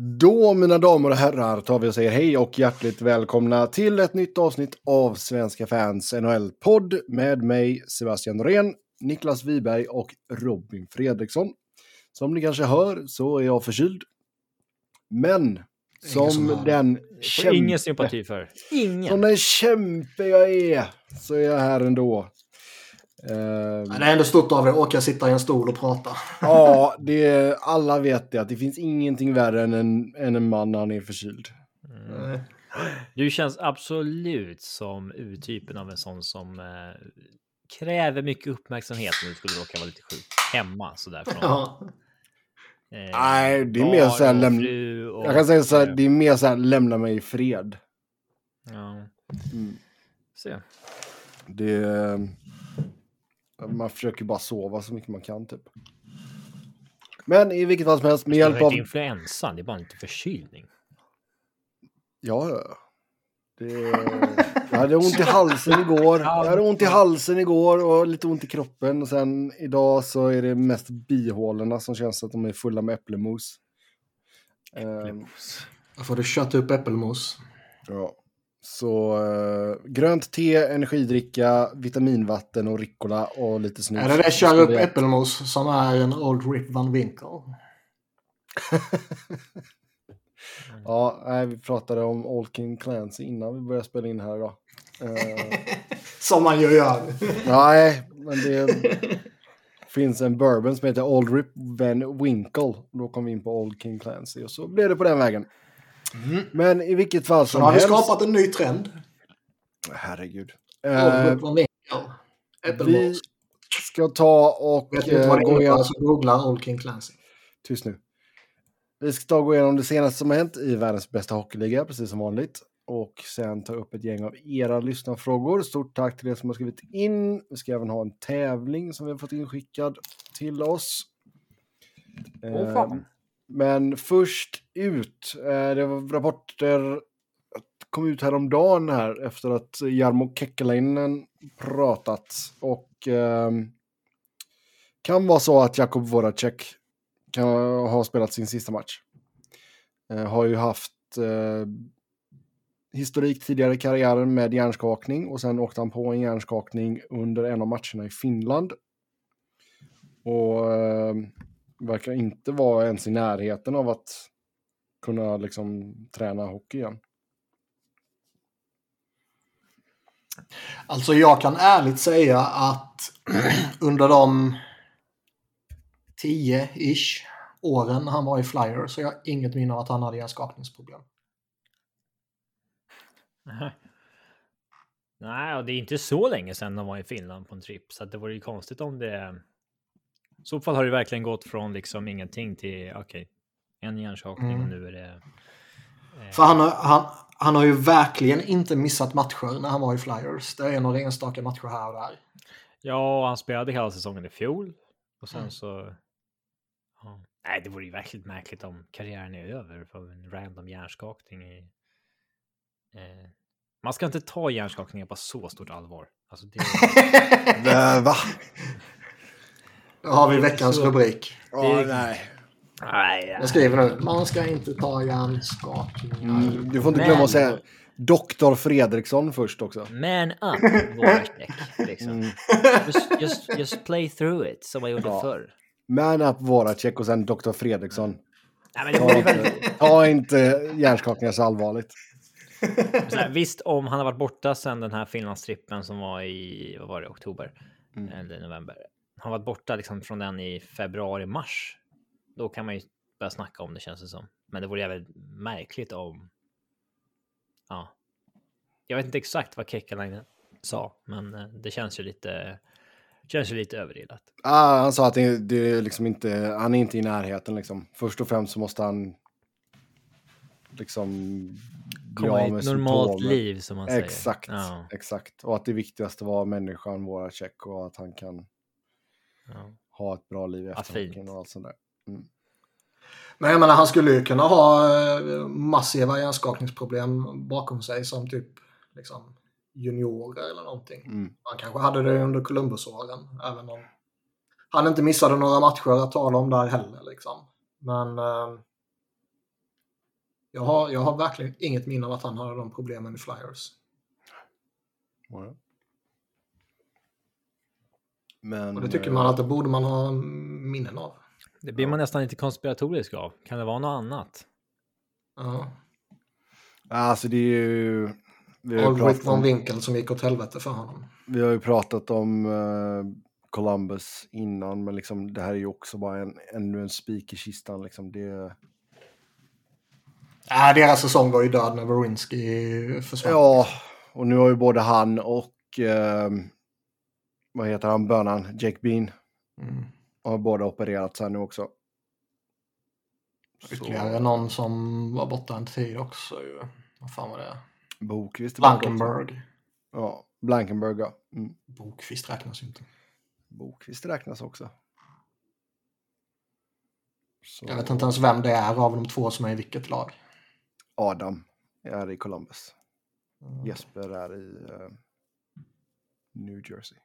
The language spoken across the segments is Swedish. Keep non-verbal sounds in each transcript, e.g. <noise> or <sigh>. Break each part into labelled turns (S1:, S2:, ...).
S1: Då, mina damer och herrar, tar vi och säger hej och hjärtligt välkomna till ett nytt avsnitt av Svenska fans NHL-podd med mig, Sebastian Norén, Niklas Wiberg och Robin Fredriksson. Som ni kanske hör så är jag förkyld. Men som,
S2: som
S1: den
S3: Får ingen sympati för. Ingen.
S1: som den kämpe jag är så är jag här ändå. Eh,
S2: Men det är ändå stort av er att orka sitta i en stol och prata. <laughs>
S1: ja, det, alla vet det att det finns ingenting värre än en, än en man när han är förkyld.
S3: Mm. Du känns absolut som urtypen av en sån som eh, kräver mycket uppmärksamhet när du skulle råka vara lite sjuk hemma sådär. Från,
S2: Ja.
S3: eh,
S1: Nej, det är mer så här läm-
S3: och-
S1: Jag kan säga så här,
S3: eh,
S1: det är mer så här, lämna mig i fred.
S3: Ja,
S1: Mm.
S3: se.
S1: Det, man försöker bara sova så mycket man kan typ. Men i vilket fall som helst med
S3: Det
S1: hjälp
S3: är
S1: av...
S3: inte influensan, det är bara lite förkylning.
S1: Ja, ja. Det... Jag hade ont i halsen igår. Jag hade ont i halsen igår och lite ont i kroppen. Och sen idag så är det mest bihålorna som känns att de är fulla med äpplemos. Ehm,
S2: Då får du kötta upp äppelmos.
S1: Ja. Så eh, grönt te, energidricka, vitaminvatten och Ricola och lite snus.
S2: Är det det kör upp äppelmos som är en Old Rip Van Winkle? <laughs>
S1: Ja, nej, vi pratade om Olkin Clancy innan vi började spela in här idag. Eh, <laughs>
S2: Som man ju gör.
S1: nej, men det finns en bourbon som heter Old Rip Van Winkle. Då kom vi in på Old King Clancy och så blev det på den vägen. Men i vilket fall
S2: Så
S1: som
S2: nu har vi
S1: helst.
S2: skapat en ny trend.
S1: Herregud. Eh, vi ska ta och
S2: Vet ni inte
S1: eh,
S2: vad det
S1: gå
S2: innebär
S1: igenom...
S2: så googla Old King Clancy.
S1: Tyst nu. Vi ska ta och gå igenom det senaste som har hänt i världens bästa hockeyliga, precis som vanligt. Och sen ta upp ett gäng av era lyssnarfrågor. Stort tack till er som har skrivit in. Vi ska även ha en tävling som vi har fått inskickad till oss.
S3: Åh, fan.
S1: Men först ut, eh, det var rapporter kom ut häromdagen här efter att Jarmo Kekkelainen pratat. Och eh, kan vara så att Jakub Voracek kan ha spelat sin sista match. Eh, har ju haft eh, historik tidigare i karriären med hjärnskakning och sen åkte han på en hjärnskakning under en av matcherna i Finland. Och eh, verkar inte vara ens i närheten av att kunna liksom träna hockey igen.
S2: Alltså jag kan ärligt säga att <clears throat> under de 10-ish åren han var i Flyer så jag har inget minne av att han hade hjärnskakningsproblem.
S3: Nej, och det är inte så länge sedan de var i Finland på en trip, så det vore ju konstigt om det... Så fall har det verkligen gått från liksom ingenting till, okej, en hjärnskakning och
S2: Mm.
S3: nu är det... eh,
S2: För han har, han, han har ju verkligen inte missat matcher när han var i Flyers. Det är några enstaka matcher här och där.
S3: Ja, han spelade hela säsongen i fjol. Och sen
S2: Mm.
S3: så... Ja. Nej, det vore ju verkligen märkligt om karriären är över för en random hjärnskakning. I, eh, man ska inte ta hjärnskakningar på så stort allvar. Alltså det, <laughs>
S1: Äh, va?
S2: Då har vi veckans
S3: Så-
S2: rubrik.
S1: Ja, nej.
S3: nej,
S2: Jag skriver nu. Man ska inte ta hjärnskakningar.
S1: Mm, du får inte
S3: Men-
S1: glömma att säga Doktor Fredriksson först också.
S3: Man up, <laughs> Voracek. Liksom.
S1: Mm.
S3: Just, just, just play through it, som man gjorde
S1: Ja.
S3: förr.
S1: Man up Voracek och sen Doktor Fredriksson.
S3: Nej, men det
S1: Ta inte, ta inte hjärnskakningar så allvarligt.
S3: Så här, visst, om han har varit borta sedan den här Finlandstrippen som var i, vad var det, oktober?
S1: Mm.
S3: Eller november. Han har varit borta liksom från den i februari, mars. Då kan man ju börja snacka om det känns det som. Men det vore jävligt märkligt om... Ja. Jag vet inte exakt vad Kekkelainen sa, men eh, det känns ju lite... Känns ju lite överilat.
S1: Ah, han sa att det, det är liksom inte, han är inte i närheten. Liksom. Först och främst så måste han liksom
S3: Komma i ett normalt
S1: symptomen.
S3: liv som man säger.
S1: Exakt,
S3: Ja,
S1: exakt. Och att det viktigaste var människan Voracek och att han kan
S3: ja.
S1: ha ett bra liv efter
S3: fint.
S1: hockeyn och allt sånt där.
S2: Men jag menar, han skulle ju kunna ha eh, massiva hjärnskakningsproblem bakom sig som typ liksom, juniorer eller någonting.
S1: Mm.
S2: Han kanske hade det under Columbusåren, även om han inte missade några matcher att tala om där heller. Liksom. Men eh, Jag har, jag har verkligen inget minne av att han hade de problemen i Flyers.
S1: Ja. Men,
S2: Och det tycker
S1: eh,
S2: man att det borde man ha minnen av.
S3: Det blir man nästan lite konspiratorisk av. Kan det vara något annat?
S2: Ja.
S1: Alltså det är ju... Vi har pratat
S2: von
S1: om,
S2: Winkel som gick åt helvete för honom.
S1: vi har ju pratat om eh, Columbus innan, men liksom, det här är ju också bara en, ännu en spik i kistan. Liksom. Det,
S2: Äh, deras säsong var ju död när Werenski försvann.
S1: ja, och nu har ju både han och eh, vad heter han, bönan, Jake Bean,
S2: Mm.
S1: har båda opererats här nu också. Så,
S2: Ytterligare någon som var borta en tid också ju. Vad fan var det?
S1: Bokvist.
S2: Blankenberg.
S1: Ja, Blankenberg, ja. Mm.
S2: Bokvist räknas inte.
S1: Bokvist räknas också. Så,
S2: Jag vet inte ens vem det är av de två som är i vilket lag.
S1: Adam är i Columbus.
S2: Mm.
S1: Jesper är i eh, New Jersey.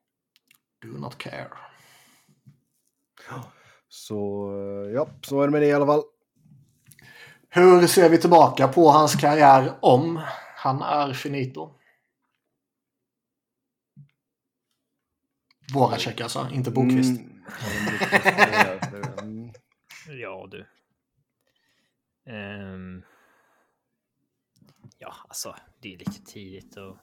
S2: Do not care.
S1: Så ja, så är det med det i alla fall.
S2: Hur ser vi tillbaka på hans karriär om han är finito? Voracek alltså, inte Bokvist.
S1: Mm. <laughs> Ja,
S3: du. Ehm. ja, alltså, det är lite tidigt att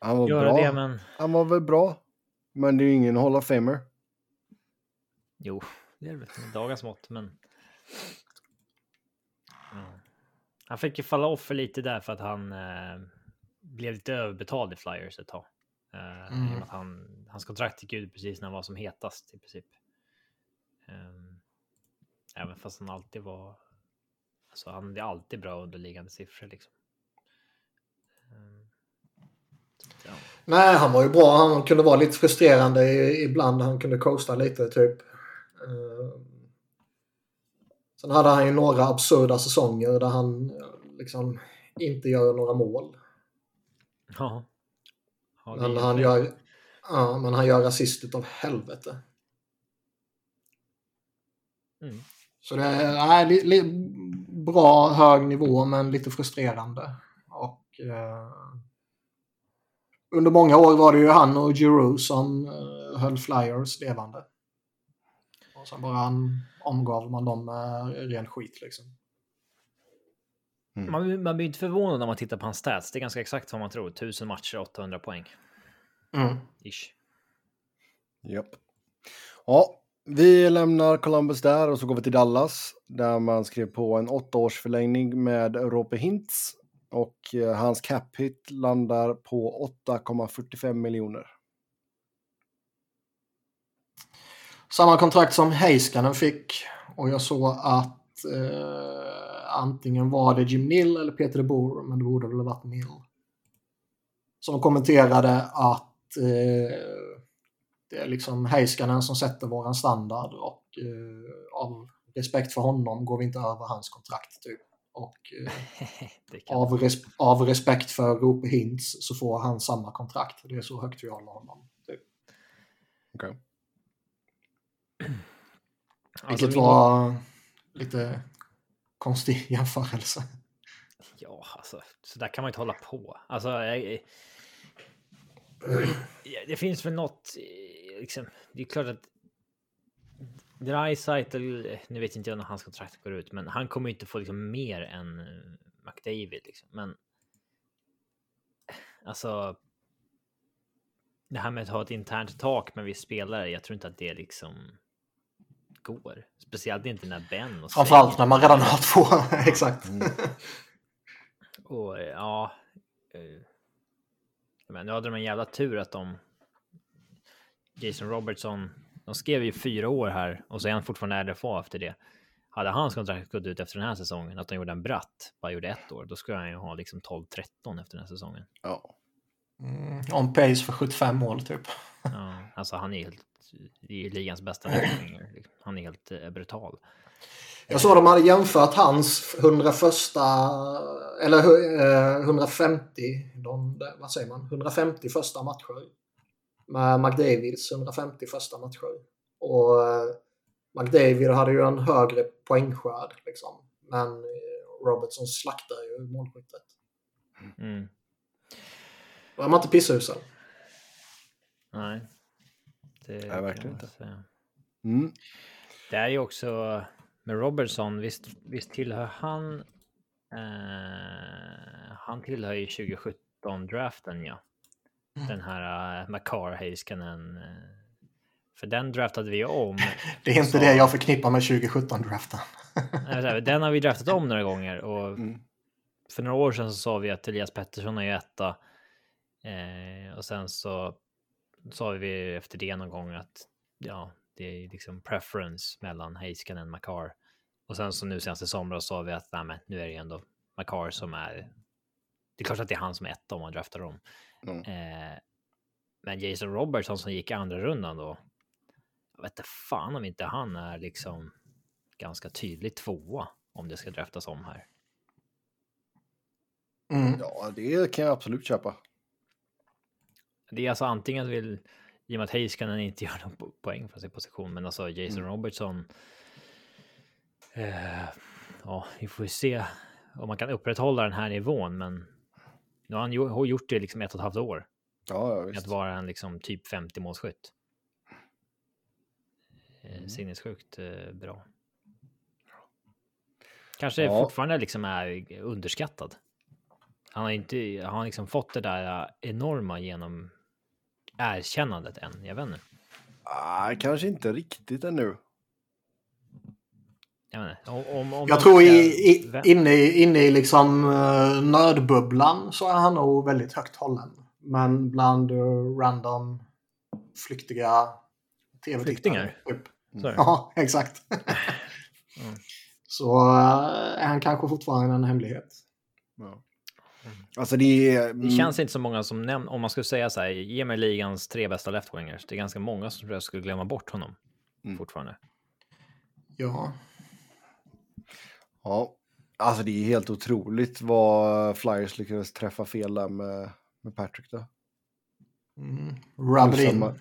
S1: Han var
S3: göra
S1: bra.
S3: det, men
S1: Han var väl bra. Men det är ju ingen Hall of Famer.
S3: jo, det är väl dagens mått, men. Ja. Han fick ju falla offer lite där för att han eh, blev lite överbetald i Flyers ett tag. Eh,
S2: Mm.
S3: att han, hans kontrakt gick ut precis när han var som hetast i princip. Ehm, även fast han alltid var. Alltså han hade alltid bra underliggande siffror liksom. Ehm, så att, ja.
S2: Nej, han var ju bra. Han kunde vara lite frustrerande ibland. Han kunde coasta lite typ. Eh, Sen hade han ju några absurda säsonger där han eh, liksom inte gör några mål.
S3: Ja. Ja,
S2: Men han
S3: det.
S2: gör, ja, men han gör assist utav helvete.
S3: Mm.
S2: Så det är li, li, bra hög nivå men lite frustrerande. Och eh, under många år var det ju han och Giroux som eh, höll Flyers levande. Och sen bara han, omgav man dem med ren skit liksom.
S3: Man, man blir inte förvånad när man tittar på hans stats. Det är ganska exakt vad man tror. 1000 matcher, 800 poäng.
S2: Mm.
S3: Ish.
S1: Japp. Ja, vi lämnar Columbus där och så går vi till Dallas där man skrev på en åttaårsförlängning med Rope Hintz och eh, hans cap hit landar på 8,45 miljoner.
S2: Samma kontrakt som Heiskanen fick. Och jag såg att eh, antingen var det Jim Neal eller Peter de Boer, men det borde väl ha varit Neal Som kommenterade att eh, det är liksom Heiskanen som sätter våran standard och eh, av respekt för honom går vi inte över hans kontrakt. Typ. Och eh, <laughs>
S3: det kan.
S2: av, res av respekt för Rope Hintz så får han samma kontrakt. Det är så högt vi håller honom. Typ. <clears throat>
S3: Alltså,
S2: Vilket
S3: min-
S2: var lite konstig <laughs> jämförelse.
S3: Ja, alltså så där kan man inte hålla på. Alltså, jag, <clears throat> Ja, det finns väl något. eh, Liksom, det är klart att. Dreisaitl, nu vet inte jag när hans kontrakt går ut, men han kommer ju inte få liksom mer än eh, McDavid. Liksom. Men. Alltså. Det här med att ha ett internt tak med viss spelare. Jag tror inte att det liksom går. Speciellt inte när Ben och
S2: Framförallt när man redan har två. <laughs> Exakt.
S3: Och eh, ja. eh, Men nu hade de en jävla tur att de. Jason Robertson. De skrev ju fyra år här och så är han fortfarande RFA efter det. Hade hans kontrakt gått ut efter den här säsongen, att de gjorde en bratt, bara gjorde ett år, då skulle han ju ha liksom 12-13 efter den här säsongen.
S1: Ja.
S2: Mm, on pace för 75 mål typ.
S3: Ja, alltså han är helt, ju ligans bästa räddningar. liksom. Han är helt eh, brutal.
S2: Jag såg de hade jämfört hans 101 eller eh, 150, de, vad säger man, 150 första matcher. Med McDavids 150 första matcher. Och eh, McDavid hade ju en högre poängskörd liksom. Men eh, Robertson slaktar ju målskyttet.
S3: Mm.
S2: Då är man inte pisshusad.
S3: Nej. Det
S1: Nej, verkligen inte.
S3: säga.
S1: Mm.
S3: Det är ju också med Robertson, visst, visst tillhör han... Eh, han tillhör ju 2017-draften, ja.
S2: Mm.
S3: Den här uh, Makar Heiskanen. eh, för den draftade vi om. <laughs>
S2: Det är inte
S3: Så-
S2: det jag förknippar med 2017-draften. <laughs>
S3: Nej, så här, den har vi draftat om några gånger och
S1: Mm.
S3: för några år sedan så sa vi att Elias Pettersson är ju etta. Eh, och sen så sa vi efter det någon gång att ja, det är liksom preference mellan Heiskanen och Makar. Och sen så nu senaste somras sa vi att nej, men nu är det ju ändå Makar som är. Det är klart att det är han som är etta om man draftar om.
S1: Mm.
S3: Eh, men Jason Robertson som gick i andra rundan då. Jag vet inte fan om inte han är liksom ganska tydligt tvåa om det ska draftas om här.
S2: Mm.
S1: Ja, det kan jag absolut köpa.
S3: Det är alltså antingen vill i och med att Heiskanen inte <laughs> gör någon po- poäng för sin position, men alltså Jason
S1: Mm.
S3: Robertson. Eh, ja, vi får ju se om man kan upprätthålla den här nivån, men nu har han ju, har gjort det liksom ett och ett halvt år.
S1: Ja, ja
S3: Att
S1: visst.
S3: vara en liksom typ 50 målskytt. Eh,
S1: Mm.
S3: Sinnessjukt eh, bra. Kanske
S1: Ja.
S3: fortfarande liksom är underskattad. Han har inte, han har liksom fått det där eh, enorma genom erkännandet än. Jag vet inte.
S1: Ah, kanske inte riktigt ännu.
S3: Jag. Om, om, om
S2: Jag tror
S3: ska
S2: i, i, inne, i- inne i liksom uh, nördbubblan så är han nog väldigt högt hållen. Men bland uh, random flyktiga tv-tittare.
S3: Flyktingar?
S2: Typ.
S3: Det. <laughs>
S2: Ja, exakt. <laughs>
S3: Mm.
S2: Så uh, är han kanske fortfarande en hemlighet.
S1: Ja. Alltså det är...
S3: Det känns inte så många som nämner, om man skulle säga så här, ge mig ligans tre bästa left-wingers. Det är ganska många som tror jag skulle glömma bort honom
S1: Mm.
S3: fortfarande.
S2: Ja.
S1: Ja, alltså det är helt otroligt vad Flyers lyckades träffa fel där med, med Patrick då.
S2: Mm. In.
S1: Samma-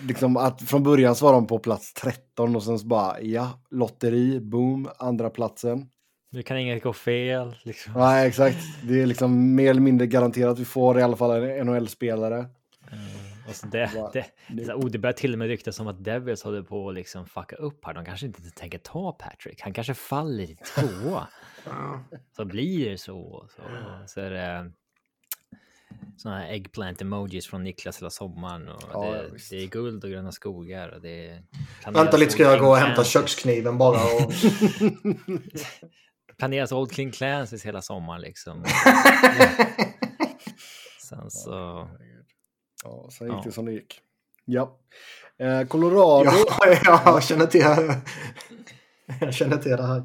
S1: Liksom att från början så var de på plats 13 och sen så bara ja, lotteri, boom, andra platsen.
S3: Nu kan inget gå fel. Liksom.
S1: Nej, exakt. Det är liksom mer eller mindre garanterat att vi får i alla fall en NHL-spelare.
S3: Eh, och så det, det,
S1: nu-
S3: så, oh, det börjar till och med ryktas om att Devils håller på att liksom fucka upp här. De kanske inte tänker ta Patrick. Han kanske faller i tvåa. <laughs> Så blir det så. Så, så är det såna här eggplant emojis från Niklas hela sommaren. Och
S1: Ja,
S3: det, det är guld och gröna skogar. Och det är
S2: Vänta lite ska jag gå och hämta kökskniven bara. Och... <laughs>
S3: Planeras Old King Clancys hela sommaren liksom. <laughs> Sen så...
S1: Ja, sen gick
S3: Ja.
S1: det som det gick. Ja. Eh, Colorado. <laughs>
S2: ja, jag känner till Jag känner till det här.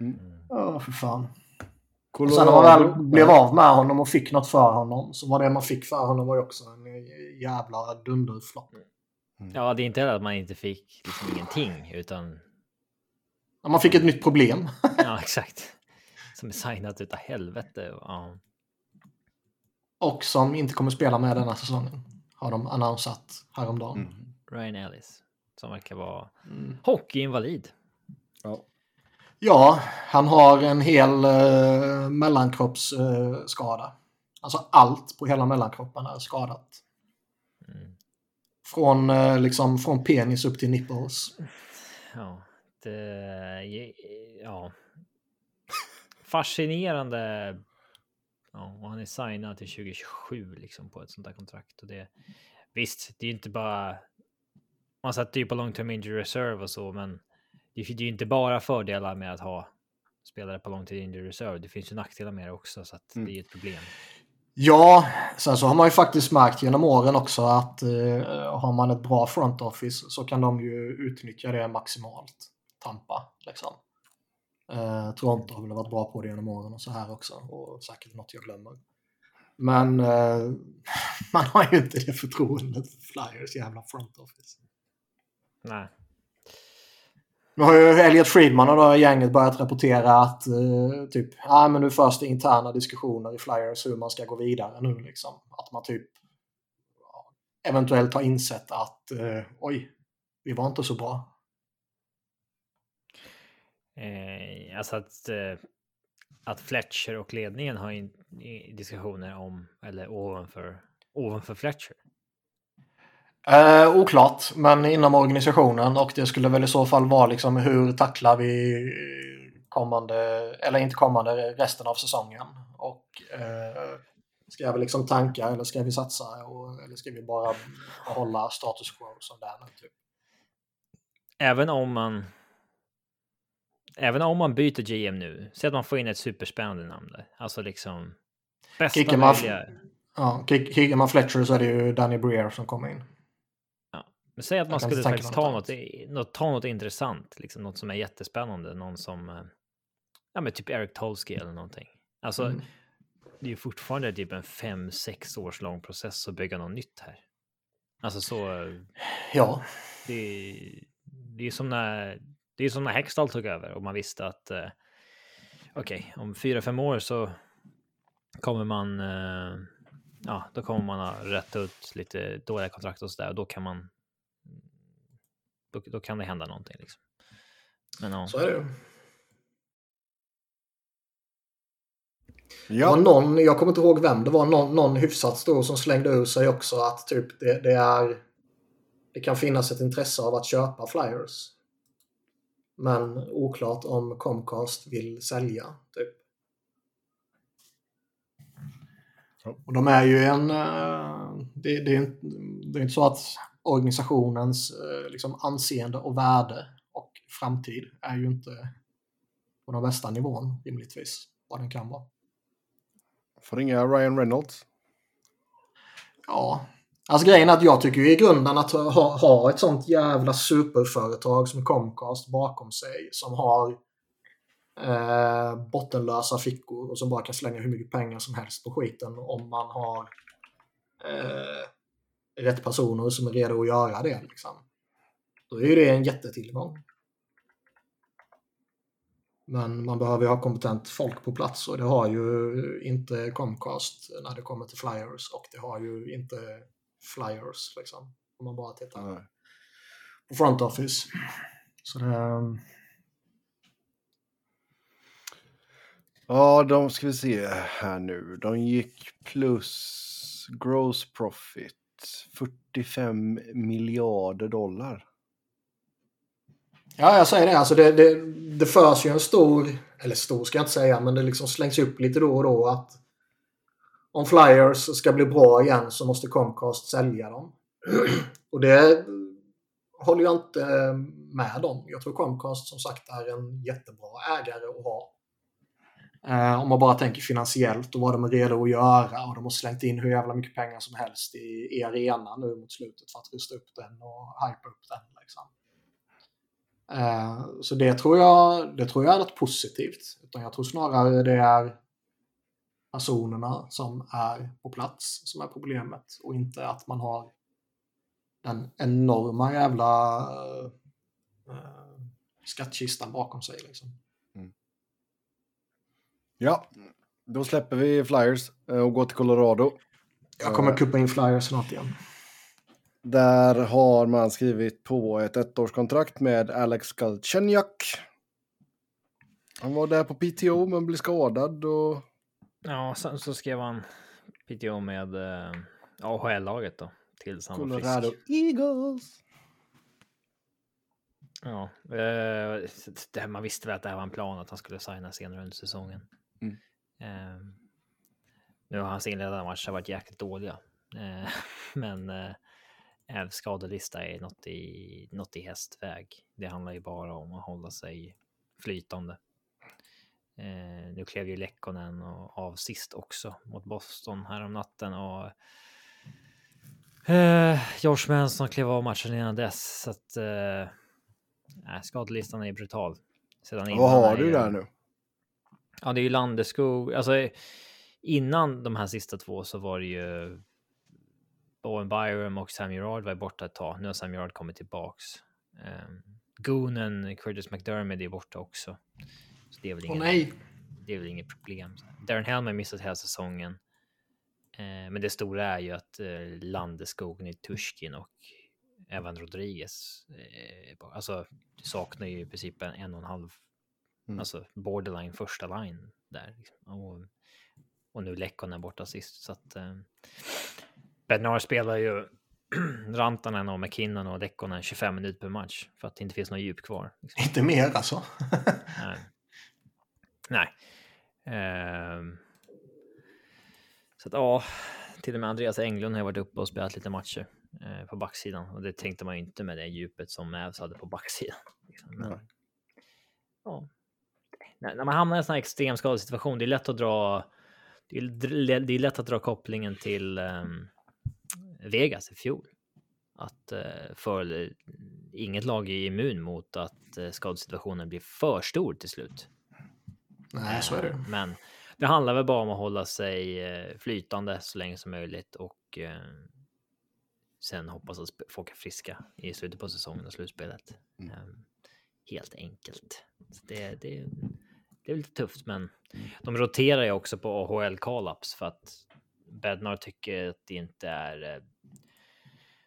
S1: Mm.
S2: Ja, för fan. Och
S1: Colorado.
S2: sen när man väl blev av med honom och fick något för honom så var det man fick för honom var ju också en jävla dunderflopp.
S3: Ja, det är inte att man inte fick liksom ingenting, utan
S2: Ja, Man fick ett nytt problem. <laughs>
S3: ja, exakt. Som är signat utav helvete. Ja.
S2: Och som inte kommer spela med denna säsongen. Har de annonsat häromdagen.
S1: Mm.
S3: Ryan Ellis, som verkar vara
S2: Mm.
S3: hockeyinvalid.
S1: Ja.
S2: Ja, han har en hel uh, mellankroppsskada. skada. alltså allt på hela mellankroppen är skadat.
S3: Mm.
S2: Från, eh, liksom, från penis upp till nipples.
S3: Ja, det... Ja. Fascinerande. Ja, och han är signad till 2027 liksom på ett sånt där kontrakt. Och det, visst, det är inte bara... Man sätter ju på long term injury reserve och så, men det är ju inte bara fördelar med att ha spelare på long term injury reserve. Det finns ju nackdelar med det också, så att
S1: Mm.
S3: det är ett problem.
S2: Ja, sen så har man ju faktiskt märkt genom åren också att eh, har man ett bra front office så kan de ju utnyttja det maximalt. Tampa, liksom. Eh, Toronto har väl varit bra på det genom åren och så här också. Och säkert något jag glömmer. Men eh, <laughs> man har ju inte det förtroendet för Flyers jävla front office.
S3: Nej.
S2: Nu har ju Elliot Friedman och då gänget börjat rapportera att eh, typ, ja men nu förs det interna diskussioner i Flyers hur man ska gå vidare nu liksom. Att man typ eventuellt har insett att eh, oj, vi var inte så bra.
S3: Eh, alltså att, eh, att Fletcher och ledningen har in, i diskussioner om, eller ovanför, ovanför Fletcher.
S2: Eh, oklart, men inom organisationen och det skulle väl i så fall vara liksom hur tacklar vi kommande, eller inte kommande, resten av säsongen. Och eh, ska vi liksom tanka eller ska vi satsa och, eller ska vi bara behålla status quo som det är nu? Typ?
S3: Även om man Även om man byter GM nu, så att man får in ett superspännande namn där. Alltså liksom... Bästa
S2: Kickar man,
S3: möjliga...
S2: ja, kick- kickar man Fletcher så är det ju Danny Breer som kommer in.
S3: Men säg att man skulle faktiskt ta
S2: något
S3: något, ta något intressant, liksom något som är jättespännande, någon som... eh, Ja men typ Eric Tolsky eller någonting. Alltså,
S2: Mm.
S3: det är ju fortfarande typ en fem, sex års lång process att bygga något nytt här. Alltså så... eh,
S2: Ja,
S3: Det är, det är som när, det är som när Hextall tog över och man visste att eh, okej, om fyra, fem år så kommer man, eh, ja, då kommer man ha rätt ut lite dåliga kontrakt och så där och då kan man, då, då kan det hända någonting liksom. Men ja,
S2: så är det ju. Det var
S1: Ja,
S2: någon, jag kommer inte ihåg vem, det var någon, någon hyfsat stor som slängde ur sig också att typ det, det är det kan finnas ett intresse av att köpa flyers. Men oklart om Comcast vill sälja. Typ. Och de är ju en... eh, Det, det, är inte, det är inte så att organisationens eh, liksom, anseende och värde och framtid är ju inte på den bästa nivån rimligtvis. Vad den kan vara.
S1: får ringa Ryan Reynolds.
S2: Ja, alltså grejen är att jag tycker ju i grunden att ha, ha ett sånt jävla superföretag som Comcast bakom sig som har eh, bottenlösa fickor och som bara kan slänga hur mycket pengar som helst på skiten om man har eh, rätt personer som är redo att göra det. Liksom. Då är ju det en jättetillgång. Men man behöver ju ha kompetent folk på plats och det har ju inte Comcast när det kommer till Flyers och det har ju inte Flyers liksom. Om man bara tittar
S1: Nej.
S2: på Front Office. Så det,
S1: Ja, de ska vi se här nu. De gick plus gross profit 45 miljarder dollar.
S2: ja, jag säger det. Alltså det, det, det förs ju en stor, eller stor ska jag inte säga, men det liksom slängs upp lite då och då att om Flyers ska bli bra igen så måste Comcast sälja dem. <clears throat> och det håller jag inte eh, med om. Jag tror Comcast som sagt är en jättebra ägare att ha. Eh, om man bara tänker finansiellt och vad de är redo att göra och de har slängt in hur jävla mycket pengar som helst i, i arenan nu mot slutet för att rusta upp den och hypa upp den. Liksom. Eh, så det tror, jag, det tror jag är något positivt. Utan jag tror snarare det är personerna som är på plats som är problemet och inte att man har den enorma jävla eh, skattkistan bakom sig. Liksom.
S1: Ja, då släpper vi Flyers eh, och går till Colorado.
S2: Jag kommer kuppa in flyers snart igen.
S1: Där har man skrivit på ett ettårskontrakt med Alex Galchenyuk. Han var där på PTO men blev skadad och
S3: ja sen så skrev han PTO med eh, AHL-laget då, tills han var
S1: Colorado
S3: frisk.
S1: Eagles.
S3: Ja, eh, det, man visste väl att det här var en plan att han skulle signa senare under säsongen.
S1: Mm.
S3: Eh, nu har hans inledande matcher varit jäkligt dåliga, eh, <laughs> men eh, skadelista är något i, något i hästväg. Det handlar ju bara om att hålla sig flytande. Eh, nu klev ju Lekkonen och av sist också mot Boston här om natten och eh, Josh Manson klev av matchen innan dess. Så att eh, skadelistan är brutal. Sedan
S1: Vad har du där nu?
S3: Ja, det är ju Landeskog. Alltså innan de här sista två så var det ju Bowen Byram och Sam Gerard var borta ett tag. Nu har Sam Gerard kommit tillbaks. Um, Goonen, Curtis McDermott är borta också. Så det är väl ingen,
S2: nej!
S3: det är väl inget problem. Darren Hellman missat hela säsongen. Eh, men det stora är ju att eh, Landeskog, Nitushkin och Evan Rodriguez. Eh, alltså, saknar ju i princip en, en och en halv
S1: Mm.
S3: Alltså borderline första line där. Liksom. Och, och nu Lekkonen borta sist. Så att eh, Bednar spelar ju <clears throat> Rantanen och McKinnon och Lekkonen 25 minuter per match för att det inte finns någon djup kvar. Liksom.
S2: Inte mer alltså. <laughs>
S3: Nej. Nej. Ehm. Så att ja, till och med Andreas Englund har varit uppe och spelat lite matcher eh, på backsidan och det tänkte man ju inte med det djupet som Mavs hade på backsidan. Liksom. Men, ja. när, när man hamnar i en sån här extrem skadesituation, det är lätt att dra. Det är, det är lätt att dra kopplingen till ehm, Vegas i fjol. Att eh, för inget lag är immun mot att eh, skadesituationen blir för stor till slut.
S2: Nej, så är det.
S3: Men det handlar väl bara om att hålla sig eh, flytande så länge som möjligt och eh, sen hoppas att folk är friska i slutet på säsongen och slutspelet.
S1: Mm.
S3: Eh, helt enkelt. Det, det, det är lite tufft, men de roterar ju också på AHL call-ups för att Bednar tycker att det inte är eh,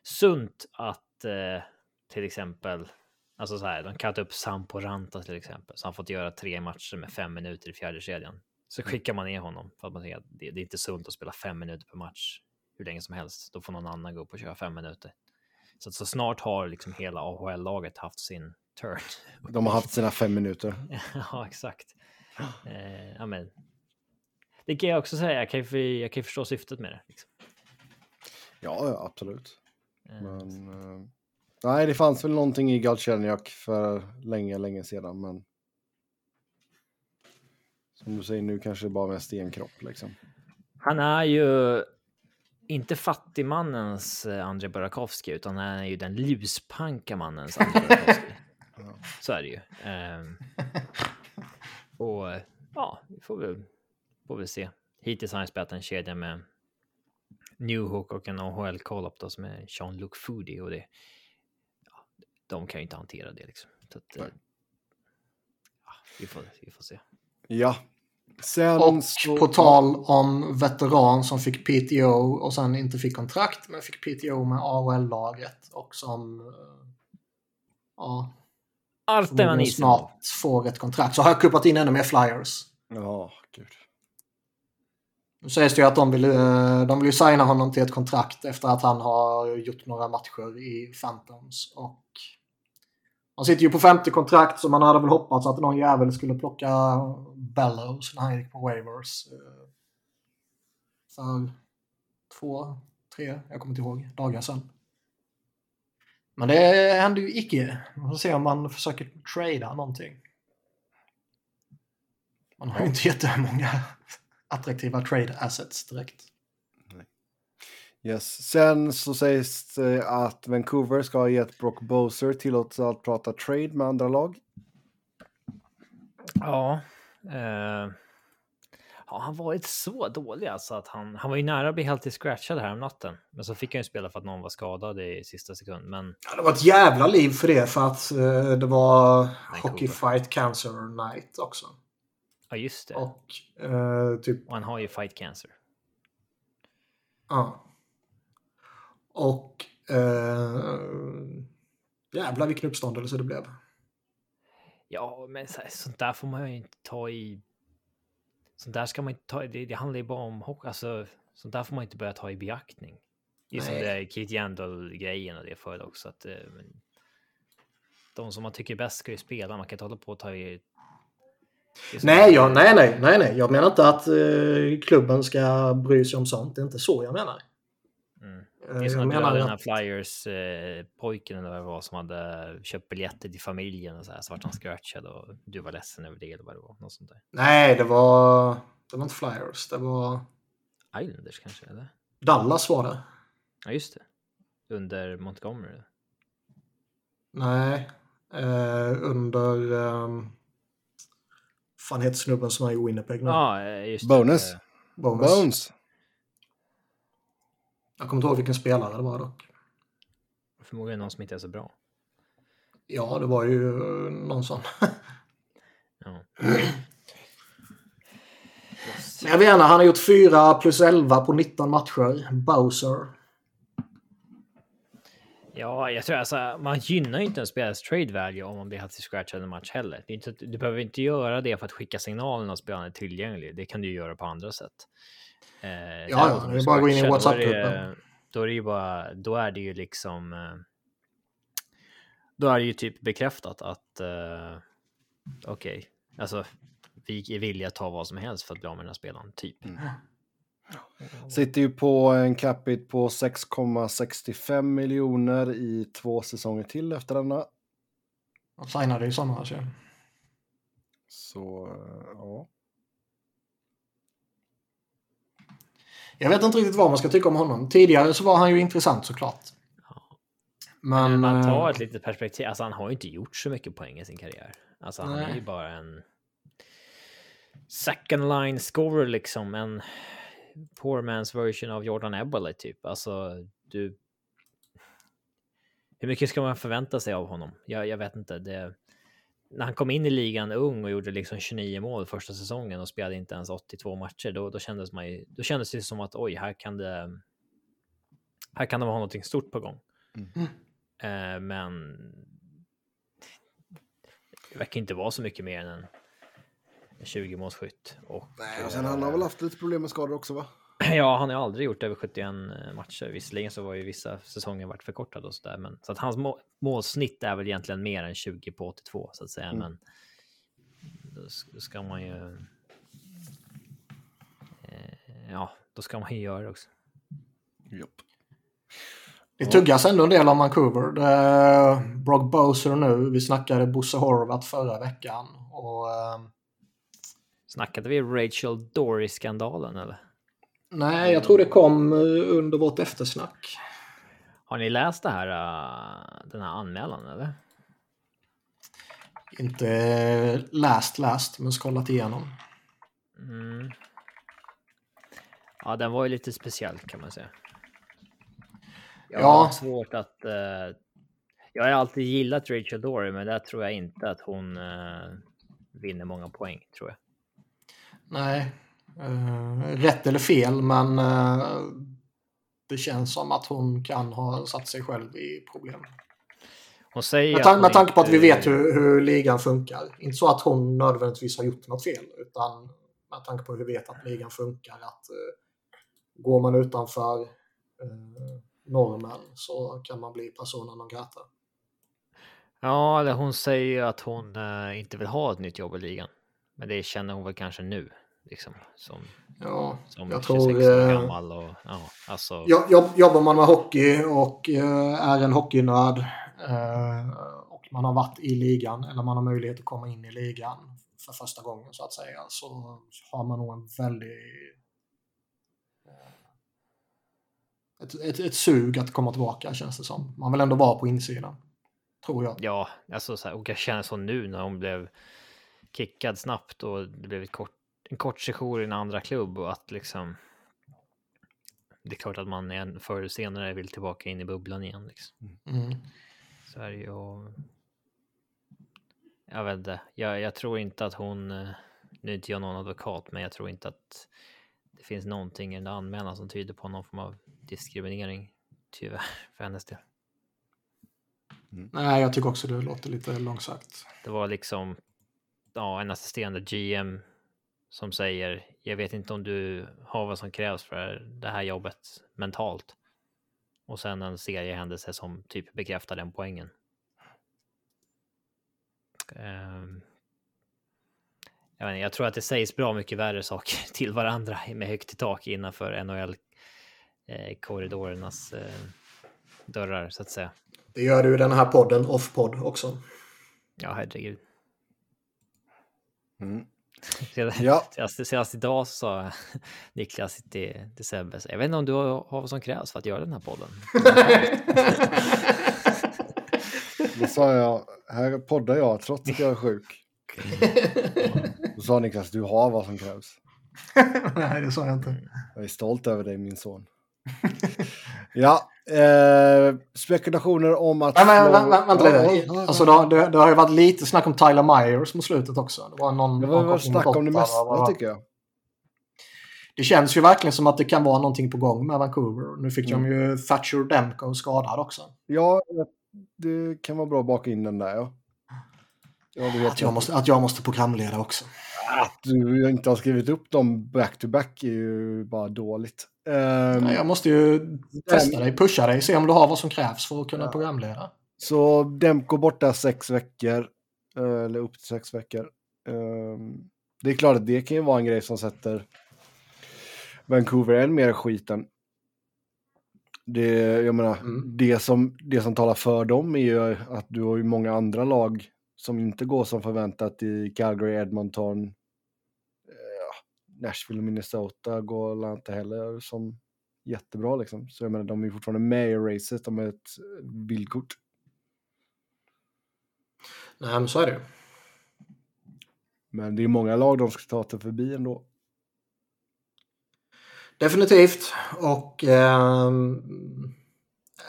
S3: sunt att till exempel Alltså så här, de ta upp Sampo Ranta till exempel, så han fått göra tre matcher med fem minuter i fjärde kedjan. Så skickar man ner honom för att man säger att det, det är inte sunt att spela fem minuter per match hur länge som helst. Då får någon annan gå upp och köra fem minuter. Så, att så snart har liksom hela AHL-laget haft sin turn.
S1: De har haft sina fem minuter. <laughs>
S3: ja, exakt. Eh, ja, men. Det kan jag också säga. Jag kan ju, jag kan förstå syftet med det. Liksom.
S1: Ja, absolut.
S3: Eh,
S1: Men, nej, det fanns väl någonting i Galchenyuk för länge, länge sedan, men som du säger nu kanske det bara med stenkropp liksom.
S3: Han är ju inte fattigmannens eh, Andrei Burakovsky, utan han är ju den luspanka mannens Andrei Burakovsky. <laughs> Så är det ju. Ehm, <laughs> och eh, ja, vi får väl, får väl se. Hittills har han spelat en kedja med Newhook och en AHL call-up som är Jean-Luc Foodie och det. De kan ju inte hantera det liksom. Så att, eh, ja, vi, får, vi får se.
S1: Ja. Sen
S2: Och
S1: så...
S2: på tal om veteran som fick PTO och sen inte fick kontrakt men fick PTO med AHL-laget och som eh, ja,
S3: Artem
S2: förmodligen
S3: Anisimov.
S2: snart får ett kontrakt. Så har jag kuppat in ännu mer flyers.
S1: Ja, gud.
S2: Nu sägs det ju att de vill, eh, de vill ju signa honom till ett kontrakt efter att han har gjort några matcher i Phantoms. Och han sitter ju på 50 kontrakt så man hade väl hoppats att någon jävel skulle plocka Bellows när han gick på waivers. Eh, För två, tre, jag kommer inte ihåg, dagar sedan. Men det händer ju icke. Vi får se om man försöker trada någonting. Man har ju inte jättemånga attraktiva trade assets direkt.
S1: Yes. Sen så sägs det att Vancouver ska ha gett Brock Boser tillåtelse att prata trade med andra lag.
S3: Ja. Eh, har han varit så dålig alltså att han, han var ju nära att bli helt scratchad här om natten. Men så fick han ju spela för att någon var skadad i sista sekund. Men
S2: Ja, det var ett jävla liv för det för att eh, det var
S3: Vancouver.
S2: Hockey Fight Cancer Night också.
S3: ja, just det. Och,
S2: Och eh, typ,
S3: han har ju fight cancer.
S2: ja. Och eh, jävlar vilken uppståndelse det blev.
S3: Ja, men så, sånt där får man ju inte ta i. Sånt där ska man inte ta i. Det, det handlar ju bara om hockey. Alltså, sånt där får man inte börja ta i beaktning. Det är som det är Keith Yandel-grejen och det förut också. Att, eh, men, de som man tycker är bäst ska ju spela. Man kan inte hålla på och ta i.
S2: Nej, jag, nej, nej, nej, nej. Jag menar inte att eh, klubben ska bry sig om sånt. Det är inte så jag menar. Eh,
S3: Det är
S2: jag
S3: som att
S2: menar
S3: den här
S2: att,
S3: Flyers eh, eller vad det var som hade köpt biljetter till familjen och så här så vart han scratchad och du var ledsen över det eller vad det var. Något sånt där.
S2: nej, det var, det var inte Flyers. Det var
S3: Islanders kanske eller?
S2: Dallas var det.
S3: Ja just det. Under Montgomery.
S2: Nej, eh, under... Um, fan heter snubben som är i Winnipeg nu?
S3: Ja, eh, just
S1: Bonus.
S3: det.
S2: Bonus.
S1: Bones.
S2: Jag kommer inte ihåg vilken spelare det var dock.
S3: Förmodligen någon som inte är så bra.
S2: Ja, det var ju någon sån.
S3: Ja.
S2: Men <clears throat> jag vet inte, han har gjort 4 plus 11 på 19 matcher. Bowser.
S3: Ja, jag tror alltså man gynnar ju inte en spelares trade value om man blir helt scratchad en match heller. Det är inte, du behöver inte göra det för att skicka signalen att spelaren är tillgänglig. Det kan du göra på andra sätt.
S2: Eh, ja, det är bara att gå in i WhatsApp-gruppen.
S3: Då är det ju bara, då är det ju liksom. Eh, då är det ju typ bekräftat att uh, okej, okay, alltså vi är villiga att ta vad som helst för att bli av med den här spelaren, typ. Mm.
S1: Sitter ju på en capita på 6,65 miljoner i två säsonger till efter denna.
S2: Han signade i somras ju.
S1: Så, ja.
S2: Jag vet inte riktigt vad man ska tycka om honom. Tidigare så var han ju intressant såklart.
S3: Men, Men man tar eh, ett litet perspektiv. Alltså han har ju inte gjort så mycket poäng i sin karriär. Alltså han är ju bara en second line scorer liksom. En poor man's version av Jordan Eberle typ. Alltså du. Hur mycket ska man förvänta sig av honom? Jag, jag vet inte. Det, när han kom in i ligan ung och gjorde liksom 29 mål första säsongen och spelade inte ens 82 matcher, då, då kändes man ju, då kändes det som att oj, här kan det. Här kan det vara någonting stort på gång. Mm. Uh, men. Det verkar inte vara så mycket mer än en 20 målskytt. Och,
S1: Nej, och sen han har väl haft lite problem med skador också va? <clears throat>
S3: Ja, han har aldrig gjort över 71 eh, matcher. Visserligen så var ju vissa säsonger varit förkortade och så där, men så att hans målsnitt är väl egentligen mer än 20 på 82 så att säga. Mm. Men då ska man ju. Eh, ja, då ska man ju göra det också.
S1: Japp.
S2: Det tuggas ändå en del om Vancouver. Det är Brock Bowser nu. Vi snackade Bosse Horvath förra veckan. Och, uh...
S3: Snackade vi Rachel Dory-skandalen eller?
S2: Nej, jag tror det kom eh, under vårt eftersnack.
S3: Har ni läst det här, uh, den här anmälan eller?
S2: Inte läst läst, men scrollat igenom.
S3: Mm. Ja, den var ju lite speciell kan man säga. Jag ja. har svårt att... Uh, jag har alltid gillat Rachel Dory, men där tror jag inte att hon uh, vinner många poäng, tror jag.
S2: Nej, rätt eller fel, men uh, det känns som att hon kan ha satt sig själv i problem.
S3: Hon säger
S2: med, tan med tanke på att vi vet hur, hur ligan funkar. Inte så att hon nödvändigtvis har gjort något fel, utan med tanke på hur vi vet att ligan funkar. Att uh, Går man utanför normen så kan man bli personen non grata.
S3: Ja, eller hon säger att hon inte vill ha ett nytt jobb i ligan. Men det känner hon väl kanske nu. Liksom, som,
S2: ja,
S3: som
S2: jag
S3: 26 tror, år eh, gammal. Och, ja, alltså...
S2: jobb, jobbar man med hockey och uh, är en hockeynörd uh, och man har varit i ligan eller man har möjlighet att komma in i ligan för första gången så att säga så har man nog en väldigt ett, ett, ett sug att komma tillbaka känns det som. Man vill ändå vara på insidan. Tror jag.
S3: Ja, alltså så här, och jag känner så nu när hon blev kickad snabbt och det blev ett kort en kort session i en andra klubb och att liksom. Det är klart att man förr eller senare vill tillbaka in i bubblan igen. Liksom.
S2: Mm.
S3: Så är det ju. Och... Jag vet inte. Jag, jag tror inte att hon. Eh, nu är inte jag någon advokat, men jag tror inte att det finns någonting i den anmälan som tyder på någon form av diskriminering. Tyvärr <laughs> för hennes del.
S2: Mm. Nej, jag tycker också det låter lite långsökt.
S3: Det var liksom ja, en assisterande GM som säger jag vet inte om du har vad som krävs för det här jobbet mentalt. Och sen en seriehändelse som typ bekräftar den poängen. Um, jag, inte, jag tror att det sägs bra mycket värre <laughs> saker till varandra med högt i tak innanför NHL-korridorernas eh, eh, dörrar så att säga.
S2: Det gör du i den här podden, Off-podd också.
S3: Ja, herregud.
S1: Mm. <laughs>
S3: ja. senast, senast idag så sa <laughs> Niklas till, till Sebbe, jag vet inte om du har, vad som krävs för att göra den här podden. <laughs>
S1: Då sa jag, här poddar jag trots att jag är sjuk. Då sa Niklas, du har vad som krävs.
S2: Nej, det sa jag inte.
S1: Jag är stolt över dig, min son. ja, eh, spekulationer om att...
S2: Nej, men, slå... vänta lite. Alltså, det, det, har ju varit lite snack om Tyler Myers mot slutet också. Det var någon...
S1: Det var snack om det mesta, tycker jag.
S2: det känns ju verkligen som att det kan vara någonting på gång med Vancouver. Nu fick
S1: Mm.
S2: de ju Thatcher Demko skadad också.
S1: Ja, det kan vara bra att baka in den där ja. Ja,
S2: Att jag, måste, att jag måste programleda också.
S1: Att du inte har skrivit upp dem back-to-back är ju bara dåligt. Ehm,
S2: Nej, Jag måste ju testa dig, pusha dig, se om du har vad som krävs för att kunna
S1: Ja.
S2: programleda.
S1: Så Demko borta sex veckor. eh, Eller upp till sex veckor. Ehm, Det är klart att det kan ju vara en grej som sätter Vancouver än mer skiten. Det, jag menar,
S2: Mm.
S1: det, som, det som talar för dem är ju att du har ju många andra lag som inte går som förväntat i Calgary, Edmonton, Nashville och Minnesota går inte heller som jättebra liksom. Så jag menar, de är fortfarande med i racet, de är ett vildkort.
S2: Nej, men så är det.
S1: Men det är många lag de ska ta sig förbi ändå.
S2: Definitivt. Och ehm,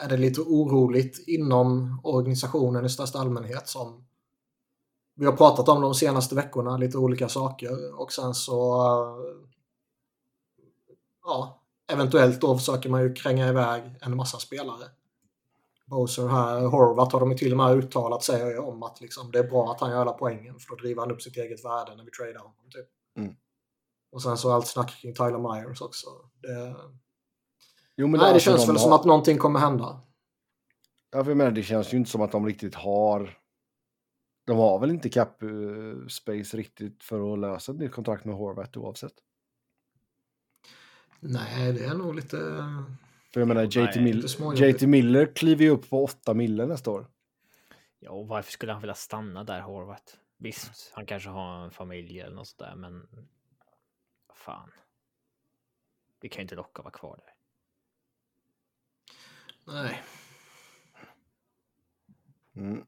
S2: är det lite oroligt inom organisationen i största allmänhet som vi har pratat om de senaste veckorna, lite olika saker. Och sen så eh, ja, eventuellt då försöker man ju kränga iväg en massa spelare. Boser här, Horvath har de ju till och med uttalat sig om att liksom, det är bra att han gör alla poängen för då driver han upp sitt eget värde när vi tradar honom. Typ.
S1: Mm.
S2: Och sen så allt snack kring Tyler Myers också. Det,
S1: Jo, men
S2: Nej, det
S1: alltså,
S2: känns väl
S1: har-
S2: som att någonting kommer hända.
S1: Ja, för jag menar, det känns ju inte som att de riktigt har... De har väl inte cap eh, space riktigt för att lösa ett nytt kontrakt med Horvath oavsett.
S2: Nej, det är nog lite...
S1: För jag menar, JT,
S3: Nej,
S1: Mill-. JT Miller kliver ju upp på 8 mille nästa år.
S3: Ja, och varför skulle han vilja stanna där, Horvath? Visst, han kanske har en familj eller något sådär, men... Fan. Vi kan ju inte locka att vara kvar där.
S2: Nej.
S1: Mm.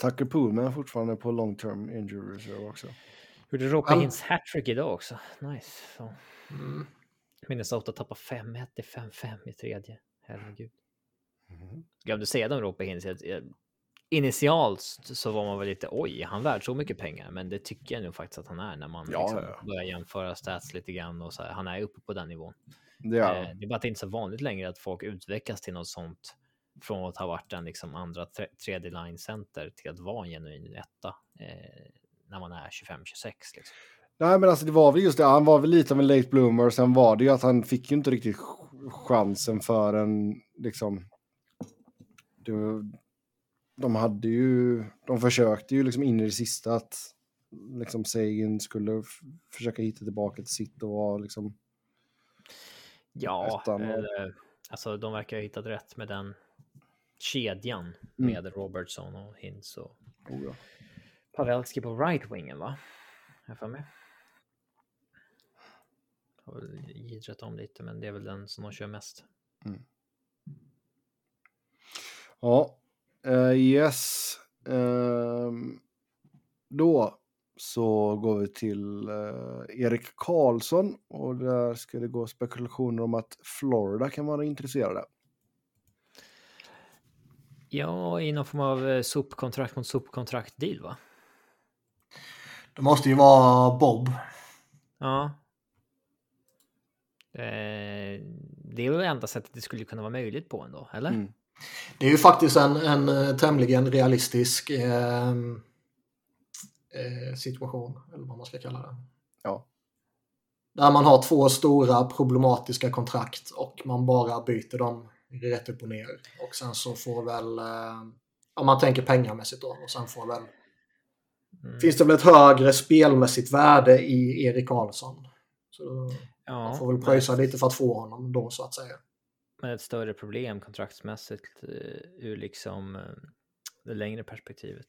S1: Tucker Poolman är fortfarande på long term injury reserve också.
S3: Gjorde Rope
S2: Ja.
S3: Hintz hattrick idag också. Nice. Så.
S2: Mm.
S3: Minnesota tappar 5-1 till 5-5 i tredje. Herregud.
S1: Mhm.
S3: Glömde säga om Rope Hintz. Initialt så var man väl lite oj, är han värd så mycket pengar? Men det tycker jag nog faktiskt att han är när man
S1: Ja,
S3: liksom
S1: ja, ja.
S3: börjar jämföra stats lite grann och så här. Han är uppe på den nivån.
S1: Det är
S3: Eh, det är bara att det inte är så vanligt längre att folk utvecklas till något sånt från att ha varit en liksom andra tre- tredje line center till att vara en genuin etta eh, när man är 25-26. Liksom.
S1: Nej, men alltså det var väl just det. Han var väl lite av en late bloomer. Sen var det ju att han fick ju inte riktigt ch- chansen för en liksom. Det, de hade ju. De försökte ju liksom in i det sista att liksom Sagan skulle försöka hitta tillbaka till sitt och vara liksom.
S3: Ja,
S1: Ettan och-
S3: eh, alltså de verkar ha hittat rätt med den kedjan
S1: Mm.
S3: med Robertson och Hintz och
S1: Oh, ja.
S3: Pavelski på right-wingen va? Jag för mig. Har väl jiddrat om lite, men det är väl den som de kör mest.
S1: Ja, eh, yes. Ehm, då så går vi till eh, Erik Karlsson och där ska det gå spekulationer om att Florida kan vara intresserade.
S3: Ja, i någon form av eh, sopkontrakt mot sopkontrakt deal va?
S2: Det måste ju vara Bob.
S3: Ja. Eh, det är väl enda sättet det skulle kunna vara möjligt på ändå, eller?
S1: Mm.
S2: Det är ju faktiskt en, en eh, tämligen realistisk eh, eh, situation, eller vad man ska kalla det.
S1: Ja.
S2: Där man har två stora problematiska kontrakt och man bara byter dem rätt upp och ner. Och sen så får väl, eh, om man tänker pengamässigt då, och sen får väl,
S3: Mm.
S2: finns det väl ett högre spelmässigt värde i Erik Karlsson. Så
S3: ja,
S2: man får väl pröjsa lite för att få honom då så att säga.
S3: Men ett större problem kontraktsmässigt eh, ur liksom eh, det längre perspektivet.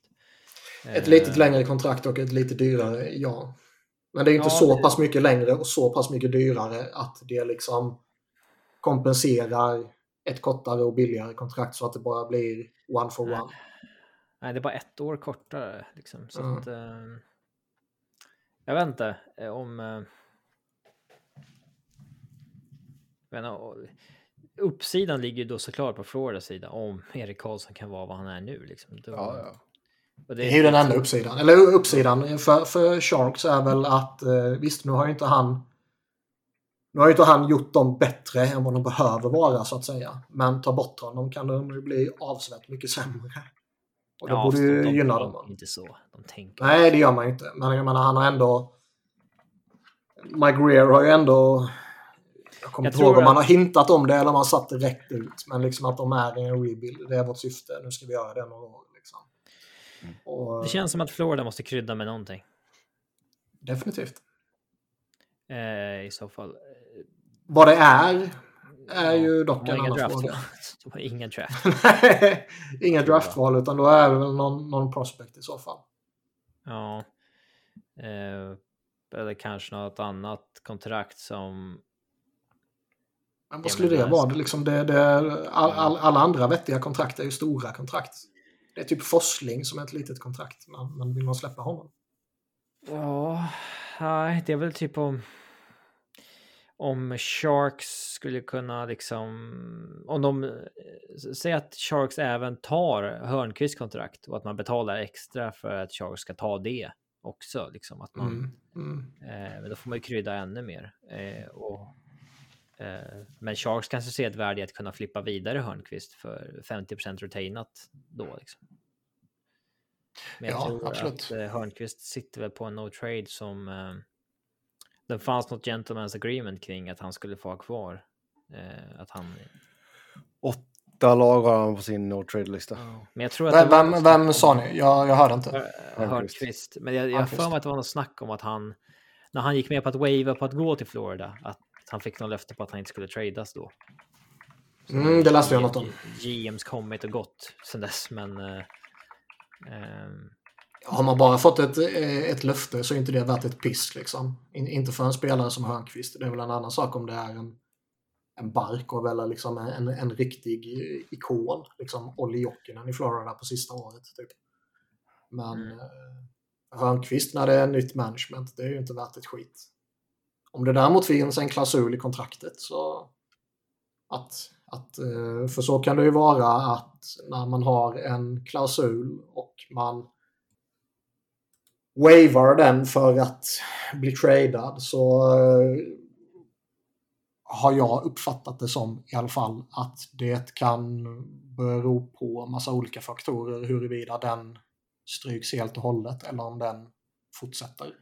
S2: Ett lite längre kontrakt och ett lite dyrare, ja. Men det är inte
S3: Ja,
S2: så
S3: det-
S2: pass mycket längre och så pass mycket dyrare att det liksom kompenserar ett kortare och billigare kontrakt så att det bara blir one for
S3: Nej.
S2: one.
S3: Nej, det är bara ett år kortare liksom. Så
S2: Mm.
S3: att, eh, jag vet inte eh, om... Eh, och- uppsidan ligger ju då såklart på Floridas sida om Erik Karlsson kan vara vad han är nu. Liksom. Då,
S1: Ja, ja.
S3: och
S2: Det är ju den enda uppsidan. Eller uppsidan för, för Sharks är väl att eh, visst, nu har ju inte han Nu har ju inte han gjort dem bättre än vad de behöver vara så att säga. Men ta bort honom kan de ju bli avsevärt mycket sämre. Och det
S3: Ja,
S2: borde ju
S3: de
S2: gynna dem.
S3: Inte så. De tänker.
S2: Nej, det gör man ju inte. Men jag menar, han har ändå... Mike Greer har ju ändå... Jag kommer
S3: Jag
S2: inte ihåg om han har hintat om det eller om han satt det rätt ut. Men liksom att de är i en rebuild. Det är vårt syfte. Nu ska vi göra det några år. Liksom. Och,
S3: Det känns som att Florida måste krydda med någonting.
S2: Definitivt.
S3: Eh, I så fall.
S2: Vad det är, är ju dock en annan fråga. <laughs>
S3: De har <laughs> inga draft.
S2: Inga draftval, utan då är det väl någon, någon prospect i så fall.
S3: Ja. Eh, eller kanske något annat kontrakt som...
S2: Men vad skulle det
S3: det-
S2: vara? Det, liksom det, det, all, all, alla andra vettiga kontrakt är ju stora kontrakt. Det är typ Forsling som är ett litet kontrakt, men, men vill man släppa honom?
S3: Ja, nej, det är väl typ om... Om Sharks skulle kunna liksom... Om de... Säg att Sharks även tar Hörnqvist kontrakt och att man betalar extra för att Sharks ska ta det också. Liksom att man...
S2: Mm, mm.
S3: Eh, men då får man ju krydda ännu mer. Eh, och, eh, men Sharks kanske ser ett värde i att kunna flippa vidare Hörnqvist för 50% retainat då. Liksom. Men jag
S2: Ja,
S3: tror
S2: absolut.
S3: att eh, Hörnqvist sitter väl på en no trade som eh, det fanns något gentleman's agreement kring att han skulle få ha kvar. Eh, att han,
S1: Åtta lag har han på sin no trade-lista.
S3: men jag tror att
S2: Vem, vem,
S3: något
S2: vem sa ni? Jag, jag hörde inte.
S3: Eh, Hörnqvist. Men jag, jag för mig att det var något snack om att han, när han gick med på att wava på att gå till Florida, att han fick någon löfte på att han inte skulle tradas då.
S2: Mm, det läste jag något om.
S3: GMs kommit och gått sen dess, men... Eh, ehm,
S2: Har man bara fått ett, eh, ett löfte så är inte det värt ett piss. Liksom. In, inte för en spelare som Hörnqvist. Det är väl en annan sak om det är en, en Barkov eller liksom en, en riktig ikon. Liksom Olli Jokinen i Florida på sista året. Typ. Men
S3: Mm.
S2: eh, Hörnqvist när det är nytt management, det är ju inte värt ett skit. Om det däremot finns en klausul i kontraktet så att, att eh, för så kan det ju vara att när man har en klausul och man wavar den för att bli tradad så eh, har jag uppfattat det som i alla fall att det kan bero på massa olika faktorer huruvida den stryks helt och hållet eller om den fortsätter.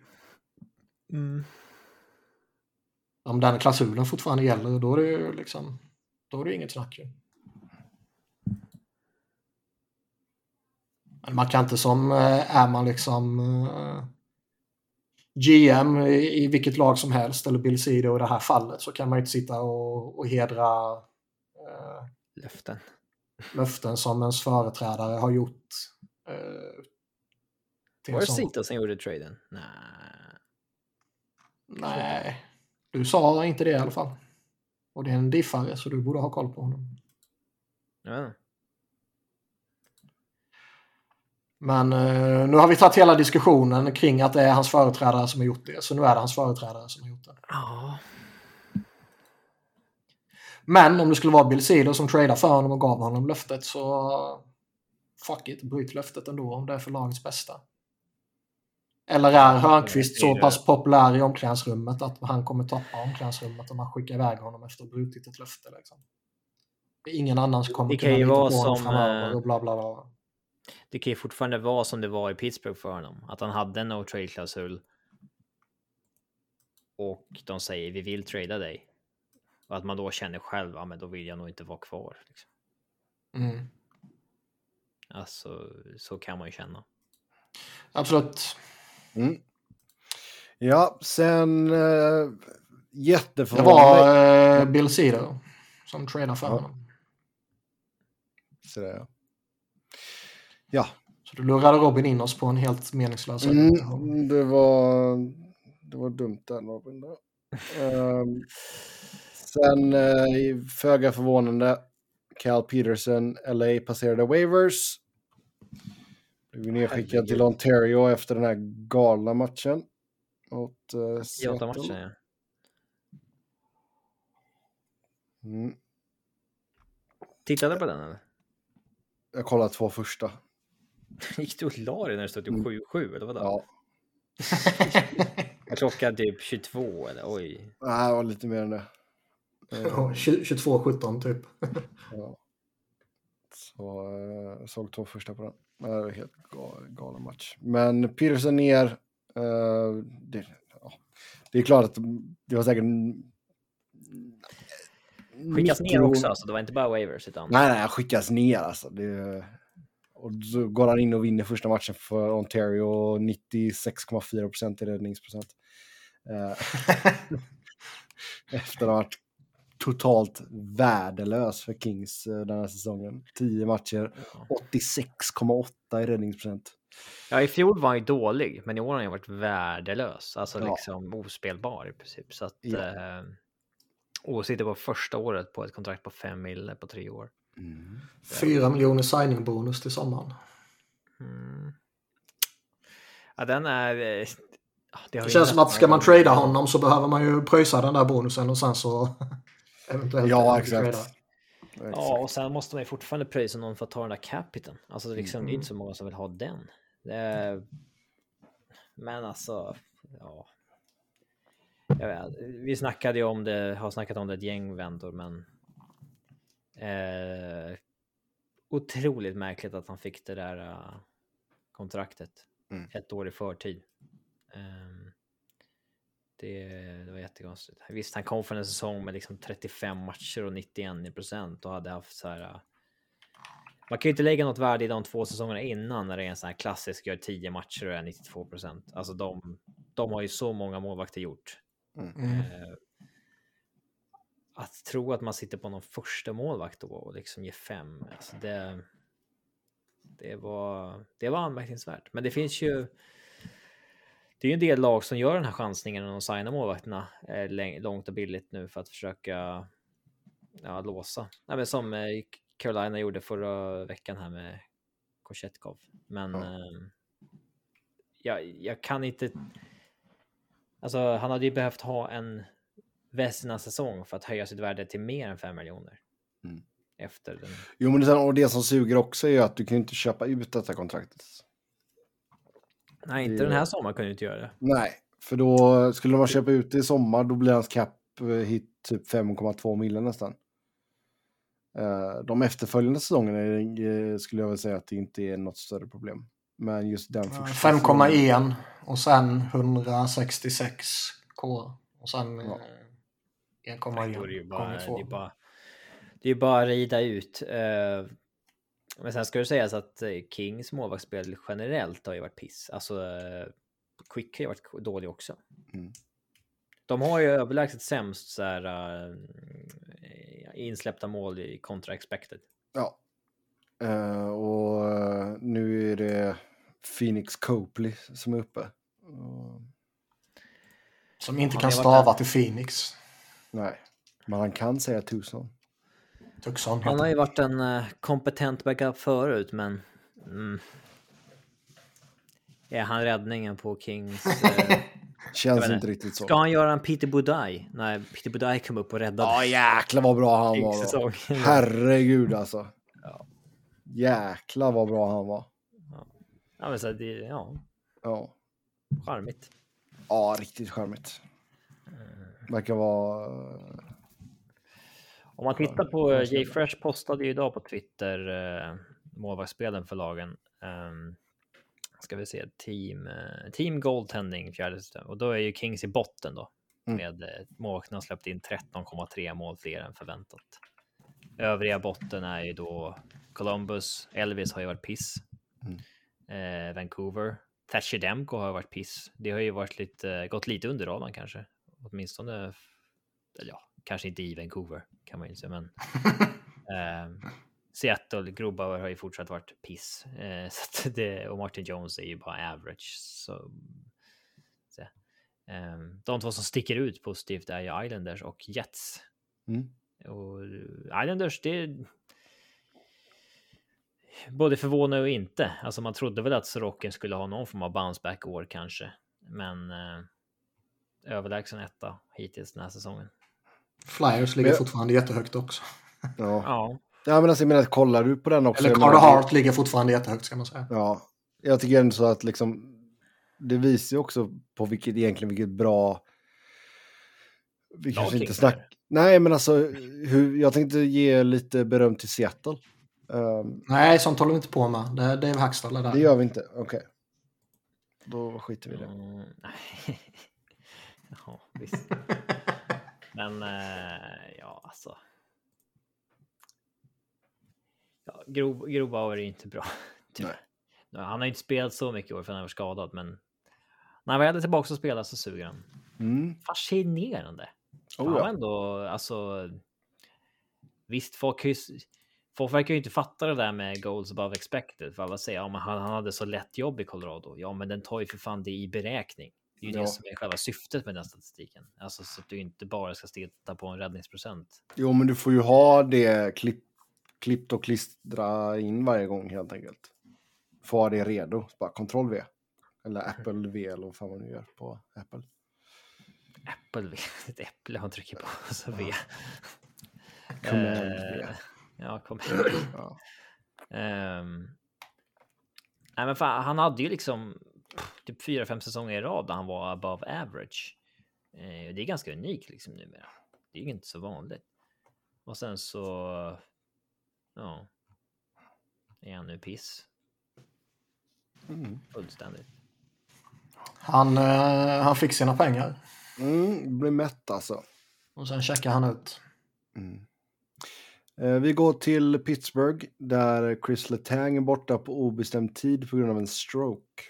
S2: Om den klausulen fortfarande gäller då är det ju liksom då är det inget snack Men man kan inte som, eh, är man liksom eh, GM i, i vilket lag som helst eller Bill Sido i det här fallet så kan man ju inte sitta och, och hedra eh,
S3: löften.
S2: löften som ens företrädare har gjort. Eh,
S3: Var det Sito som gjorde traden? Nej.
S2: Nej, du sa inte det i alla fall. Och det är en diffare så du borde ha koll på honom.
S3: Ja.
S2: Men eh, nu har vi tagit hela diskussionen kring att det är hans företrädare som har gjort det. Så nu är det hans företrädare som har gjort det.
S3: Ja.
S2: Men om det skulle vara Bill Cedar som tradar för honom och gav honom löftet så fuck it, bryt löftet ändå om det är för lagets bästa. Eller är Hörnqvist så pass populär i omklädningsrummet att han kommer toppa omklädningsrummet om man skickar iväg honom efter att ha brutit ett löfte. Liksom. Det är ingen annan som kommer
S3: Det kan
S2: kunna
S3: ju vara
S2: på
S3: som, eh,
S2: och bla bla bla.
S3: Det kan ju fortfarande vara som det var i Pittsburgh för honom. Att han hade en no trade klausul. Och de säger vi vill trada dig. Och att man då känner själv, ja men då vill jag nog inte vara kvar. Liksom.
S2: Mm.
S3: Alltså, så kan man ju känna.
S2: Absolut.
S1: Mm. Ja, sen
S2: Det
S1: jätteförvånande.
S2: var eh, Bill Cedar som tradade för
S1: Ja.
S2: honom.
S1: Så där, ja. Ja,
S2: Så du lurade Robin in oss på en helt meningslös
S1: mm, det var, det var dumt där Robin. Där. Ehm, sen, eh, föga förvånande, Cal Peterson, LA passerade waivers. Blev nedskickad till Ontario efter den här galna matchen. Mot uh,
S3: Jota matchen ja.
S1: Mm.
S3: Tittade du på den eller?
S1: Jag kollade två första. <laughs>
S3: Gick du och la dig när det stod typ 7-7 eller vadå?
S1: Ja. <laughs>
S3: Klockan typ 22 eller oj.
S1: Nej, det var lite mer än det.
S2: Ja, 22-17 typ. <laughs>
S1: ja. Så eh, såg två första på den. Det var helt ga- galen match. Men Peterson ner. eh, det, ja. det är klart att det var säkert...
S3: Skickas ner
S1: 90
S3: också, alltså. Det var inte bara waivers utan.
S1: Nej, nej, skickas ner alltså. Det, och så går han in och vinner första matchen för Ontario. 96,4 procent i räddningsprocent. Eh, <laughs> efter att ha varit totalt värdelös för Kings eh, den här säsongen. 10 matcher, 86,8 i räddningsprocent.
S3: Ja, i fjol var han ju dålig, men i år har han varit värdelös. Alltså
S1: Ja.
S3: liksom ospelbar i princip. Så att...
S1: Ja.
S3: Eh, och sitter på första året på ett kontrakt på 5 mille på tre år.
S2: 4 miljoner signing-bonus till sommaren.
S3: Mm. Ja, den är... eh,
S2: Det
S3: ju
S2: känns som att ska man trada honom så behöver man ju pröjsa den där bonusen och sen så <laughs> eventuellt...
S1: Ja,
S2: eh,
S1: exakt.
S3: Ja, och sen måste man ju fortfarande pröjsa någon för att ta den där capiten. Alltså det är liksom, det är
S2: Mm.
S3: inte så många som vill ha den. Det, men alltså, ja. Jag vet, vi snackade ju om det, har snackat om det ett gäng vändor, men. Otroligt märkligt att han fick det där eh, kontraktet
S1: Mm.
S3: ett år i förtid. Ehm, det, det var jättekonstigt. Visst, han kom från en säsong med liksom 35 matcher och 91 procent och hade haft så här. äh, Man kan ju inte lägga något värde i de två säsongerna innan när det är en sån här klassisk gör 10 matcher och är 92 procent. Alltså de, de har ju så många målvakter gjort.
S2: Mm.
S3: Eh, att tro att man sitter på någon första målvakt då och liksom ger fem. Alltså det, det var, det var anmärkningsvärt. Men det finns ju. Det är ju en del lag som gör den här chansningen och de signar målvakterna eh, långt och billigt nu för att försöka ja, låsa. Nej, men som eh, Carolina gjorde förra veckan här med Kochetkov. Men
S1: Ja.
S3: eh, jag, jag kan inte. Alltså, han hade ju behövt ha en Vesina-säsong för att höja sitt värde till mer än 5 miljoner.
S1: Mm.
S3: Efter den.
S1: Jo, men det, och det som suger också är ju att du kan ju inte köpa ut detta kontraktet.
S3: Nej, inte
S1: Det-
S3: den här sommaren kunde du inte göra det.
S1: Nej, för då skulle man köpa ut det i sommar, då blir hans cap eh, hit typ 5,2 miljoner nästan. Eh, De efterföljande säsongerna eh, skulle jag väl säga att det inte är något större problem. Men just den första
S2: 5,1 och sen 166k. Och sen
S1: Ja.
S2: Eh,
S3: Då är det ju
S2: 1,1
S3: bara, det
S2: 2.
S3: är bara, det är bara att rida ut. Eh, Men sen ska det sägas att eh, Kings målvaktsspel generellt har ju varit piss. Alltså, eh, Quick har ju varit dålig också.
S1: Mm.
S3: De har ju överlägset sämst så här, eh, insläppta mål i kontra expected.
S1: Ja. Eh, och eh, nu är det Phoenix Copley som är uppe. Uh,
S2: Som inte kan stava till Phoenix.
S1: Nej, men han kan säga Tucson.
S2: Tucson
S3: Han har ju varit en eh, kompetent backup förut, men... Mm, är han räddningen på Kings? <laughs> eh,
S1: Känns inte riktigt så.
S3: Ska han göra en Peter Budaj? Nej, Peter Budaj kom upp och räddade
S1: Ja, jäklar vad bra han var. Då. Herregud alltså.
S3: Ja.
S1: Jäklar vad bra han var.
S3: Ja, men så det, ja,
S1: Ja,
S3: charmigt.
S1: ja riktigt charmigt. Verkar vara...
S3: Om man tittar på Jay Fresh postade ju idag på Twitter eh, målvaktsspelen för lagen. Um, ska vi se, team, eh, team goaltending fjärde system. Och då är ju Kings i botten då.
S1: Mm.
S3: Med eh, målvakterna släppt in 13,3 mål fler än förväntat. Övriga botten är ju då Columbus, Elvis har ju varit piss.
S1: Mm.
S3: Eh, Vancouver, Thatcher Demko har varit piss. Det har ju varit lite, gått lite under radarn kanske. Åtminstone, eller ja, kanske inte i Vancouver kan man ju säga, men <laughs> eh, Seattle, Grobauer har ju fortsatt varit piss. Eh, <laughs> så det, och Martin Jones är ju bara average. Så, så, eh, de två som sticker ut positivt är ju Islanders och Jets.
S1: Mm.
S3: Och Islanders, det är både förvånande och inte. Alltså man trodde väl att Sorokin skulle ha någon form av bounce back år kanske, men eh, överlägsen etta hittills den här säsongen.
S2: Flyers ligger
S1: Men-
S2: fortfarande jättehögt också. <laughs>
S1: Ja.
S3: Ja,
S1: ja, men alltså jag menar, kollar du på den också?
S2: Eller Carter Hart ligger fortfarande jättehögt ska man säga.
S1: Ja, jag tycker ändå så att liksom det visar ju också på vilket egentligen vilket bra... Vi kanske
S3: Lag
S1: inte
S3: Kings är.
S1: snack... Nej, men alltså, hur, jag tänkte ge lite beröm till Seattle. Ehm,
S2: Nej, sånt håller vi inte på med. Det är Dave Hackstall är där.
S1: det gör vi inte, okej. Då skiter vi i det.
S3: Mm, nej. <laughs> ja, visst. <laughs> Men eh, ja, alltså. Ja, Gro, Grobauer är inte bra. <laughs> Nej, Han har inte spelat så mycket i år för han var skadad, men när han väl är tillbaka och spelar så suger han.
S1: Mm.
S3: Fascinerande.
S1: Oh,
S3: han
S1: ja.
S3: ändå, alltså. Visst, folk, ju folk verkar ju inte fatta det där med goals above expected. För alla säger ja, men han, han hade så lätt jobb i Colorado. Ja, men den tar ju för fan det i beräkning. Det är ju
S1: Ja.
S3: det som är själva syftet med den statistiken. Alltså så att du inte bara ska titta på en räddningsprocent.
S1: Jo, men du får ju ha det klipp, klippt och klistra in varje gång helt enkelt. Få ha det redo. Så bara kontroll V. Eller Apple V eller vad fan man nu gör på Apple.
S3: Apple V, <laughs> ett äpple han trycker på. Så V. <laughs>
S1: Command
S3: Eh,
S1: V.
S3: Ja, kom.
S1: Ja. <clears throat>
S3: Ehm, nej, men fan, han hade ju liksom typ fyra, fem säsonger i rad där han var above average. Eh, det är ganska unikt liksom numera. Det är ju inte så vanligt. Och sen så. Ja. Är han nu piss
S1: Mm.
S3: fullständigt.
S2: Han, eh, han fick sina pengar
S1: Mm, blir mätt alltså.
S2: och sen checkade han ut.
S1: Mm. Eh, Vi går till Pittsburgh där Chris Letang är borta på obestämd tid på grund av en stroke.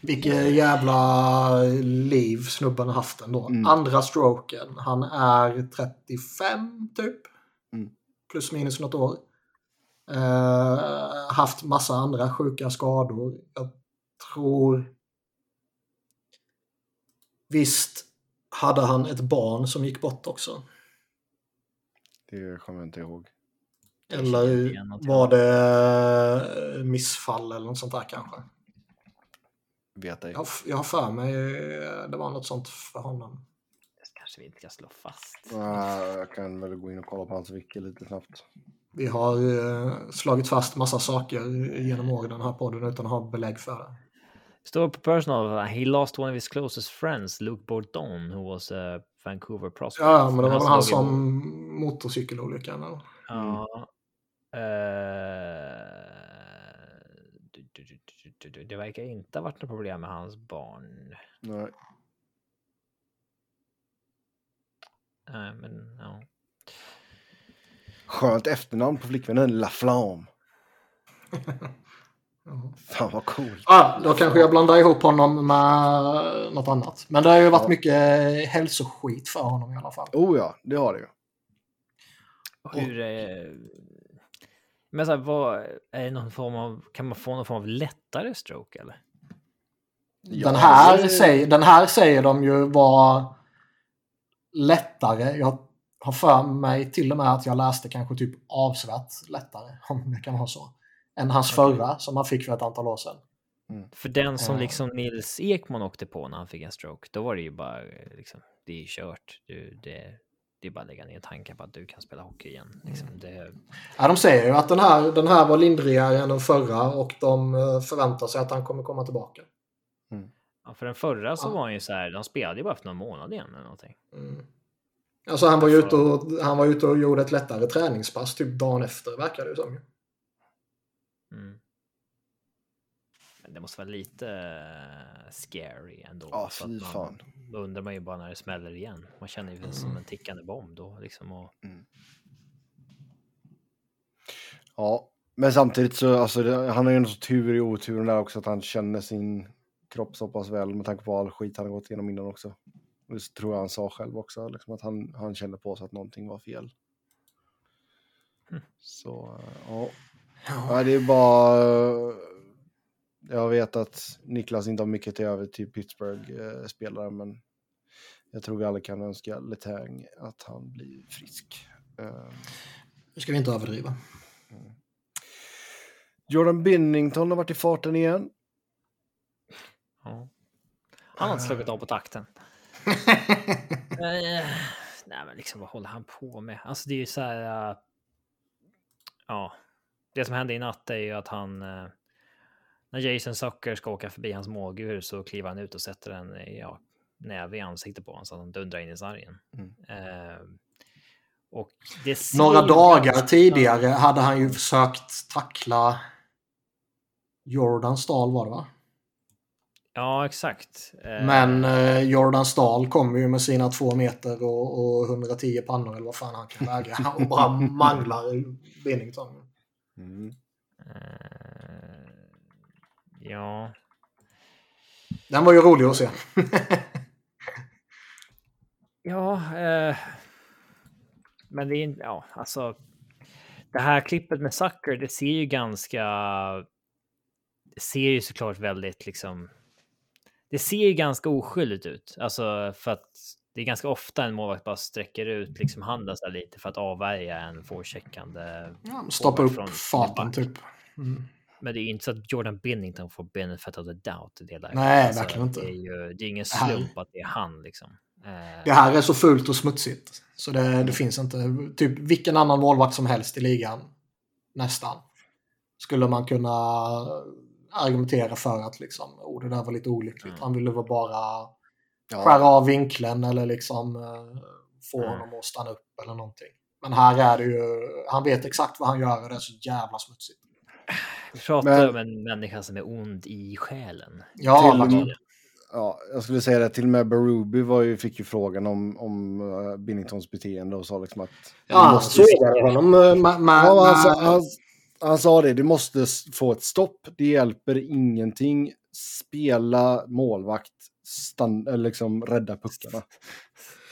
S2: Vilket jävla liv snubben har haft ändå.
S1: Mm.
S2: Andra stroken. Han är 35 typ.
S1: Mm.
S2: Plus minus något år. Eh, haft massa andra sjuka skador. Jag tror... Visst hade han ett barn som gick bort också.
S1: Det kommer jag inte ihåg.
S2: Eller var det eh, missfall eller något sånt där kanske?
S1: Vet ej.
S2: Jag har, jag har för mig eh, det var något sånt för honom.
S3: Det kanske vi inte ska slå fast.
S1: Ah, jag kan väl gå in och kolla på hans wiki lite snabbt.
S2: Vi har eh, slagit fast massa saker genom åren i den här podden utan att ha belägg för det.
S3: Står på personal. He lost one of his closest friends, Luke Bourdon, who was a Vancouver prospect.
S2: Ja, men det var han
S3: i-
S2: som motorcykelolyckan.
S3: Ja. eh, du, du, du, du, du, du, det verkar inte ha varit något problem med hans barn.
S1: Nej.
S3: Nej, men ja.
S1: Skönt efternamn på flickvännen, La Flamme. <laughs>
S2: Ja.
S1: Fan vad coolt.
S2: Ah, då kanske jag blandar ihop honom med något annat. Men det har ju varit
S1: Ja.
S2: mycket hälsoskit för honom i alla fall.
S1: Oh ja, det har det ju.
S3: Och Hur... Eh, men så här, vad, är det någon form av, kan man få någon form av lättare stroke eller?
S2: den, här
S1: det-
S2: säger, den här säger de ju var lättare. Jag har för mig till och med att jag läste kanske typ avsevärt lättare, <laughs> om det kan vara så, än hans
S3: Okej.
S2: förra som han fick för ett antal år sedan.
S3: För den som
S2: Ja.
S3: liksom Nils Ekman åkte på när han fick en stroke, då var det ju bara eh, liksom, det är kört. Du, det, det är bara att lägga ner tankar på att du kan spela hockey igen. Liksom, det,
S2: Ja, de säger ju att den här, den här var lindrigare än den förra och de eh, förväntar sig att han kommer komma tillbaka.
S3: ja, för den förra så
S2: Ja.
S3: var han ju så här, de spelade ju bara efter någon månad igen eller någonting.
S2: Mm. Alltså han var, ju ute och, han var ute och gjorde ett lättare träningspass typ dagen efter verkar det som.
S3: Mm. Det måste vara lite eh, scary ändå.
S1: Ja,
S3: så att
S1: fy
S3: man-
S1: fan.
S3: Då undrar man ju bara när det smäller igen. Man känner ju det som en tickande bomb då liksom. Och,
S1: Ja, men samtidigt så, alltså, det, han har ju en så tur i oturen där också att han känner sin kropp så pass väl med tanke på all skit han har gått igenom innan också. Och det tror jag han sa själv också, liksom, att han, han kände på sig att någonting var fel.
S3: Mm.
S1: Så, eh, ja. ja. Det är bara... Jag vet att Niklas inte har mycket till över till Pittsburgh-spelare, men jag tror vi alla kan önska Letang att han blir frisk. Eh,
S2: Nu ska vi inte överdriva.
S1: Jordan Binnington har varit i farten igen.
S3: ja. Han har inte slagit av på takten. <laughs> Eh, nej, men liksom vad håller han på med? Alltså det är ju så här. eh, ja, det som hände i natt är ju att han. När Jason Zucker ska åka förbi hans målgur så kliver han ut och sätter en ja, näve i ansiktet på honom så att han dundrar in i sargen.
S1: Mm.
S3: Eh, och
S2: Några dagar
S3: ganska-
S2: tidigare hade han ju försökt tackla Jordan Stahl var det va?
S3: Ja, exakt.
S2: Men eh, Jordan Stahl kommer ju med sina två meter och, och 110 pannor eller vad fan han kan väga och bara manglar i Binnington.
S1: Mm.
S3: eh, ja,
S2: Den var ju rolig att se.
S3: ja. Eh, men det är inte, ja, alltså. Det här klippet med Zucker, det ser ju ganska. Det ser ju såklart väldigt liksom. Det ser ju ganska oskyldigt ut, alltså för att det är ganska ofta en målvakt bara sträcker ut liksom handen så lite för att avvärja en forecheckande.
S2: Ja, Stoppa upp
S3: back.
S2: typ. Mm.
S3: Men det är ju inte så att Jordan Binnington får benefit of the doubt i det läget.
S2: Nej, verkligen inte.
S3: Det är ju det är ingen slump att det är han liksom. Eh,
S2: Det här är så fult och smutsigt. Så det, det finns inte. Typ vilken annan målvakt som helst i ligan. Nästan. Skulle man kunna argumentera för att liksom, oh, det där var lite olyckligt.
S3: Mm.
S2: Han ville väl bara
S1: Ja.
S2: skära av vinkeln eller liksom eh, få
S3: Mm.
S2: honom att stanna upp eller någonting. Men här är det ju, han vet exakt vad han gör och det är så jävla smutsigt.
S3: Vi pratar
S1: Men-
S3: om en människa som är ond i själen.
S2: Ja,
S1: Till-. Ja, jag skulle säga det. Till och med Baruby var ju, fick ju frågan om, om uh, Binningtons beteende och sa liksom att...
S2: Ja,
S1: måste-
S2: sågade honom med... med,
S1: Ja, han, sa,
S2: med
S1: han, han sa det, du måste få ett stopp. Det hjälper ingenting. Spela målvakt, stann, eller liksom rädda puckarna.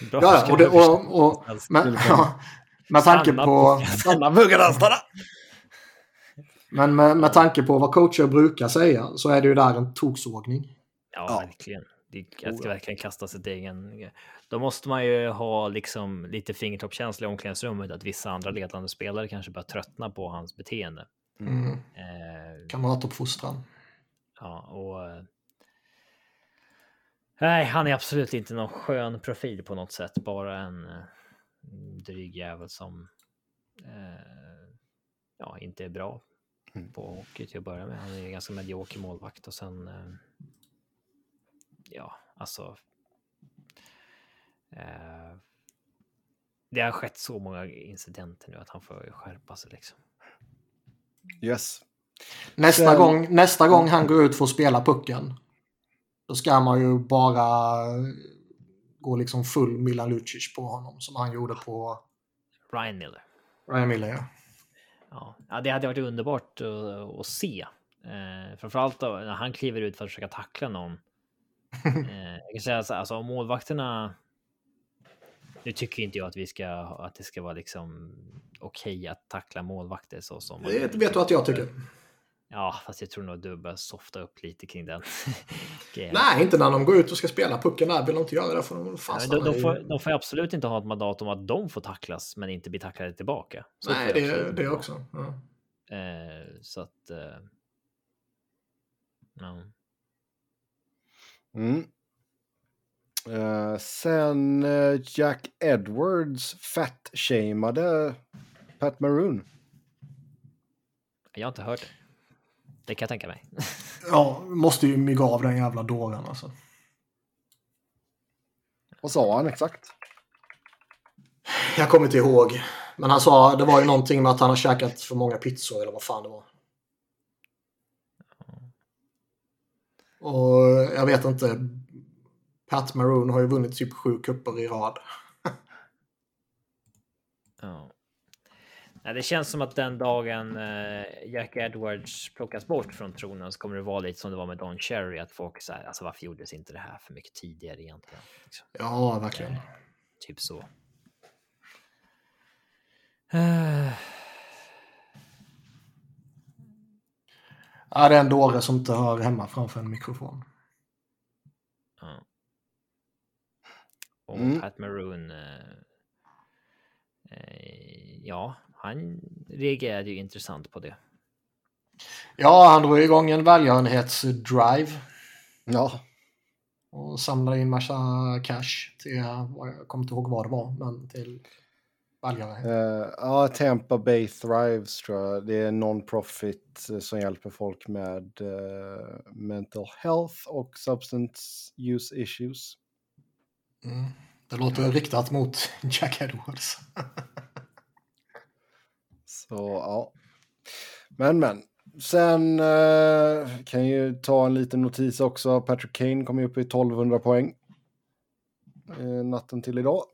S1: <laughs>
S3: Bra
S2: ja, och, det, och, och men,
S1: Skulle
S2: ja, <laughs> med tanke
S3: Stanna
S2: på... <laughs>
S1: Stanna puckarna, stanna!
S2: Men med, med tanke på vad coacher brukar säga så är det ju där en toksågning.
S3: Ja,
S1: Ja.
S3: verkligen. Det, jag ska verkligen kasta sitt egen... Då måste man ju ha liksom lite fingertoppskänsla i omklädningsrummet att vissa andra ledande spelare kanske börjar tröttna på hans beteende.
S2: Mm.
S3: Eh,
S2: Kamratuppfostran.
S3: ja, och... eh, Nej, han är absolut inte någon skön profil på något sätt. Bara en eh, dryg jävel som eh, ja, inte är bra
S1: Mm.
S3: på hockey till att börja med. Han är en ganska medioker målvakt och sen... Eh, ja, alltså... Eh, det har skett så många incidenter nu att han får skärpa sig liksom.
S1: Yes.
S2: Nästa,
S1: Sen-
S2: gång, nästa gång han går ut för att spela pucken. Då ska man ju bara gå liksom full Milan Lucic på honom som han gjorde på
S3: Ryan Miller.
S2: Ryan Miller. Ja.
S3: Ja, det hade varit underbart att, att se. Eh, framförallt då, när han kliver ut för att försöka tackla någon. <laughs> Eh, jag kan säga så alltså om målvakterna. Nu tycker inte jag att vi ska att det ska vara liksom okej att tackla målvakter så som.
S2: Det vet du att jag tycker.
S3: Ja, fast jag tror nog att du börjar softa upp lite kring den. <laughs>
S2: Nej, inte när de går ut och ska spela pucken där. Vill de inte göra det får de väl fan
S3: Ja, de, de, får, de får absolut inte ha ett mandat om att de får tacklas, men inte bli tacklade tillbaka. Så
S2: Nej,
S3: det
S2: det, också. Ja.
S3: Eh, så att. Eh, ja.
S1: Mm. Eh, sen eh, Jack Edwards fat-shameade Pat Maroon.
S3: Jag har inte hört det. Det kan jag tänka mig. <laughs>
S2: ja, måste ju mygga av den jävla dåren alltså.
S1: Vad sa han exakt?
S2: Jag kommer inte ihåg. Men han sa, det var ju någonting med att han har käkat för många pizzor eller vad fan det var. Och jag vet inte. Pat Maroon har ju vunnit typ sju kupper i rad. <laughs>
S3: Ja. Nej, det känns som att den dagen eh, Jack Edwards plockas bort från tronen så kommer det vara lite som det var med Don Cherry. Att folk säger alltså varför gjordes inte det här för mycket tidigare egentligen? Liksom.
S2: Ja, verkligen.
S3: Typ så. Eh,
S2: Ja, det är en dåre som inte hör hemma framför en mikrofon.
S3: ja. Och
S1: Mm.
S3: Pat Maroon. Eh, eh, ja, han reagerade ju intressant på det.
S2: Ja, han drog igång en välgörenhetsdrive
S1: Ja.
S2: och samlade in massa cash till, jag kommer inte ihåg vad det var, men till baljare.
S1: Eh, ja, Tampa Bay Thrives tror jag. Det är non-profit eh, som hjälper folk med eh, mental health och substance use issues.
S2: Mm. Det låter riktat mot <laughs> Jack Edwards.
S1: Så ja. Men men. Sen eh, kan ju ta en liten notis också. Patrick Kane kom ju upp i 1200 poäng. Eh, natten till idag.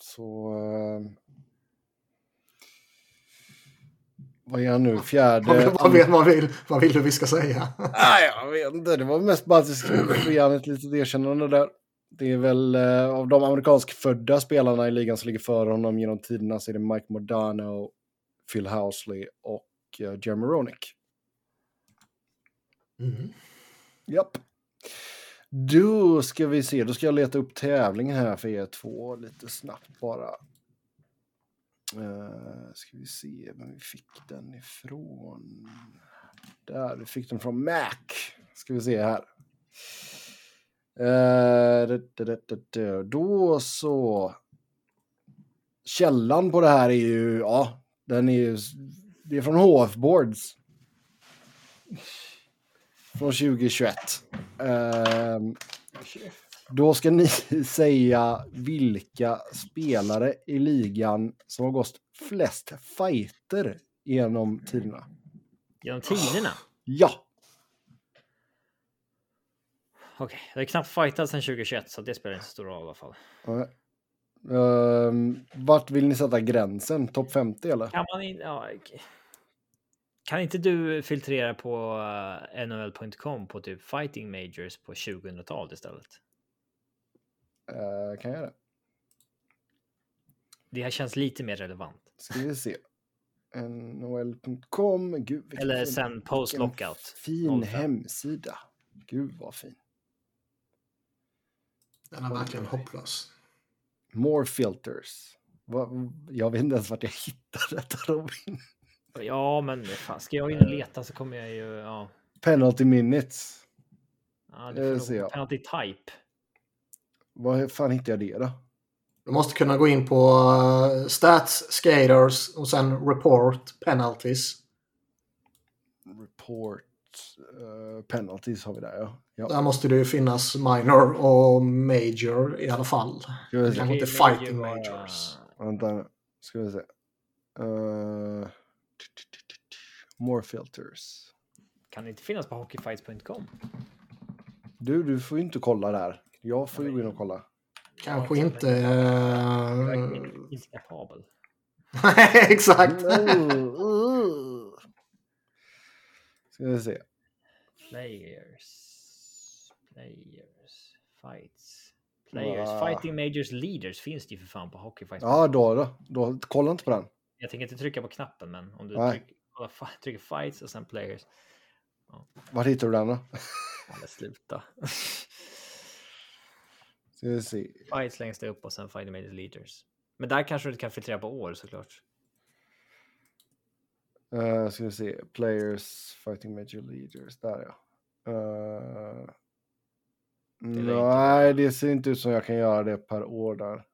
S1: Så... Eh, vad är han nu? Fjärde...
S2: vad, vill, vad, vill, vad, vill, vad vill du vi ska säga?
S1: Nej, jag vet inte. Det var mest bara att jag skulle ge ett litet erkännande där. Det är väl eh, av de amerikanskfödda spelarna i ligan som ligger före honom genom tiderna så är det Mike Modano, Phil Housley och uh, Jeremy Roenick.
S2: Mm.
S1: Japp. Då ska vi se, då ska jag leta upp tävlingen här för er två lite snabbt bara. Uh, ska vi se vem vi fick den ifrån. Där, vi fick den från Mac. Ska vi se här. Da, då så. Källan på det här är ju, ja, den är ju, det är från HF Boards. Från 2021. Uh, då ska ni <laughs> säga vilka spelare i ligan som har gått flest fighter genom tiderna.
S3: Genom tiderna?
S1: Ja.
S3: Okej, okay. det är knappt fightat sedan 2021 så det spelar inte så stor roll i alla fall.
S1: Uh, vart vill ni sätta gränsen? Topp 50 eller?
S3: Kan man inte... Ja, kan inte du filtrera på uh, eh, nhl.com på typ fighting majors på 2000-talet istället?
S1: Uh, kan jag det?
S3: Det här känns lite mer relevant.
S1: Ska vi se. NHL.com. Gud,
S3: Eller sen post lockout.
S1: Fin 05. hemsida. Gud vad fin.
S2: Den är verkligen hopplös.
S1: More filters. Jag vet inte ens vart jag hittar detta Robin.
S3: Ja, men fan, ska jag in och leta så kommer jag ju... Ja.
S1: Penalty minutes.
S3: Ja, det får nog, penalty type.
S1: Var fan hittar jag det då?
S2: Du måste kunna gå in på uh, stats, skaters och sen report penalties.
S1: Report uh, penalties har vi där ja. ja.
S2: Där måste det ju finnas minor och major i alla fall. Kanske inte fighting major, majors.
S1: Vänta ska vi se. Uh, more filters.
S3: Kan det inte finnas på hockeyfights.com?
S1: Du, du får ju inte kolla där. Jag får ju gå in och kolla.
S2: Kanske inte...
S3: Inte kapabel. <laughs>
S2: Nej, exakt.
S1: Ska vi se.
S3: Players. Players. Fights. Players. Wow. Fighting Majors Leaders finns det ju för fan på Hockeyfights.
S1: Ja, då, då, då. Kolla inte på den.
S3: Jag tänker inte trycka på knappen, men om du trycker, <laughs> trycker Fights och sen Players.
S1: Ja. Var hittar du den då?
S3: Ja, sluta. <laughs>
S1: Ska vi se.
S3: Fights längst upp och sen Fighting Majors Leaders. Men där kanske du kan filtrera på år såklart.
S1: Uh, ska vi se. Players, Fighting Major Leaders. Där ja. Uh, nej, det ser inte ut som jag kan göra det per år där.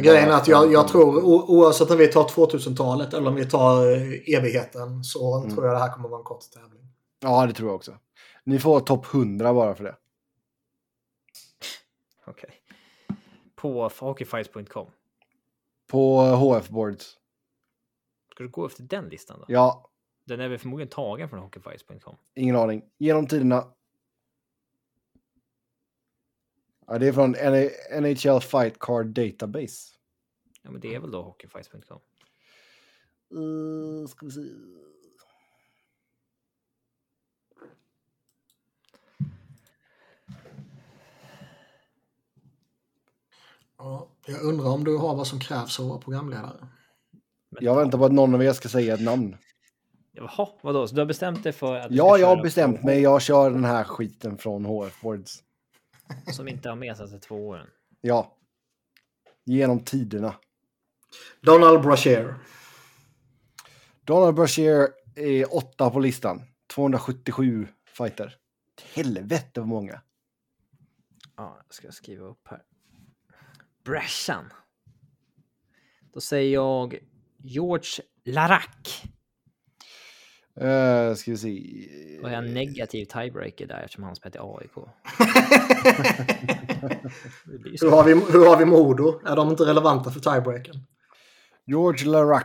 S2: Grejen är att jag, jag tror oavsett om vi tar 2000-talet eller om vi tar eh, evigheten så mm. tror jag det här kommer vara en kort tävling.
S1: Ja, det tror jag också. Ni får topp 100 bara för det.
S3: Okej. Okay. På hockeyfights.com?
S1: På HF Boards.
S3: Ska du gå efter den listan då?
S1: Ja.
S3: Den är väl förmodligen tagen från hockeyfights.com?
S1: Ingen aning. Genom tiderna. Ja, det är från NHL Fight Card Database.
S3: Ja, men det är väl då hockeyfights.com?
S1: Uh, ska vi se.
S2: Ja, jag undrar om du har vad som krävs att vara programledare.
S1: Jag väntar på att någon av er ska säga ett namn.
S3: Jaha, vadå? Så du har bestämt dig för att...
S1: Ja, jag har bestämt mig. Jag kör den här skiten från HF Boards.
S3: Som inte har med sig till två åren.
S1: Ja. Genom tiderna.
S2: Donald Brashear.
S1: Donald Brashear är åtta på listan. 277 fighter. Helvete vad många.
S3: Ja, jag ska skriva upp här. Brashan. Då säger jag George Larac.
S1: Uh, ska vi se.
S3: Har jag en negativ tiebreaker där eftersom han spelar i AIK. <laughs>
S2: Hur, har vi, hur har vi Modo? Är de inte relevanta för tiebreaken?
S1: George Larac,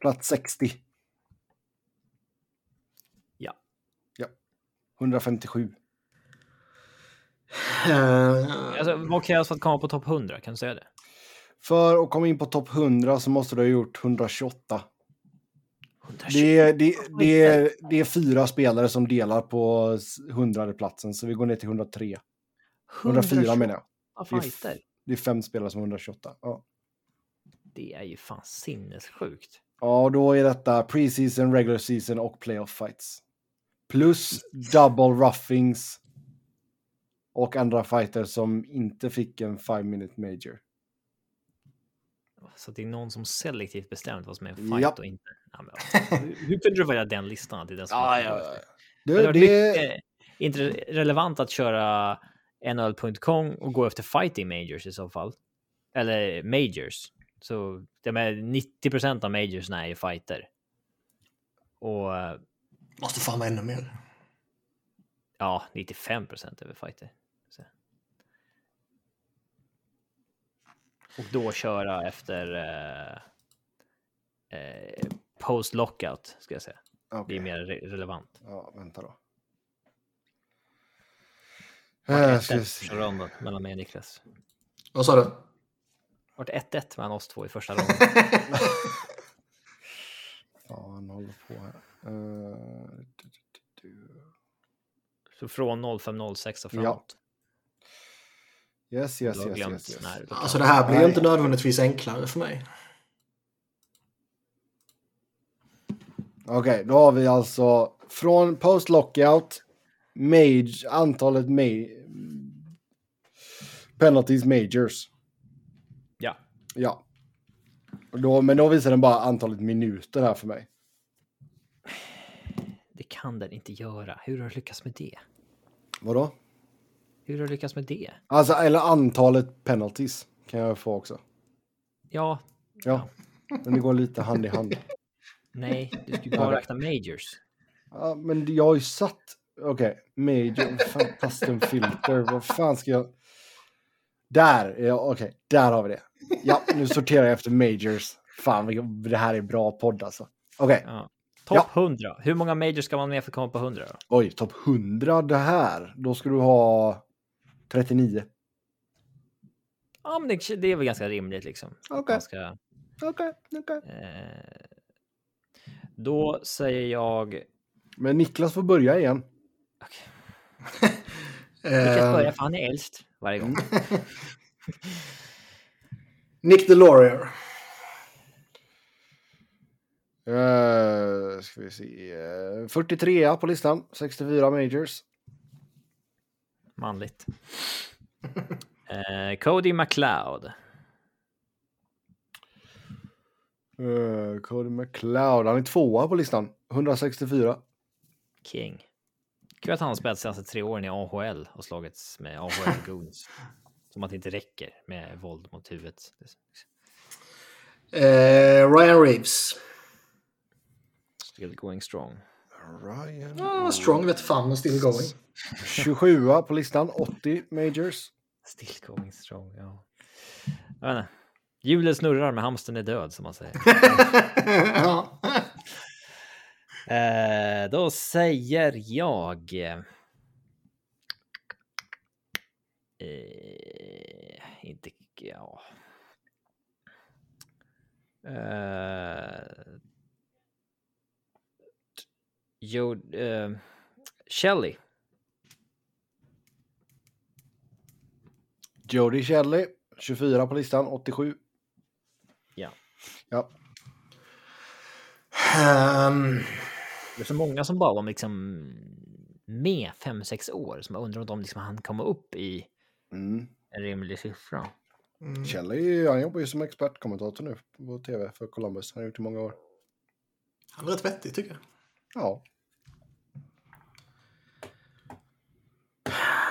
S1: plats 60.
S3: Ja.
S1: Ja. 157.
S2: Eh,
S3: Alltså, vad krävs för att komma på topp 100? Kan du säga det?
S1: För att komma in på topp 100 så måste du ha gjort 128.
S3: 120.
S1: Det är, det, det, är, det är fyra spelare som delar på 100 platsen så vi går ner till 103. 104 menar jag. Det är. Det är fem spelare som har 128. Ja.
S3: Det är ju fan sinnessjukt.
S1: Ja, och då är detta preseason, regular season och playoff fights. Plus double roughings. Och andra fighter som inte fick en 5 minute major.
S3: Så det är någon som selektivt bestämt vad som är en fight
S1: Japp.
S3: och inte. Ja, men, ja. hur, kunde du välja den listan? Till den som
S1: Ja, ja, ja.
S3: Det hade
S1: Det, det,
S3: inte relevant att köra NHL.com och gå efter fighting majors i så fall. Eller majors. Så det med 90% av majors är ju fighter. Och eh,
S2: måste fan vara ännu mer.
S3: ja, 95 är väl fighter. Och då köra efter eh, eh, post lockout ska jag säga. Det
S1: Okej.
S3: är mer re relevant.
S1: Ja, vänta då.
S3: Vart
S1: Eh,
S3: 1-1
S1: ska vi
S3: första
S1: se.
S3: ronden mellan mig och Niklas.
S2: Vad sa du?
S3: Vart 1-1 mellan oss två i första <laughs> ronden.
S1: Fan, håller på här. Eh, du, du, du.
S3: Så från 05.06 och framåt.
S1: Yes, yes, yes, yes, yes.
S3: när du-
S2: Alltså det här blir
S1: Nej.
S2: inte nödvändigtvis enklare för mig.
S1: Okej, då har vi alltså från post lockout, mage, antalet ma- penalties majors.
S3: Ja.
S1: Ja. Och Då, men då visar den bara antalet minuter här för mig.
S3: Det kan den inte göra. Hur har du lyckats med det?
S1: Vadå?
S3: Hur har du lyckats med det?
S1: Alltså, eller antalet penalties kan jag få också.
S3: Ja,
S1: Ja, men det går lite hand i hand.
S3: nej, du skulle bara räkna majors.
S1: Ja, men jag har ju satt... Okej, major, fan, custom filter, vad fan ska jag... Där, ja, okej, där har vi det. Ja, nu sorterar jag efter majors. Fan, det här är bra podd alltså. Okej,
S3: Ja. Topp 100. Hur många majors ska man med för att komma på 100 då?
S1: oj, topp 100 det här. Då ska du ha 39.
S3: Ja, men det, det är väl ganska rimligt liksom.
S1: Okej.
S3: ska,
S1: Okej, okej.
S3: eh, då säger jag...
S1: Men Niklas får börja igen.
S3: Okay. Niklas <laughs>
S2: Eh,
S3: börjar för han är äldst varje gång. <laughs>
S2: Nick DeLaurier.
S1: Uh, ska vi se. Uh, 43 på listan, 64 majors.
S3: Manligt. Eh, Cody McLeod.
S1: Uh, Cody McLeod, han är tvåa på listan, 164.
S3: King. Kul att han har spelat senaste tre åren i AHL och slagits med AHL Goons. <laughs> Som att det inte räcker med våld mot huvudet.
S2: Eh, Ryan Reeves.
S3: Still going strong.
S1: Ryan.
S2: Ah, strong vet fan, still going. <laughs>
S1: 27 på listan, 80 majors.
S3: Still going strong, ja. Jag vet inte. Hjulet snurrar men hamstern är död som man säger. <laughs>
S2: ja.
S3: Eh, då säger jag... Eh, inte... Ja. Eh, jo, eh, Shelley.
S1: Jody Shelley, 24 på listan, 87.
S3: Ja.
S1: Ja.
S2: Ehm,
S3: Det är så många som bara var liksom med 5-6 år som jag undrar om de liksom han komma upp i
S1: Mm.
S3: en rimlig siffra.
S2: mm.
S1: Han jobbar ju som expertkommentator nu på tv för Columbus. Han har gjort det i många år.
S2: Han är rätt vettig tycker jag.
S1: Ja.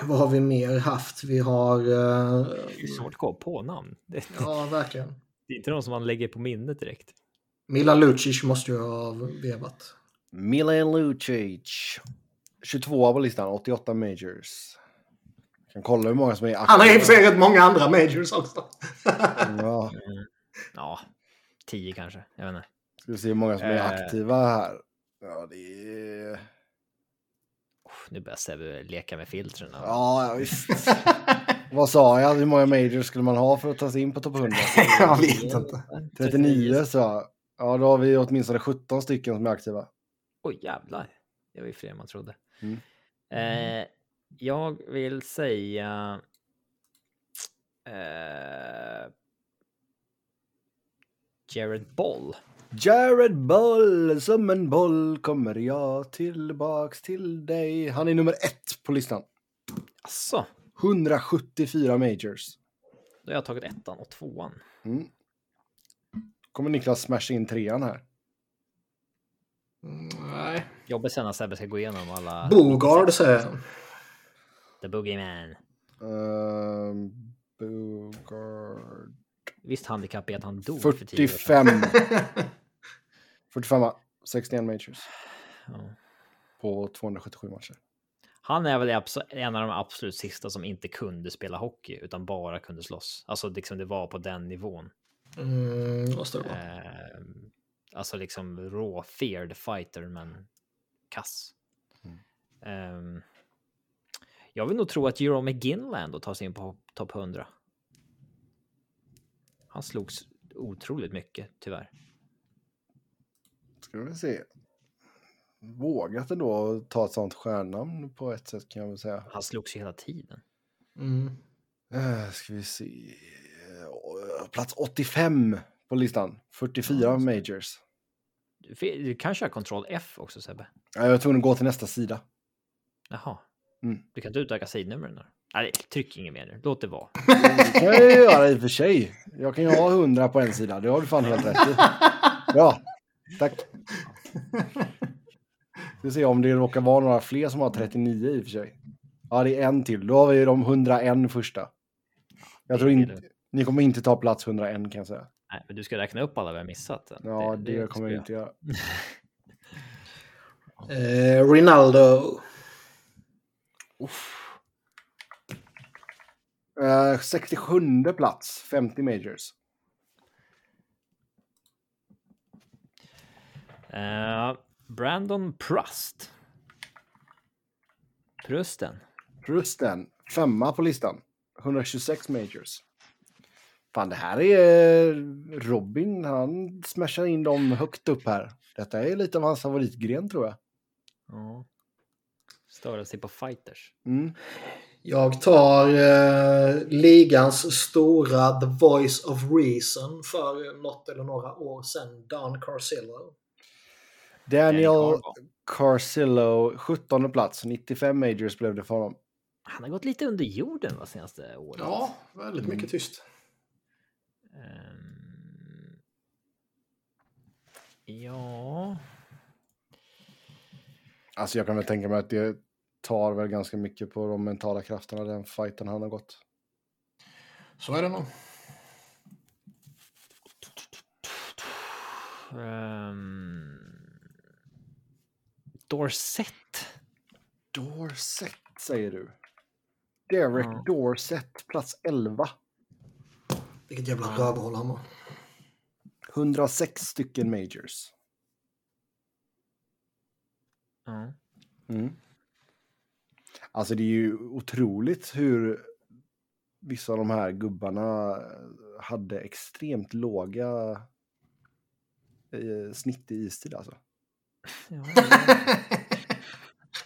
S2: vad har vi mer haft? Vi har... Uh,
S3: det är svårt att komma på namn. <laughs>
S2: Ja, verkligen.
S3: Det är inte någon som man lägger på minnet direkt.
S2: Milan Lucic måste ju ha vevat.
S1: Milan Lucic. 22 på listan, 88 majors. Jag kan kolla hur många som är aktiva.
S2: Han har i och för sig rätt många andra majors också. <laughs>
S1: ja.
S3: Mm. ja, 10 kanske. Jag vet inte.
S1: Ska vi se hur många som är
S3: Eh.
S1: aktiva här. Ja, det är...
S3: Oh, nu börjar Sebbe leka med filtren.
S1: Ja, visst. <laughs> Vad sa jag? Hur många majors skulle man ha för att ta sig in på topp 100? <laughs>
S2: jag vet <laughs> inte.
S1: 39 så. Ja, då har vi åtminstone 17 stycken som är aktiva.
S3: Oj jävlar. Det var ju fler än man trodde.
S1: Mm.
S3: Eh, jag vill säga... Eh, Jared Boll.
S1: Jared Boll, som en boll kommer jag tillbaks till dig. Han är nummer ett på listan.
S3: Asså,
S1: 174 majors.
S3: då har jag tagit ettan och tvåan.
S1: Mm. Kommer Niklas smasha in trean här.
S2: Mm, nej.
S3: Jobbigt sen när Sebbe ska gå igenom alla...
S2: Bogard säger jag.
S3: The Boogeyman.
S1: Um, Bogard.
S3: Visst handikapp är att han dog för tio år sedan.
S1: 45. 45, 61 majors
S3: Ja.
S1: på 277 matcher.
S3: Han är väl en av de absolut sista som inte kunde spela hockey utan bara kunde slåss. Alltså liksom det var på den nivån.
S2: Mm, måste det vara.
S3: Eh, alltså liksom rå feared fighter men kass. Eh, jag vill nog tro att Jerome McGinland tar sig in på topp 100. Han slogs otroligt mycket tyvärr.
S1: Ska vi se. Vågat ändå ta ett sånt stjärnnamn på ett sätt kan jag väl säga.
S3: Han slogs ju hela tiden.
S2: Mm.
S1: Uh, ska vi se. Eh, Plats 85 på listan. 44 majors.
S3: Du, du kan köra Ctrl F också Sebbe.
S1: Ja, Jag var tvungen att gå till nästa sida.
S3: Jaha.
S1: Mm.
S3: Du kan inte utöka sidnumren då? Nej, tryck inget mer nu. Låt det vara. <laughs>
S1: Det kan jag ju göra i och för sig. Jag kan ju ha 100 på en sida. Det har du fan helt rätt i. Ja, tack. Vi se om det råkar vara några fler som har 39 i och för sig. Ja, det är en till. Då har vi de 101 första. Jag tror
S3: Det
S1: inte... Ni kommer inte ta plats 101 kan jag säga.
S3: Nej, men du ska räkna upp alla vi har missat.
S1: Ja, det, kommer jag inte göra. <laughs>
S2: Eh, Rinaldo.
S1: Uh, 67 plats, 50 majors.
S3: Eh, Brandon Prust. Prusten.
S1: Prusten, femma på listan. 126 majors. Fan, det här är Robin. Han smashar in dem högt upp här. Detta är lite av hans favoritgren tror jag.
S3: Ja. Störa sig på fighters.
S1: Mm.
S2: Jag tar eh, ligans stora The Voice of Reason för något eller några år sedan, Don Carcillo.
S1: Daniel. Carcillo, 17 plats. 95 majors blev det för honom.
S3: Han har gått lite under jorden va, senaste året.
S2: Ja, väldigt mycket tyst.
S3: Ehm, ja.
S1: Alltså jag kan väl tänka mig att det tar väl ganska mycket på de mentala krafterna den fighten han har gått.
S2: Så är det nog.
S3: Ehm, Dorset.
S1: Dorset säger du. Derek
S3: Ja.
S1: Dorset, plats 11.
S2: Vilket jävla rövhål han var.
S1: 106 stycken majors.
S3: Ja.
S1: Mm. Alltså det är ju otroligt hur vissa av de här gubbarna hade extremt låga eh, snitt i istid alltså.
S3: Ja, <laughs>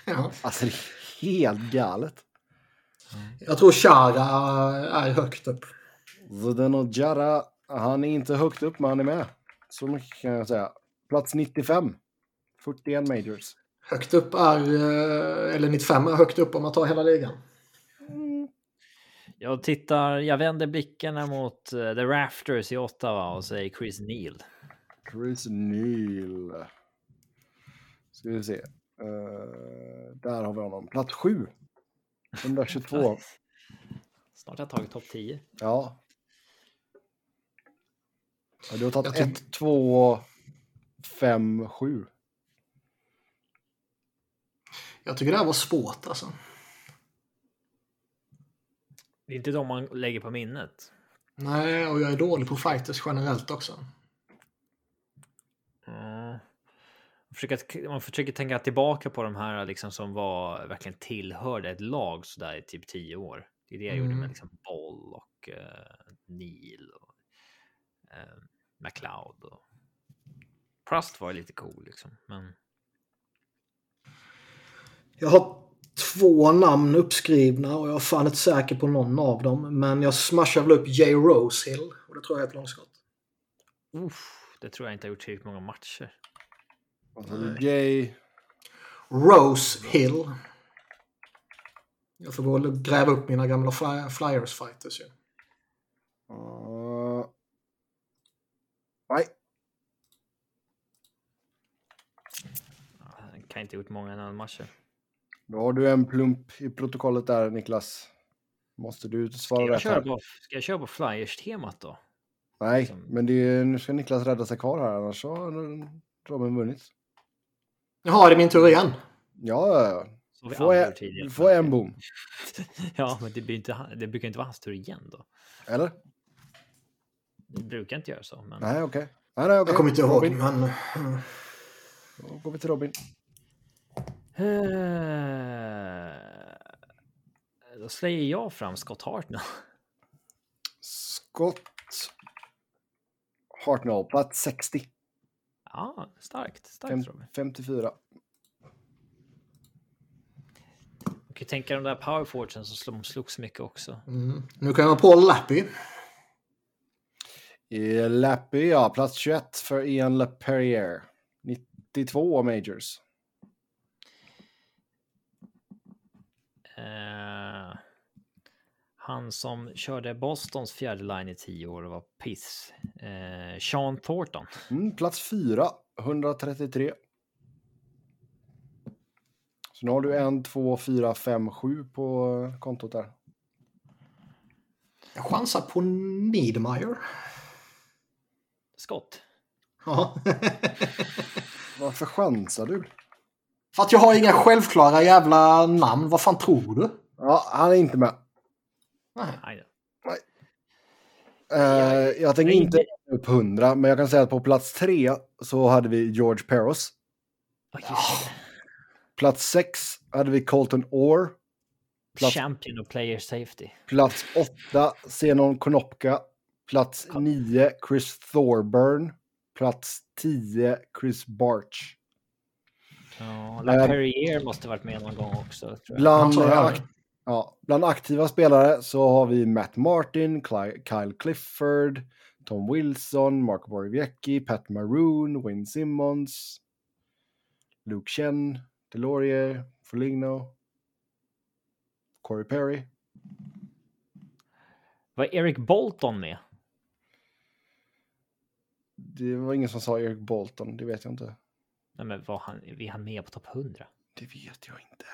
S2: ja.
S1: Alltså det är helt galet.
S2: Jag tror Chara är högt upp.
S1: Zdeno Jara, han är inte högt upp men han är med. Så mycket kan jag säga. Plats 95. 41 majors.
S2: Högt upp är, eh, eller 95 är högt upp om man tar hela ligan.
S3: Jag tittar, jag vänder blickarna mot eh, The Rafters i Ottawa och säger Chris Neal.
S1: Chris Neal. Ska vi se. Eh, där har vi honom. Plats 7. 122. <laughs>
S3: Snart har jag tagit topp 10.
S1: Ja. ja du har tagit
S2: tror-
S1: 1, 2, 5, 7.
S2: Jag tycker det här var svårt alltså.
S3: Det är inte de man lägger på minnet.
S2: Nej, och jag är dålig på fighters generellt också.
S3: Mm. Försöka, man försöker tänka tillbaka på de här liksom som var verkligen tillhörde ett lag så där i typ tio år. Det är det jag gjorde
S2: Mm.
S3: med liksom Boll och uh, Neil och uh, McLeod. Och... Prust var lite cool liksom, men
S2: Jag har två namn uppskrivna och jag är fan inte säker på någon av dem. Men jag smashar väl upp Jay Rosehill och det tror jag är ett långskott.
S3: uff, det tror jag inte har gjort tillräckligt många matcher.
S1: Alltså, Jay.
S2: Rose Hill. Jag får gå och gräva upp mina gamla fly- Flyers fighters ju.
S1: Uh, nej,
S3: Han kan inte ha gjort många annan matcher.
S1: Då har du en plump i protokollet där Niklas. Måste du svara
S3: jag,
S1: rätt här?
S3: på, ska jag köra på Flyers-temat då?
S1: Nej,
S3: liksom-
S1: men det är, nu ska Niklas rädda sig kvar här annars så har Robin vunnit.
S2: Jaha, är det min tur igen?
S1: Ja, ja, ja. Få en, få en boom. <laughs>
S3: ja, men det, blir inte, det brukar inte vara hans tur igen då.
S1: Eller?
S3: Det brukar inte göra så. Men...
S1: Nej, okej. Nej, nej, okej.
S2: Jag kommer inte ihåg,
S1: Robin.
S2: men...
S1: Då går vi till Robin.
S3: Eh, Då slänger jag fram Scott Hartnell.
S1: Scott Hartnell, plats 60.
S3: Ja, starkt. Starkt
S1: Fem,
S3: Robin.
S1: 54.
S3: Man kan ju tänka de där powerforwardsen som slog- slogs mycket också.
S2: Mm. Nu kan jag vara Paul Lappy.
S1: I Lappy, ja, plats 21 för Ian LePerrier. 92 majors.
S3: Eh, han som körde Bostons fjärde line i tio år och var piss. Eh, Sean Thornton.
S1: Mm, plats 4, 133. Så nu har du en, två, fyra, fem, sju på kontot där.
S2: Jag chansar på Niedermeyer.
S3: Scott.
S2: Ja. <laughs>
S1: Varför chansar du?
S2: För att jag har inga självklara jävla namn. Vad fan tror du?
S1: Ja, han är inte med.
S2: Nej.
S3: Nej.
S1: Eh, jag tänker inte upp 100, men jag kan säga att på plats 3 så hade vi George Peros.
S3: Det.
S1: Plats 6 hade vi Colton Orr. Plats,
S3: Champion och player safety.
S1: plats 8 Zenon Konopka. Plats 9 Chris Thorburn. Plats 10 Chris Barch.
S3: Ja,
S1: Eh,
S3: LaPerriere måste varit med någon gång också. Tror jag.
S1: Bland,
S2: tror jag.
S1: eh, ja, bland aktiva spelare så har vi Matt Martin, Cly- Kyle Clifford, Tom Wilson, Marco Borowiecki, Pat Maroon, Wayne Simmons, Luke Chen, Delorier, Foligno, Corey Perry.
S3: Var Eric Bolton med?
S1: Det var ingen som sa Eric Bolton, det vet jag inte.
S3: Nej, men var han, är han med på topp 100?
S1: Det vet jag inte.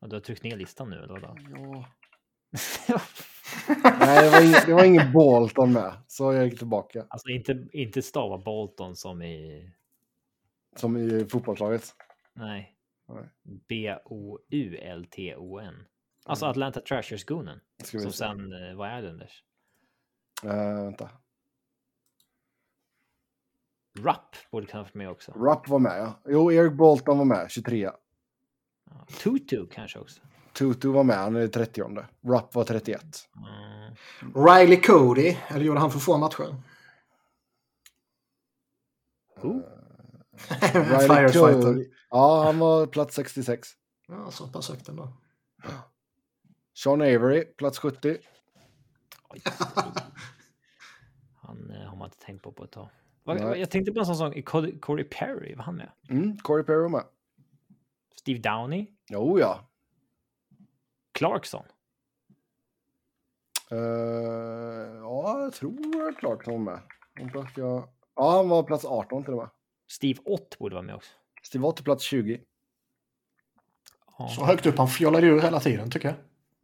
S3: Ja, du har tryckt ner listan nu eller vadå?
S1: Ja. <laughs> Nej, det var, ingen, det var ingen Bolton med. Så jag gick tillbaka.
S3: alltså inte, inte stava Bolton som i...
S1: Som i fotbollslaget.
S3: Nej. B-O-U-L-T-O-N. Alltså
S1: Mm.
S3: Atlanta Trashers-gonen. Som
S1: se.
S3: sen eh, var Islanders.
S1: Eh, vänta.
S3: Rapp borde vara med också.
S1: Rupp var med, ja. Jo, Eric Bolton var med, 23.
S3: Ja. Tutu kanske också.
S1: Tutu var med, han är 30. Rupp var 31.
S3: Mm.
S2: Riley Cody. Eller gjorde han för få matcher?
S3: Oh. <laughs>
S1: Riley Cody. Ja, han var plats 66.
S2: Ja, så pass högt ändå.
S1: Sean Avery, plats 70.
S3: Oj. <laughs> Han eh, har man inte tänkt på på ett tag. Vad-. Jag tänkte på en sån sak. Corey Perry, var han med?
S1: Mm, Corey Perry var med.
S3: Steve Downey?
S1: Jo, ja.
S3: Clarkson?
S1: Eh, ja, jag tror Clarkson var med. Han plats, ja. ja, han var plats 18 till och med.
S3: Steve Ott borde vara med också.
S1: Steve Ott är plats 20.
S3: Ja.
S2: Så högt upp han fjollade ur hela tiden tycker jag.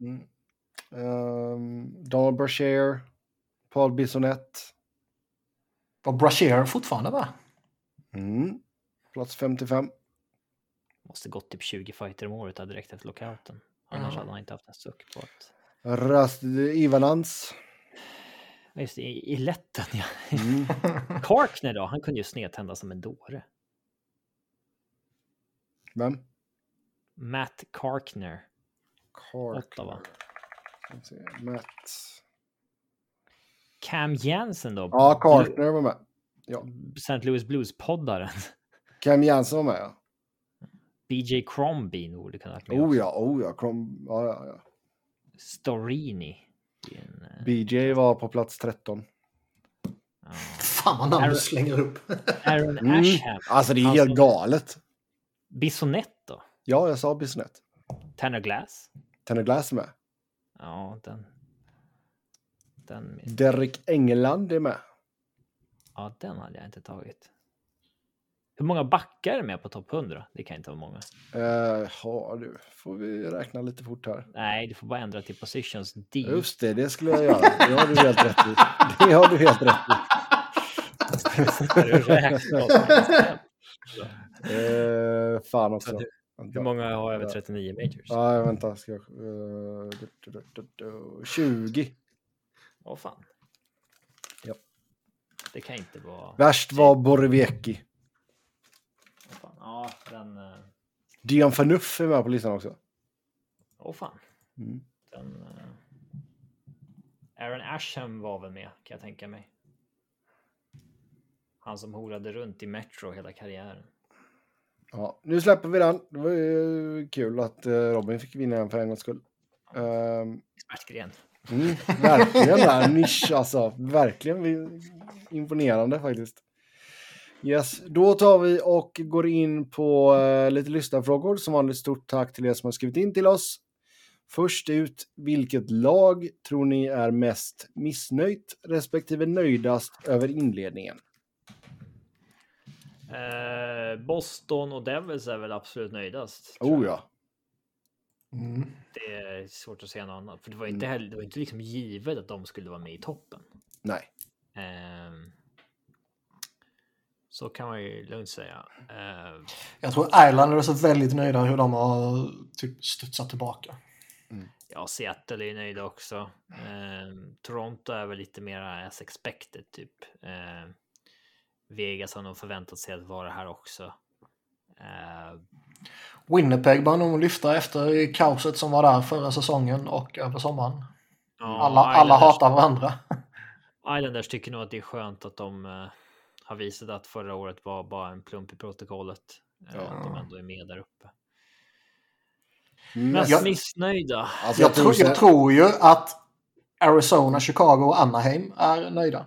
S1: Mm. Um, Donald Brashear, Paul Bissonette.
S2: Var Brashear fortfarande va?
S1: Mm. Plats 55.
S3: Måste gått typ 20 fighter om året där direkt efter lockouten. Annars
S2: Ja.
S3: hade han inte haft en suck på att...
S1: Rast Ivanans.
S3: Ja, Just det, i, i lätten ja.
S1: Mm. <laughs>
S3: Karkner då? Han kunde ju snedtända som en dåre.
S1: Vem?
S3: Matt Karkner. Ottawa.
S1: Se. Matt.
S3: Cam Jansen då?
S1: Ja, Cartner var med.
S3: St. Louis Blues-poddaren. <laughs>
S1: Cam Jansen var med, ja.
S3: BJ Crombie borde kunna ha varit med
S1: Oh ja, oh ja. Krom, ja, ja, ja.
S3: Storini. En, eh,
S1: BJ var på plats 13.
S3: ja.
S2: Fan vad namn du slänger upp. <laughs>
S3: Aaron
S1: Mm.
S3: Asham.
S1: Alltså det är
S3: Alltså-
S1: helt galet.
S3: Bissonette då?
S1: Ja, jag sa Bissonette.
S3: Tanner Glass?
S1: Tanner Glass är med.
S3: Ja, den... Den,
S1: Derek Engeland är med.
S3: ja, den hade jag inte tagit. Hur många backar är med på topp 100? Det kan inte vara många.
S1: Uh, ja, du. Får vi räkna lite fort här.
S3: Nej, du får bara ändra till positions D.
S1: Just det, det skulle jag göra. Det har du helt rätt i. Det har du helt rätt i. Eh, fan också.
S3: Hur många har över 39 majors?
S1: Ja, vänta. Ska jag... eh, du, du, du, du, du, 20.
S3: Åh fan.
S1: Ja.
S3: Det kan inte vara...
S1: Värst var.
S3: Åh fan. Ja, den... eh,
S1: Dion Phaneuf är med på listan också.
S3: Åh fan.
S1: Mm.
S3: Den... eh, Aaron Asham var väl med, kan jag tänka mig. Han som horade runt i Metro hela karriären.
S1: Ja, nu släpper vi den. Det var ju kul att eh, Robin fick vinna en för en gångs skull. Ehm,
S3: Expertgren.
S1: Mm, verkligen där, nisch alltså. Verkligen imponerande faktiskt. Yes, då tar vi och går in på eh, lite lyssnarfrågor. Som vanligt stort tack till er som har skrivit in till oss. Först ut, vilket lag tror ni är mest missnöjt respektive nöjdast över inledningen?
S3: Eh, Boston och Devils är väl absolut nöjdast.
S1: Oh ja.
S2: Mm.
S3: Det är svårt att säga något annat. För det var inte, heller, det var inte liksom givet att de skulle vara med i toppen.
S1: Nej.
S3: Ehm, så kan man ju lugnt säga. Ehm,
S2: Jag tror Islanders är så väldigt nöjda hur de har typ studsat tillbaka.
S3: ja, Seattle är nöjda också. Ehm, Toronto är väl lite mer as expected typ. Ehm, Vegas har nog förväntat sig att vara här också.
S2: Winnipeg bör nog lyfta efter kaoset som var där förra säsongen och över sommaren.
S3: ja,
S2: Alla, alla hatar varandra. <laughs>
S3: Islanders tycker nog att det är skönt att de eh, har visat att förra året var bara en plump i protokollet. Eh,
S1: Ja.
S3: Att de ändå är med där uppe.
S1: Mest,
S2: Jag-
S3: missnöjda.
S1: alltså,
S2: Jag, tror,
S1: så-
S2: jag tror ju att Arizona, Chicago och Anaheim är nöjda.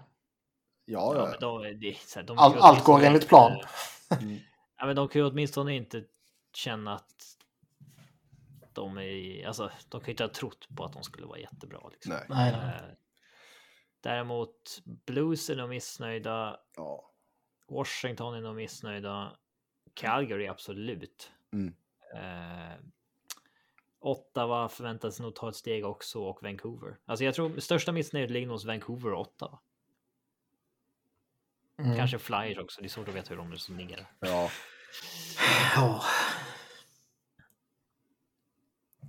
S1: Ja,
S3: Ja,
S1: ja.
S3: men de, det, är så här, de
S2: Allt-
S3: kan ju
S2: allt går enligt plan.
S1: Mm. <laughs>
S3: Ja, men de kan ju åtminstone inte känna att de är, alltså, de kan ju inte ha trott på att de skulle vara jättebra. Liksom.
S1: Nej.
S2: Nej, nej.
S3: Eh, Däremot Blues är nog missnöjda.
S1: Ja.
S3: Washington är nog missnöjda. Calgary absolut.
S1: Mm.
S3: Eh, Ottawa förväntas nog ta ett steg också och Vancouver. Alltså jag tror största missnöjet ligger nog hos Vancouver och Ottawa.
S2: Mm.
S3: Kanske Flyers också. Det är svårt att veta hur de resonerar.
S1: ja.
S2: Ja.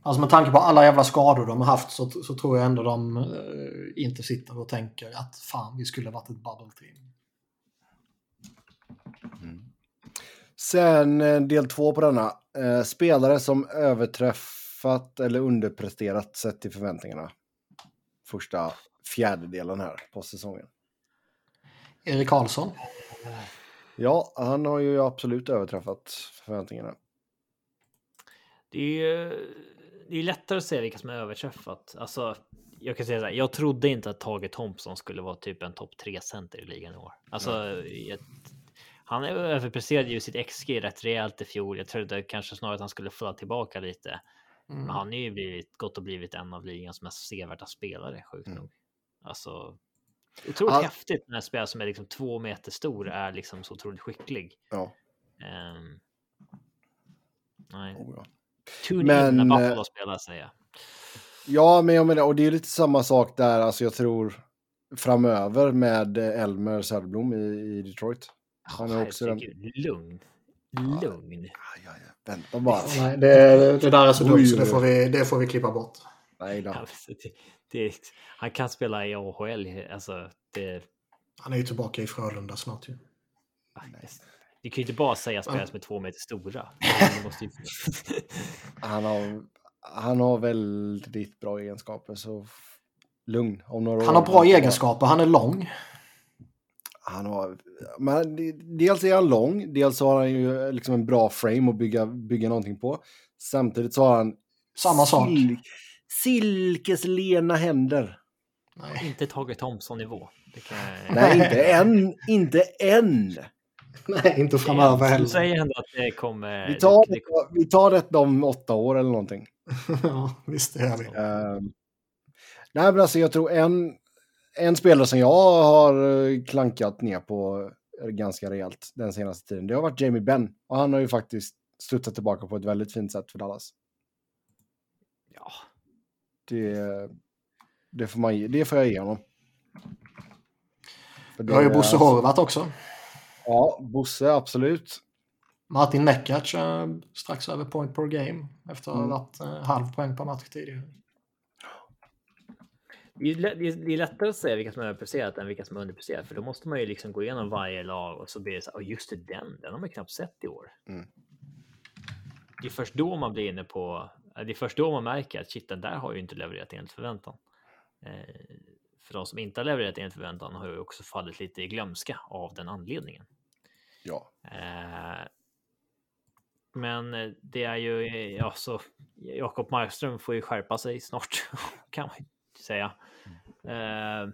S2: Alltså med tanke på alla jävla skador de har haft så, så tror jag ändå de eh, inte sitter och tänker att fan vi skulle varit ett bubble team.
S1: Sen eh, del två på denna. Eh, spelare som överträffat eller underpresterat sett till förväntningarna. Första fjärdedelen här på säsongen.
S2: Erik Karlsson.
S1: Ja, han har ju absolut överträffat förväntningarna.
S3: Det är ju det är lättare att säga vilka som är överträffat. Alltså, jag kan säga så här, jag trodde inte att Tage Thompson skulle vara typ en topp 3 center i ligan i år. Alltså, jag, han överpresterade ju sitt XG rätt rejält i fjol. Jag trodde kanske snarare att han skulle falla tillbaka lite.
S2: Mm.
S3: Men han har ju blivit, gått och blivit en av ligans mest sevärda spelare, sjukt
S1: Mm.
S3: nog. Alltså, otroligt
S1: Ja.
S3: häftigt när en spelare som är liksom två meter stor är liksom så otroligt skicklig.
S1: Ja,
S3: Ehm, nej.
S1: oh, ja.
S3: Tune
S1: Men,
S3: in när
S1: eh,
S3: Buffalo spelar säger jag.
S1: Ja, men jag menar, och det är lite samma sak där, alltså jag tror framöver med eh, Elmer Söderblom i, i Detroit. Han är också den...
S3: Lugn. Lugn.
S1: Aj, aj, aj, Vänta bara.
S2: Nej, det, det där är så dumt så det får, vi, det får vi klippa bort.
S1: Nej då.
S3: Det, det, han kan spela i AHL. Alltså, det,
S2: Han är ju tillbaka i Frölunda snart ju.
S3: Det kan ju inte bara säga spelare som är två meter stora. <laughs> Ju... <laughs> <laughs>
S1: Han har, han har väldigt bra egenskaper, så lugn. Om några
S2: Han
S1: år-
S2: har bra egenskaper, han är lång.
S1: Han har, men dels är han lång, dels har han ju liksom en bra frame att bygga, bygga någonting på. Samtidigt så har han
S2: Samma sak.
S1: sil- silkeslena händer.
S2: Nej.
S3: inte Tage Thompson-nivå. Kan jag...
S1: Nej, inte än. Inte än. <laughs>
S2: Nej, inte framöver
S3: Du
S2: heller.
S3: säger ändå att det kommer...
S1: Vi tar,
S3: det,
S1: det, vi tar detta om åtta år eller någonting. <laughs>
S2: ja, visst det gör vi.
S1: Ehm, nej, men alltså jag tror en, en spelare som jag har eh, klankat ner på eh, ganska rejält den senaste tiden, det har varit Jamie Benn. Och han har ju faktiskt studsat tillbaka på ett väldigt fint sätt för Dallas.
S3: ja,
S1: Det, det, får, man, det får jag ge honom. För
S2: Vi har ju
S1: det-
S2: Bosse Horvath också.
S1: Ja, Bosse, absolut.
S2: Martin Neckarc är strax över point per game efter att ha
S1: Mm.
S2: varit eh, halv poäng per match tidigare.
S3: det, är, lättare att säga vilka som är överpresterat än vilka som är underpresterat. För då måste man ju liksom gå igenom varje lag och så blir det så här, "Åh, just det, den, den har man knappt sett i år.
S1: Mm.
S3: Det är först då man blir inne på, det är först då man märker att shit, den där har ju inte levererat enligt förväntan. Eh, för de som inte har levererat enligt förväntan har ju också fallit lite i glömska av den anledningen.
S1: Ja.
S3: Eh, men det är ju, ja så Jakob Markström får ju skärpa sig snart <laughs> kan man säga. Eh,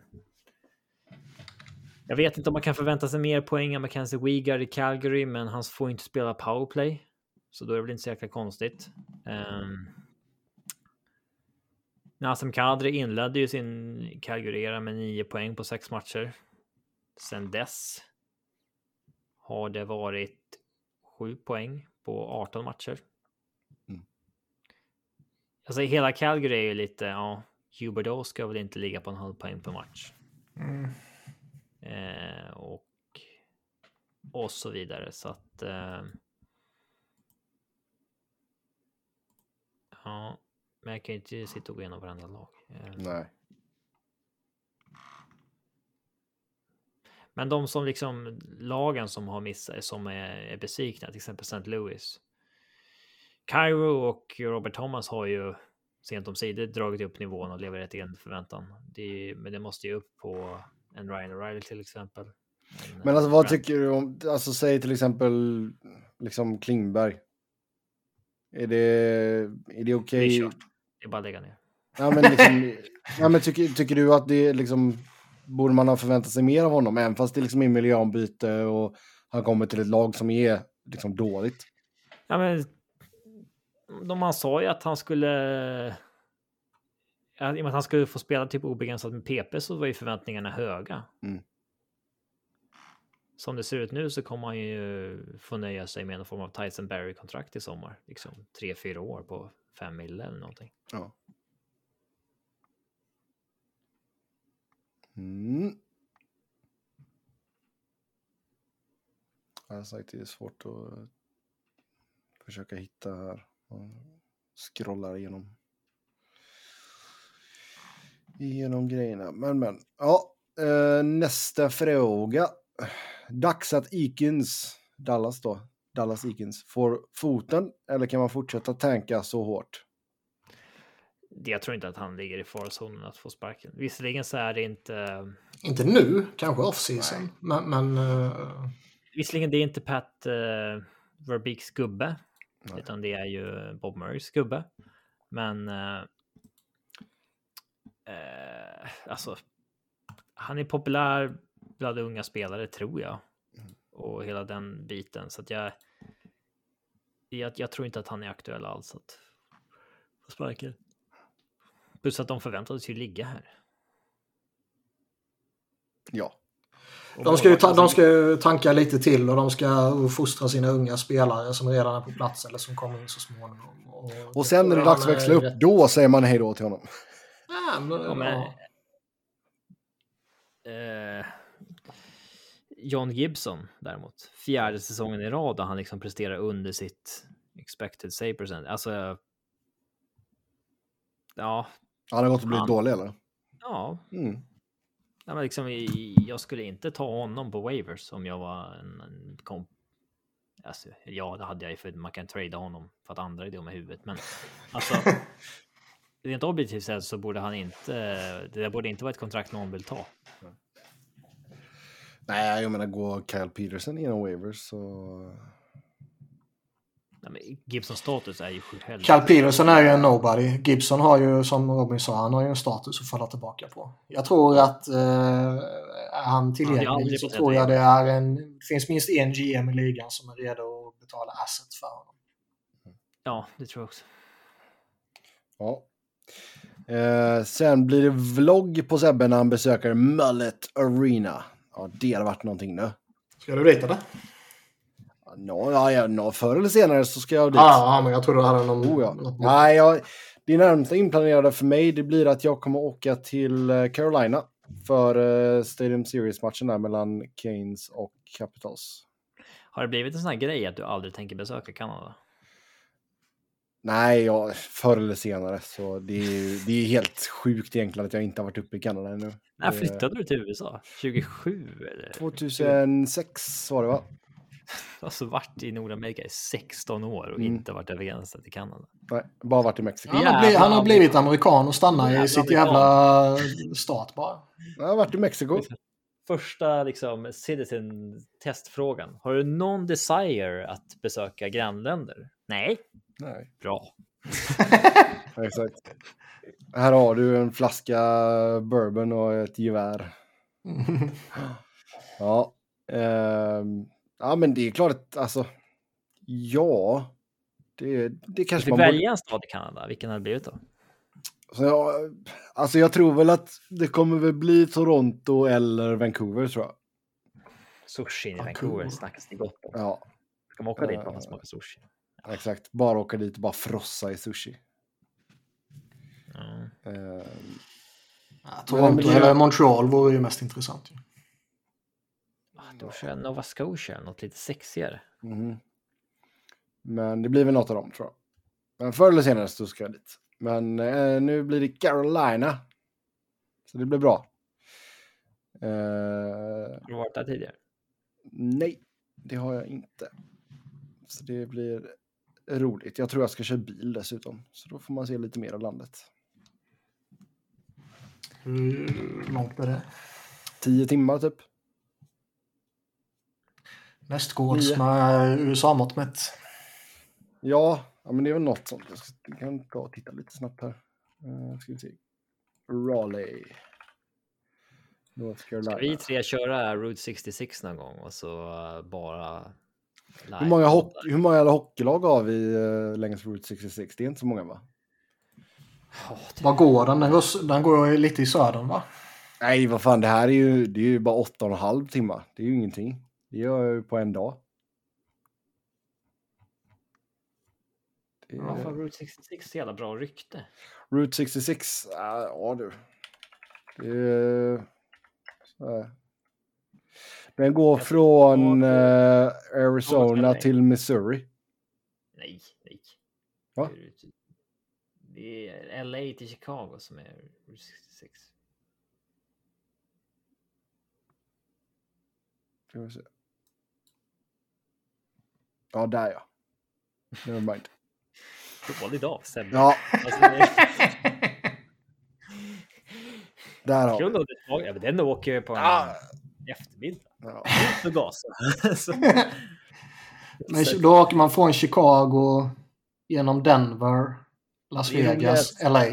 S3: jag vet inte om man kan förvänta sig mer poäng än Mackenzie Weegard i Calgary, men han får inte spela powerplay. Så då är det väl inte så jäkla konstigt. Um, Nassim Kadri inledde ju sin Calgary-era med nio poäng på sex matcher. Sen dess har det varit sju poäng på 18 matcher.
S1: Mm.
S3: Alltså hela Calgary är ju lite, ja, Huberdeau ska väl inte ligga på en halv poäng per match.
S2: Mm.
S3: Eh, och, och så vidare. Så att... Eh, ja, men jag kan ju inte sitta och gå igenom varandra lag. Eh,
S1: Nej.
S3: Men de som liksom lagen som har missat, som är, är besvikna, till exempel St. Louis. Cairo och Robert Thomas har ju sent om sidor dragit upp nivån och levererat enligt förväntan. Det är, men det måste ju upp på en Ryan O'Reilly till exempel. En,
S1: Men alltså vad
S3: Brand-
S1: tycker du om, alltså säg till exempel liksom Klingberg. Är det, är det
S3: Det
S1: okej?
S3: är kört. Det är bara att lägga ner.
S1: Ja, men liksom, <laughs> ja, men tycker, tycker du att det är liksom, borde man ha förväntat sig mer av honom? Även fast det liksom är miljöombyte och han kommer till ett lag som är liksom dåligt.
S3: Ja, men de man sa ju att han skulle. Ja, I och med att han skulle få spela typ obegränsat med PP så var ju förväntningarna höga.
S1: Mm.
S3: Som det ser ut nu så kommer han ju få nöja sig med någon form av Tyson Berry kontrakt i sommar. Liksom tre, fyra år på fem mille eller någonting.
S1: Ja. Mm. Jag har sagt det är svårt att eh, försöka hitta här. Och scrollar igenom. Igenom grejerna. Men men. Ja, eh, nästa fråga. Dags att Ikins, Dallas då, Dallas Ikins, får foten eller kan man fortsätta tänka så hårt?
S3: Jag tror inte att han ligger i farzonen att få sparken. Visserligen så är det inte.
S2: Inte nu, kanske off-season. Men, men eh,
S3: Visserligen det är inte Pat uh, Verbeeks gubbe.
S1: Nej.
S3: Utan det är ju Bob Murrays gubbe. Men... eh, eh, alltså... Han är populär bland unga spelare, tror jag. Och hela den biten. Så att jag... Jag, jag tror inte att han är aktuell alls att få sparken. Plus att de förväntades ju ligga här.
S1: Ja.
S2: De ska, ju ta, de ska ju tanka lite till och de ska fostra sina unga spelare som redan är på plats eller som kommer in så småningom. Och,
S1: Och sen när det är dags att växla upp, då säger man hej då till honom.
S2: Ja, men,
S3: Ja, men,
S2: ja.
S3: eh, John Gibson däremot. Fjärde säsongen i rad där han liksom presterar under sitt expected save percent. Alltså. Ja,
S1: Han har gått och blivit
S3: Han-
S1: dålig eller?
S3: ja,
S1: Mm.
S3: Ja, men liksom, jag skulle inte ta honom på waivers om jag var en, en komp. Alltså, ja, det hade jag ju för man kan trada honom för att andra är dumma i huvudet. Men alltså, <laughs> rent objektivt sett så borde han inte. Det borde inte vara ett kontrakt någon vill ta.
S1: Nej, jag menar gå Kyle Peterson genom waivers så...
S3: Nej, Gibsons status är ju sjuhelvete.
S2: Cal Peterson är ju en nobody. Gibson har ju, som Robin sa, han har ju en status att falla tillbaka på. Jag tror att eh, är han tillgänglig så
S3: fått
S2: tror jag det är en... Det finns minst en GM i ligan som är redo att betala asset för honom.
S3: Ja, det tror jag också.
S1: Ja. Eh, sen blir det vlogg på Sebbe när han besöker Mullet Arena. Ja, det har varit någonting nu.
S2: Ska du dit eller?
S1: Ja, nå, ja, ja, nå, förr eller senare så ska jag dit.
S2: Ja, men jag tror du hade någon...
S1: Oh, ja.
S2: något-
S1: Nej, jag, det närmsta inplanerade för mig det blir att jag kommer åka till eh, Carolina för eh, Stadium Series-matchen där mellan Keynes och Capitals.
S3: Har det blivit en sån här grej att du aldrig tänker besöka Kanada?
S1: Nej, jag, förr eller senare. Så det är, det är helt sjukt egentligen att jag inte har varit uppe i Kanada ännu.
S3: När flyttade du till USA? 2007 eller?
S1: 2006 var det va? <laughs>
S3: Alltså varit i Nordamerika i 16 år och
S1: Mm.
S3: inte varit över gränsen till Kanada.
S1: Nej, bara varit i Mexiko.
S2: Han har, blivit, han har blivit amerikan och stannar
S3: Jävla
S2: i sitt
S3: amerikan.
S2: jävla stat bara.
S1: Jag har varit i Mexiko.
S3: Första liksom citizen testfrågan. Har du någon desire att besöka grannländer? Nej.
S1: Nej,
S3: Bra. <laughs>
S1: exakt. Här har du en flaska bourbon och ett gevär. <laughs> Ja. ehm, ja, men det är klart att alltså. Ja. Det, det kanske man borde...
S3: välja en stad i Kanada. Vilken hade det blivit då?
S1: Så jag, alltså jag tror väl att det kommer väl bli Toronto eller Vancouver tror jag.
S3: Sushi i
S2: Vancouver.
S3: Snackas det gott om.
S1: Ja,
S3: Ska man åka dit bara
S1: Eh,
S3: för att smaka sushi?
S1: exakt. Bara åka dit och bara frossa i sushi.
S3: Mm.
S2: Ja, Toronto eller Montreal vore ju mest intressant. ju.
S3: Då kör jag Nova Scotia, något lite sexigare.
S1: mhm. Men det blir väl något av dem tror jag. Men förr eller senare så ska jag dit. Men eh, nu blir det Carolina. Så det blir bra. Eh,
S3: Har du varit där tidigare?
S1: nej, det har jag inte. Så det blir roligt. Jag tror jag ska köra bil dessutom. Så då får man se lite mer av landet.
S2: Hur långt är det?
S1: Tio timmar typ.
S2: Nästgårds med USA-mått mätt.
S1: Ja, ja, men det är väl något sånt. Jag kan ta och titta lite snabbt här. Uh, ska vi se. Raleigh. North Carolina.
S3: Ska vi tre köra Route 66 någon gång och så eh, bara live?
S1: hur, många hockey, hur många hockeylag har vi uh, längs Route 66? Det är inte så många va?
S3: Ja, det-
S2: Var går den? Den går, den lite i södern va?
S1: Nej, vad fan, det här är ju, det är ju bara åtta och en halv timmar. Det är ju ingenting. Det gör jag ju på en dag. Det
S3: Varför har Route 66 så jävla bra rykte?
S1: Route 66, ja ja, du. Det är... Den går från eh, Arizona
S3: Något
S1: till Missouri.
S3: Nej, nej.
S1: Va?
S3: Det är Route- Det är LA till Chicago som är Route 66.
S1: Ska vi se. Ja, där ja. Never mind.
S3: Dålig dag, Sebbe.
S1: Ja,
S3: Alltså,
S1: där har vi.
S3: Ja, men den åker ju på en
S1: Ja.
S3: eftermiddag.
S1: Ja.
S3: Ut och gasa. Så-
S2: Men då åker man från Chicago genom Denver, Las Vegas. LA.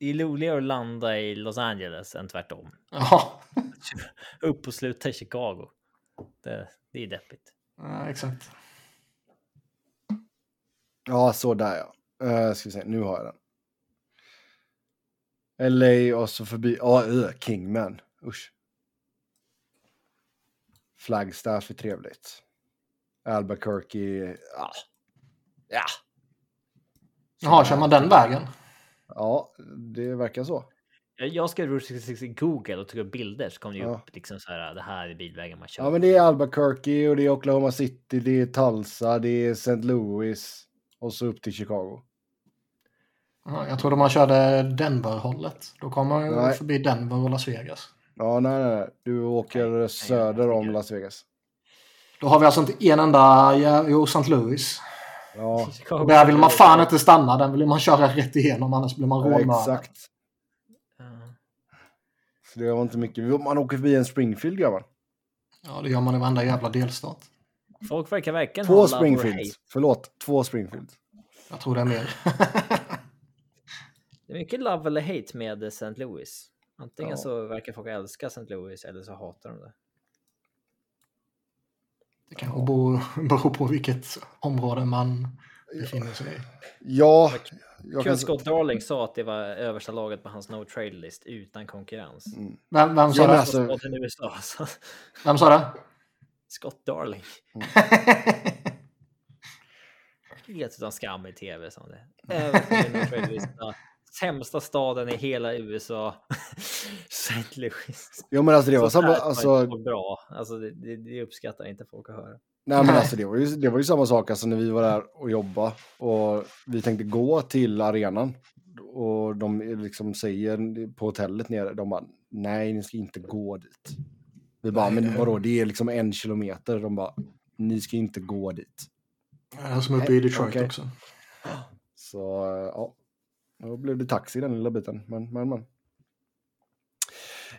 S3: Det är roligare att landa i Los Angeles än tvärtom.
S2: Ja, <laughs>
S3: Upp och sluta i Chicago. Det, det är deppigt.
S2: ja exakt.
S1: Ja, så där ja. Uh, ska vi se, nu har jag den. LA och så förbi, ja, uh, Kingman. Usch. Flagstaff är trevligt. Albuquerque, ja. Ja,
S2: Jaha, kör man den vägen?
S1: ja det verkar så.
S3: Jag- skrev Route 66 i Google och tog upp bilder så kom det
S1: Ja.
S3: upp liksom så här. Det här är bilvägen man kör.
S1: Ja, men det är Albuquerque och det är Oklahoma City, det är Tulsa, det är St. Louis och så upp till Chicago.
S2: Ja, jag trodde man körde Denver-hållet. Då kommer man
S1: Nej.
S2: förbi Denver och Las Vegas.
S1: Ja, nej, nej, nej. Du åker
S3: Nej,
S1: söder
S3: jag
S1: om Las Vegas.
S2: Då har vi alltså inte en enda, ja, jo, St. Louis.
S1: Ja,
S2: Och där vill man fan inte stanna, den vill man köra rätt igenom annars blir man
S1: ja
S2: rånmördad.
S1: exakt.
S3: Ja.
S1: Så det var inte mycket. Man åker förbi en Springfield, man.
S2: Ja, det gör man i varenda jävla delstat.
S3: Folk verkar verkligen
S1: Två Springfields. Förlåt, två Springfields.
S2: Jag tror det är mer. <laughs>
S3: Det är mycket love eller hate med St. Louis. Antingen
S1: Ja.
S3: så verkar folk älska St. Louis eller så hatar de det.
S2: Det kanske <laughs> beror, beror på vilket område man befinner sig i.
S1: Ja, jag kan...
S3: Scott Darling sa att det var översta laget på hans no trade list utan konkurrens.
S1: Mm.
S2: Vem, vem sa det?
S3: Så.
S2: Vem sa det?
S3: Scott Darling. <laughs> Helt utan skam i tv som det. Sämsta staden i hela USA. <laughs> St. Louis.
S1: Jo, men alltså det var samma... Alltså,
S3: bra. Alltså det, det, det uppskattar inte folk att höra.
S1: nej, men alltså det var, ju, det var ju samma sak alltså, när vi var där och jobbade och vi tänkte gå till arenan. Och de liksom säger på hotellet nere, de bara nej, ni ska inte gå dit. Vi bara,
S2: Nej,
S1: men
S2: det-
S1: vadå, det är liksom en kilometer. De bara, ni ska inte gå dit.
S2: Jag är som uppe i Detroit
S1: Okej.
S2: också.
S1: Så eh, ja, då blev det taxi den lilla biten. Men, men, men.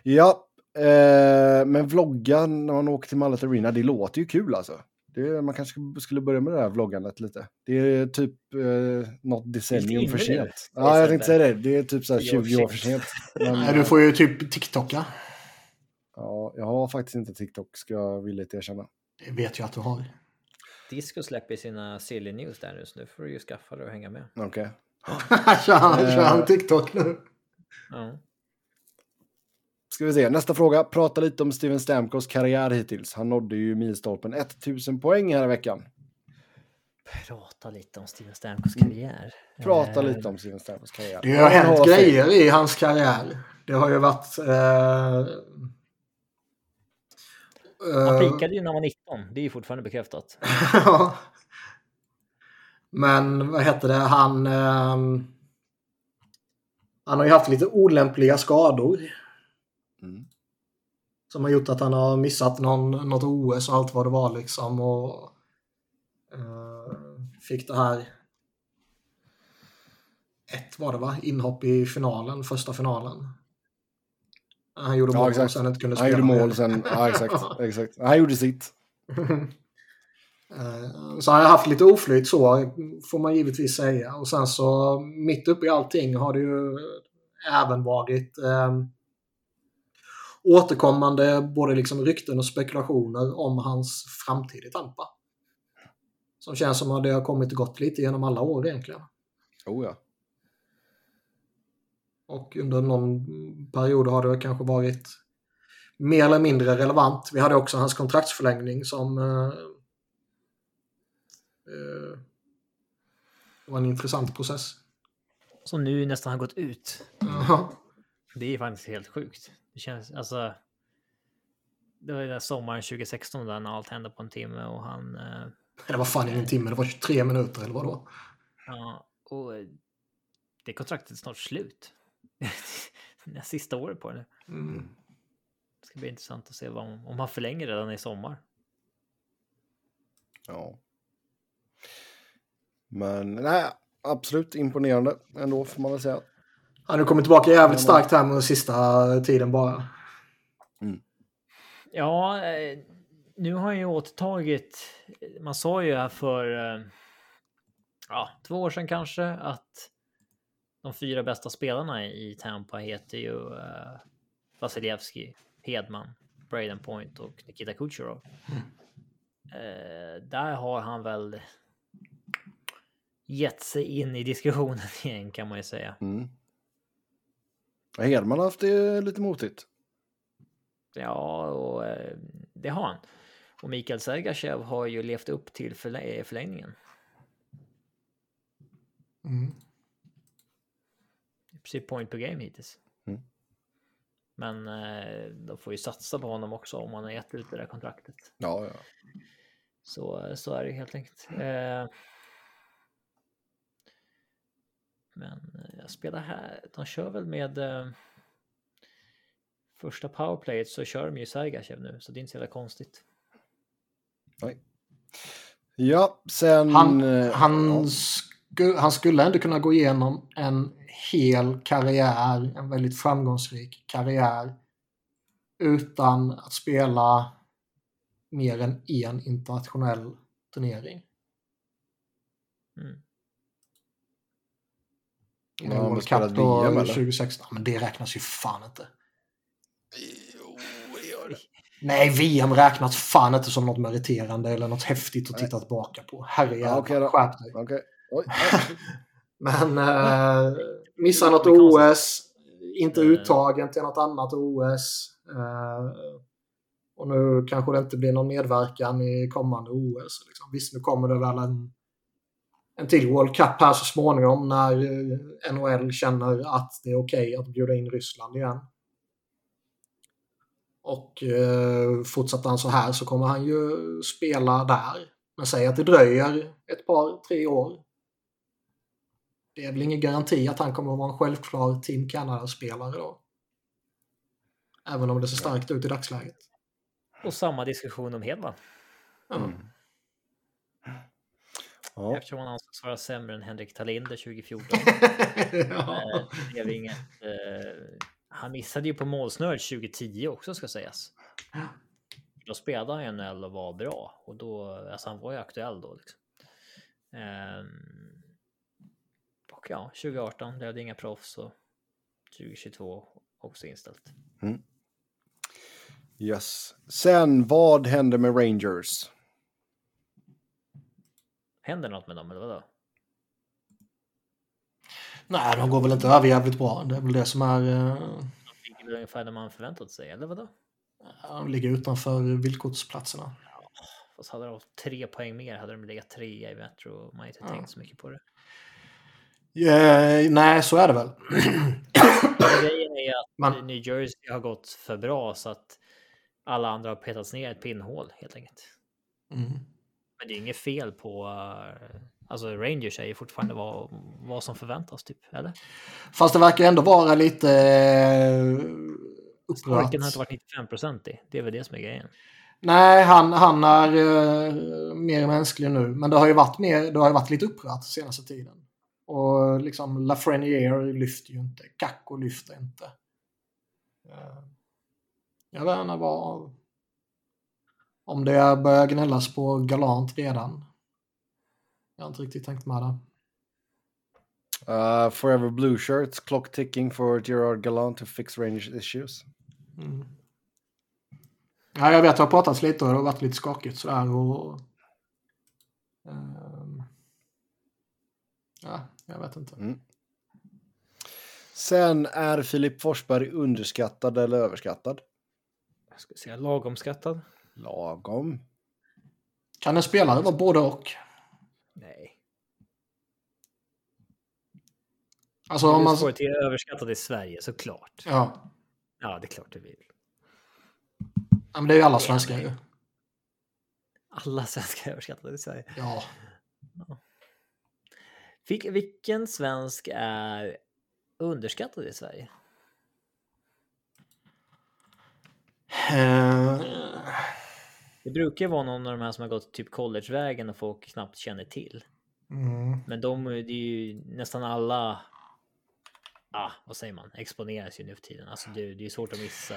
S1: Ja, eh, men vlogga när man åker till Mallet Arena, det låter ju kul alltså. Det, man kanske skulle börja med det här vloggandet lite. Det är typ eh, något decennium för sent.
S3: det
S1: Ja, jag
S3: är
S1: tänkte säga det. Det är typ så här
S3: Tio år
S1: 20 år
S3: för
S1: för sent. <laughs> Men,
S2: Nej, du får ju typ TikToka.
S1: Ja, jag har faktiskt inte TikTok, ska jag villigt erkänna.
S2: Det vet jag att du har.
S3: Disco släpper sina silly news där nu, så nu får du ju skaffa dig och hänga med.
S1: Okej. <laughs>
S2: kör, han, kör han
S1: Eh.
S2: TikTok nu?
S3: Ja.
S1: Ska vi se, nästa fråga. Prata lite om Steven Stamkos karriär hittills. Han nådde ju milstolpen 1000 poäng här i veckan.
S3: Prata lite om Steven Stamkos karriär.
S1: Prata
S3: Eh,
S1: lite om Steven Stamkos karriär.
S2: Det har hänt grejer i hans karriär. Det har ju varit... Eh,
S3: Han
S2: eh,
S3: pikade ju när han var 19, det är ju fortfarande bekräftat. <laughs>
S2: Ja. Men vad heter det, han... ehm, han har ju haft lite olämpliga skador.
S1: Mm.
S2: Som har gjort att han har missat någon, något OS och allt vad det var liksom. Och eh, fick det här... Ett var det va? Inhopp i finalen, första finalen. Han gjorde
S1: Ja,
S2: mål
S1: exakt.
S2: sen inte kunde
S1: Han
S2: spela.
S1: gjorde
S2: mer.
S1: mål sen. Ja, <laughs> exakt. exakt. Han gjorde sitt.
S2: Eh, Så han har haft lite oflyt så, får man givetvis säga. Och sen så mitt uppe i allting har det ju även varit eh, återkommande både liksom rykten och spekulationer om hans framtid i Tampa. Som känns som att det har kommit och gått lite genom alla år egentligen.
S1: Oh ja.
S2: Och under någon period har det kanske varit mer eller mindre relevant. Vi hade också hans kontraktsförlängning som eh, eh, var en intressant process.
S3: Som nu nästan har gått ut.
S2: Ja.
S3: Det är faktiskt helt sjukt. Det känns, alltså. Det var ju den sommaren 2016 där när allt hände på en timme och han. Eh,
S2: Det var fan ingen timme, det var 23 minuter eller vadå?
S3: ja, och eh, det kontraktet är snart slut. <laughs> det är sista året på det.
S2: Mm.
S3: Det ska bli intressant att se vad, om han förlänger redan i sommar.
S1: ja. Men nej, absolut imponerande ändå får man väl säga.
S2: Han har kommit tillbaka jävligt starkt här med den sista tiden bara.
S3: Ja, eh, nu har han ju återtagit. Man sa ju här för eh, ja, två år sedan kanske att de fyra bästa spelarna i Tampa heter ju uh, Vasilevski, Hedman, Braden Point och Nikita Kucherov. Eh, där har han väl gett sig in i diskussionen <laughs> igen kan man ju säga.
S1: Mm. Hedman har haft det lite motigt.
S3: Ja, och eh, det har han. Och Mikael Sergachev har ju levt upp till förlä förlängningen.
S2: Mm.
S3: Princip point per game hittills.
S1: Mm.
S3: Men eh, de får ju satsa på honom också om han har gett ut det där kontraktet.
S1: Ja, ja.
S3: Så, så är det helt enkelt. Eh, men eh, jag spelar här. De kör väl med eh, första powerplayet så kör de ju Sergachev nu, så det är inte så jävla konstigt.
S1: Ja, sen...
S2: Han, han,
S1: ja.
S2: Han skulle ändå kunna gå igenom en hel karriär, en väldigt framgångsrik karriär, utan att spela mer än en internationell turnering.
S3: Mm.
S1: Ja, han
S2: World Cup då
S1: VM, eller?
S2: 2016. Men det räknas ju fan inte.
S1: Jo, det gör det.
S2: Nej, VM räknas fan inte som något meriterande eller något häftigt att titta tillbaka på. Herrejävlar,
S1: Ja, då.
S2: skärp dig.
S1: Okej. Oj. <laughs>
S2: Men eh, missar något. OS, inte
S3: Eh.
S2: uttagen till något annat OS. Eh, och nu kanske det inte blir någon medverkan i kommande OS. Liksom. Visst, nu kommer det väl en, en till World Cup här så småningom när eh, NHL känner att det är okej att bjuda in Ryssland igen. Och eh, fortsätter han så här så kommer han ju spela där. Men säg att det dröjer ett par, tre år. Det är väl ingen garanti att han kommer att vara en självklar Team Canada-spelare då. Även om det ser starkt ut i dagsläget.
S3: Och samma diskussion om Hedman.
S1: Mm. Ja.
S3: Eftersom han ansågs vara sämre än Henrik Talinder 2014. <laughs>
S2: ja.
S3: Eh, det blev inget. Eh, han missade ju på målsnöret 2010 också ska sägas.
S2: Ja.
S3: Då spelade han ju NHL och var bra och då, alltså han var ju aktuell då. Liksom. Ehm, och ja, 2018 blev det inga proffs och 2022 också inställt.
S1: Yes. Sen, vad händer med Rangers?
S3: Händer något med dem eller vadå?
S2: Nej, de går väl inte över jävligt bra. Det är väl det som är... eh,
S3: De väl ungefär det man förväntat sig eller vadå?
S2: De ligger utanför villkorsplatserna.
S3: Fast hade de haft tre poäng mer hade de legat trea i Metro och man har inte
S2: Ja.
S3: tänkt så mycket på det.
S2: Eh, nej, så är det väl.
S3: Grejen är att
S2: Man-
S3: New Jersey har gått för bra så att alla andra har petats ner ett pinnhål helt enkelt.
S2: Mm.
S3: Men det är inget fel på... eh, Alltså Rangers är ju fortfarande vad, vad som förväntas typ, eller?
S2: Fast det verkar ändå vara lite eh, upprört.
S3: Starken har inte varit 95 i. Det är väl det som är grejen.
S2: Nej, han, han är eh, mer mänsklig nu. Men det har ju varit, mer, det har ju varit lite upprört senaste tiden. Och liksom Lafreniere lyfter ju inte. Kakko lyfter inte. Eh, jag vet inte vad... Om det börjar gnällas på Galant redan. Jag har inte riktigt tänkt med det.
S1: Uh, forever blue shirts, clock ticking for Gerard Gallant to fix Rangers issues.
S2: Mm. Ja, jag vet, det har pratats lite och det har varit lite skakigt sådär. Och, ehm, ja, jag vet inte.
S1: Mm. Sen, är Filip Forsberg underskattad eller överskattad?
S3: Jag ska säga lagom skattad.
S1: Lagom.
S2: Kan en spelare vara både och?
S3: Nej.
S2: Alltså
S3: Om
S2: man...
S3: man... till överskattad i Sverige såklart.
S2: Ja,
S3: Ja, det är klart det vill.
S2: ja, men det är ju alla svenskar ju.
S3: Alla svenskar är överskattade i Sverige.
S2: Ja.
S3: Vilk, vilken svensk är underskattad i Sverige?
S2: Eh,
S3: Det brukar ju vara någon av de här som har gått typ collegevägen och folk knappt känner till.
S2: mm.
S3: Men de, det är ju nästan alla, ah, vad säger man, exponeras ju nu för tiden. Alltså det, det är svårt att missa.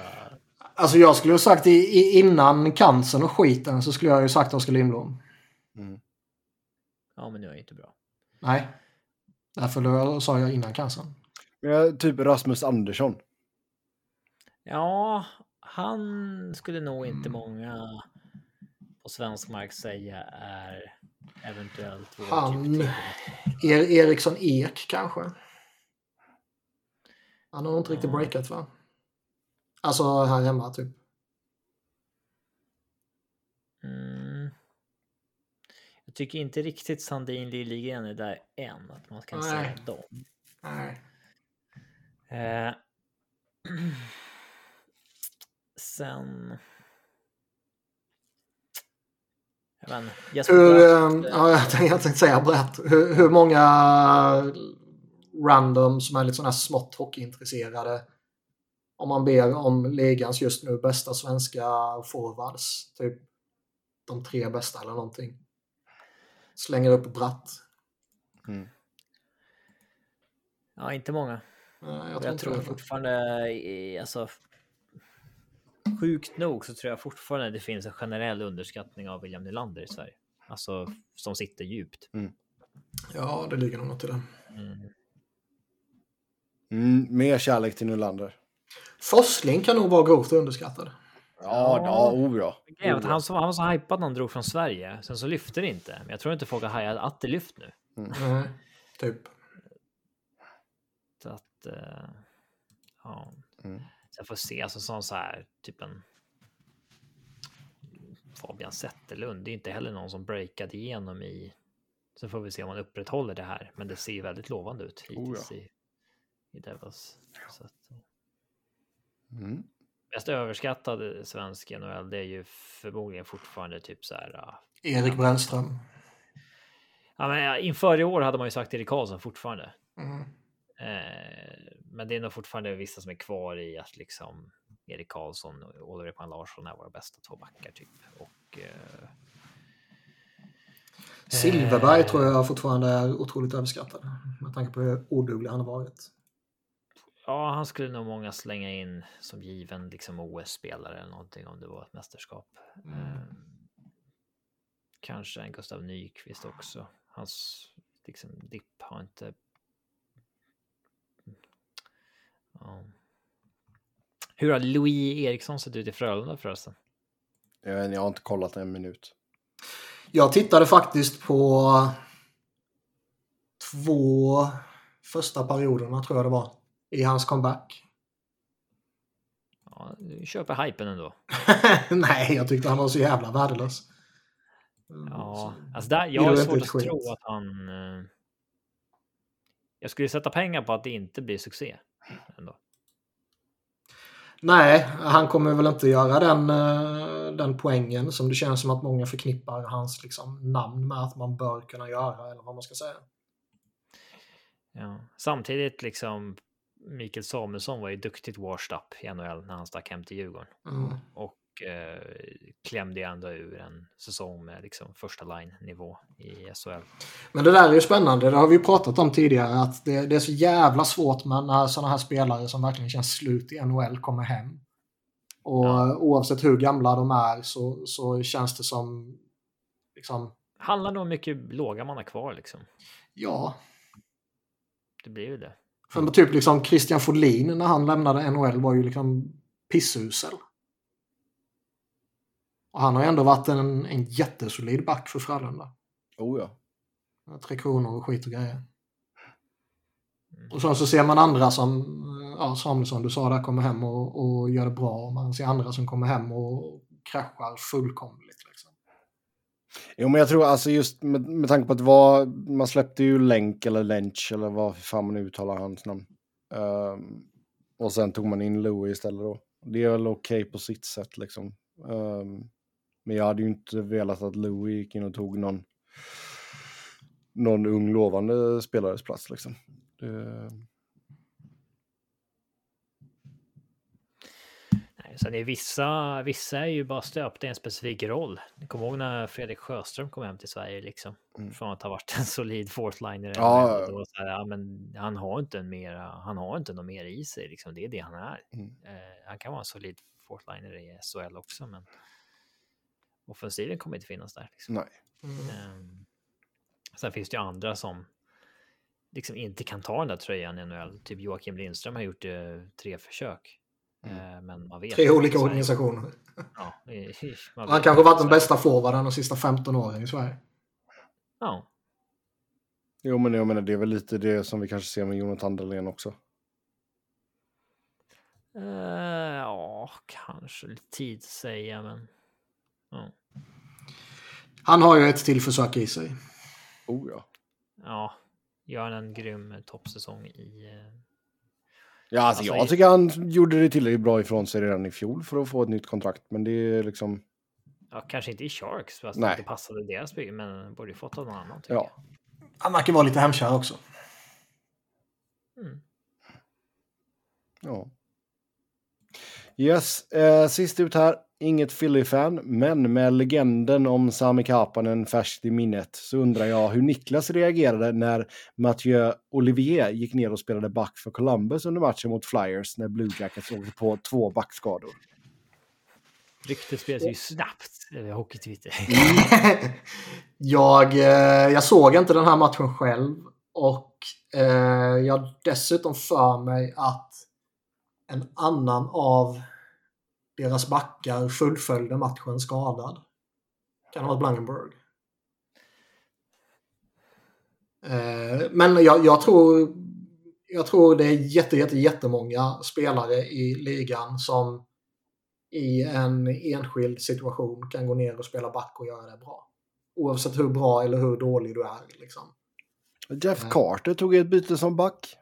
S2: Alltså jag skulle ha sagt i, i, innan cancern och skiten så skulle jag ju sagt Oskar Lindblom.
S1: Mm.
S3: Ja, men nu är det inte bra.
S2: Nej. Därför sa jag innan cancern.
S1: Ja, typ Rasmus Andersson.
S3: Ja, han skulle nog inte
S2: Mm.
S3: många på svensk mark säga är eventuellt vår
S2: Han-
S3: typ till.
S2: Er, Eriksson Ek kanske? Han har nog inte riktigt
S3: Ja.
S2: breakat va? Alltså här hemma typ.
S3: Jag tycker inte riktigt Sandin Liljegren är där än, att man kan
S2: Nej.
S3: säga dem.
S2: Nej.
S3: Eh, <clears throat> sen... Jag vet inte,
S2: Hur,
S3: Bratt,
S2: eh, ja, jag tänkte, jag tänkte säga brett. Hur, hur många random som är lite sådana här smått hockeyintresserade om man ber om ligans just nu bästa svenska forwards. Typ de tre bästa eller någonting. Slänger upp bratt.
S1: Mm.
S3: Ja, inte många.
S2: Eh, Jag
S3: Jag,
S2: tror,
S3: tror fortfarande, alltså... Sjukt nog så tror jag fortfarande det finns en generell underskattning av William Nylander i Sverige. Alltså som sitter djupt.
S2: Ja, det ligger nog något i det.
S3: Mm.
S1: Mm, mer kärlek till Nylander.
S2: Forsling kan nog vara grovt underskattad.
S1: Ja, ja, oh ja.
S3: Han, som- han var så hypad när han drog från Sverige. Sen så lyfte det inte. Men jag tror inte folk har hajat att det lyft nu.
S2: Nej, typ.
S3: Så att... eh, ja.
S1: Mm.
S3: Sen får se, alltså sån så här, typ en... Fabian Zetterlund, det är inte heller någon som breakade igenom i... Så får vi se om man upprätthåller det här. Men det ser ju väldigt lovande ut hittills
S1: Oh,
S3: i, i Devils. Så att,
S1: Mm.
S3: Mest överskattade svensk NHL, det är ju förmodligen fortfarande typ så här... ah,
S2: Erik Brännström.
S3: Ja, men ja, inför i år hade man ju sagt Erik Karlsson fortfarande.
S2: Mm.
S3: Eh, men det är nog fortfarande vissa som är kvar i att liksom Erik Karlsson och Oliver Ekman Larsson är våra bästa två backar typ. Och eh,
S2: Silverberg tror jag fortfarande är otroligt överskattad. Med tanke på hur oduglig han har varit.
S3: Ja, han skulle nog många slänga in som given liksom OS-spelare eller någonting om det var ett mästerskap. Eh, kanske en Gustav Nyqvist också. Hans liksom dipp har inte. Ja. Hur har Louis Eriksson sett ut i Frölunda förresten?
S1: Jag, jag har inte kollat en minut.
S2: Jag tittade faktiskt på två första perioderna tror jag det var. I hans comeback.
S3: Ja, du köper hypen ändå. <laughs>
S2: Nej, jag tyckte han var så jävla värdelös. Mm,
S3: Ja,
S2: så-
S3: alltså där, jag har svårt att
S2: skit.
S3: tro att han... eh, Jag skulle sätta pengar på att det inte blir succé. Ändå.
S2: Nej, han kommer väl inte göra den, eh, den poängen som det känns som att många förknippar hans liksom, namn med att man bör kunna göra, eller vad man ska säga.
S3: Ja. Samtidigt liksom Mikael Samuelsson var ju duktigt washed up i NHL när han stack hem till Djurgården.
S2: Mm.
S3: Och eh, klämde ändå ur en säsong med liksom första line-nivå i SHL.
S2: Men det där är ju spännande, det har vi ju pratat om tidigare, att det, det är så jävla svårt med när sådana här spelare som verkligen känns slut i NHL kommer hem. Och
S3: Ja.
S2: oavsett hur gamla de är så, så känns det som, liksom,
S3: Handlar nog om mycket låga man har kvar liksom.
S2: ja,
S3: Det blir ju det.
S2: För typ liksom Christian Folin när han lämnade NHL var ju liksom pissusel. Och han har ändå varit en, en jättesolid back för Frölunda.
S1: Oh ja.
S2: Tre kronor och skit och grejer.
S3: Mm.
S2: Och sen så ser man andra som, ja Samuelsson du sa där, kommer hem och, och gör det bra. Och man ser andra som kommer hem och kraschar fullkomligt.
S1: Jo, men jag tror alltså just med, med tanke på att var, man släppte ju Länk eller Lench eller vad fan man uttalar hans namn. Um, och sen tog man in Louis istället då. Det är väl okej på sitt sätt liksom. Um, men jag hade ju inte velat att Louis gick in och tog någon, någon ung lovande spelares plats liksom. Det,
S3: sen är vissa, vissa är ju bara stöpta i en specifik roll. Jag kommer ihåg när Fredrik Sjöström kom hem till Sverige liksom.
S1: Mm.
S3: Från att ha varit en <laughs> solid fourth-liner.
S1: Ja.
S3: Här, ja, men han har inte en mera, han har inte något mer i sig liksom. Det är det han är.
S1: Mm.
S3: Eh, han kan vara en solid fourth-liner i SHL också, men offensiven kommer inte finnas där. Liksom.
S1: nej.
S3: Ehm, sen finns det ju andra som liksom inte kan ta den där tröjan i NHL. Typ Joakim Lindström har gjort eh, tre försök.
S1: Mm.
S3: Eh, men man vet
S2: Tre olika
S3: Sverige-
S2: organisationer.
S3: Ja, i-
S2: Han kanske varit den bästa forwarden de sista 15 åren i Sverige.
S3: Ja,
S1: Jo, men jag menar det är väl lite det som vi kanske ser med Jonathan Dahlén också.
S3: Eh, ja, kanske lite tid säga, men ja.
S2: Han har ju ett till försök i sig.
S1: Oh ja.
S3: Ja, gör en grym toppsäsong i...
S1: Ja, alltså,
S3: Alltså,
S1: jag tycker han gjorde det tillräckligt bra ifrån sig redan i fjol för att få ett nytt kontrakt. Men det är liksom,
S3: Ja, kanske inte i Sharks, för att
S1: Nej.
S3: det inte passade deras bygge, men borde ju fått av någon annan. tycker
S1: ja.
S2: Han verkar vara lite hemkär också.
S3: jag. Mm.
S1: ja. Yes, eh, sist ut här. Inget Philly-fan, men med legenden om Sami Kapanen färskt i minnet så undrar jag hur Niklas reagerade när Mathieu Olivier gick ner och spelade back för Columbus under matchen mot Flyers när Blue Jackets åkte på två backskador.
S3: Ryktet sprids ju snabbt Hockey-Twitter. <laughs>
S2: jag, eh, jag såg inte den här matchen själv och eh, jag dessutom för mig att en annan av deras backar fullföljde matchen skadad. Kan ha varit Blankenburg. Eh, men jag, jag tror jag tror det är jätte, jätte, jättemånga spelare i ligan som i en enskild situation kan gå ner och spela back och göra det bra. Oavsett hur bra eller hur dålig du är. Liksom.
S1: Jeff
S2: Ja.
S1: Carter tog ett byte som back.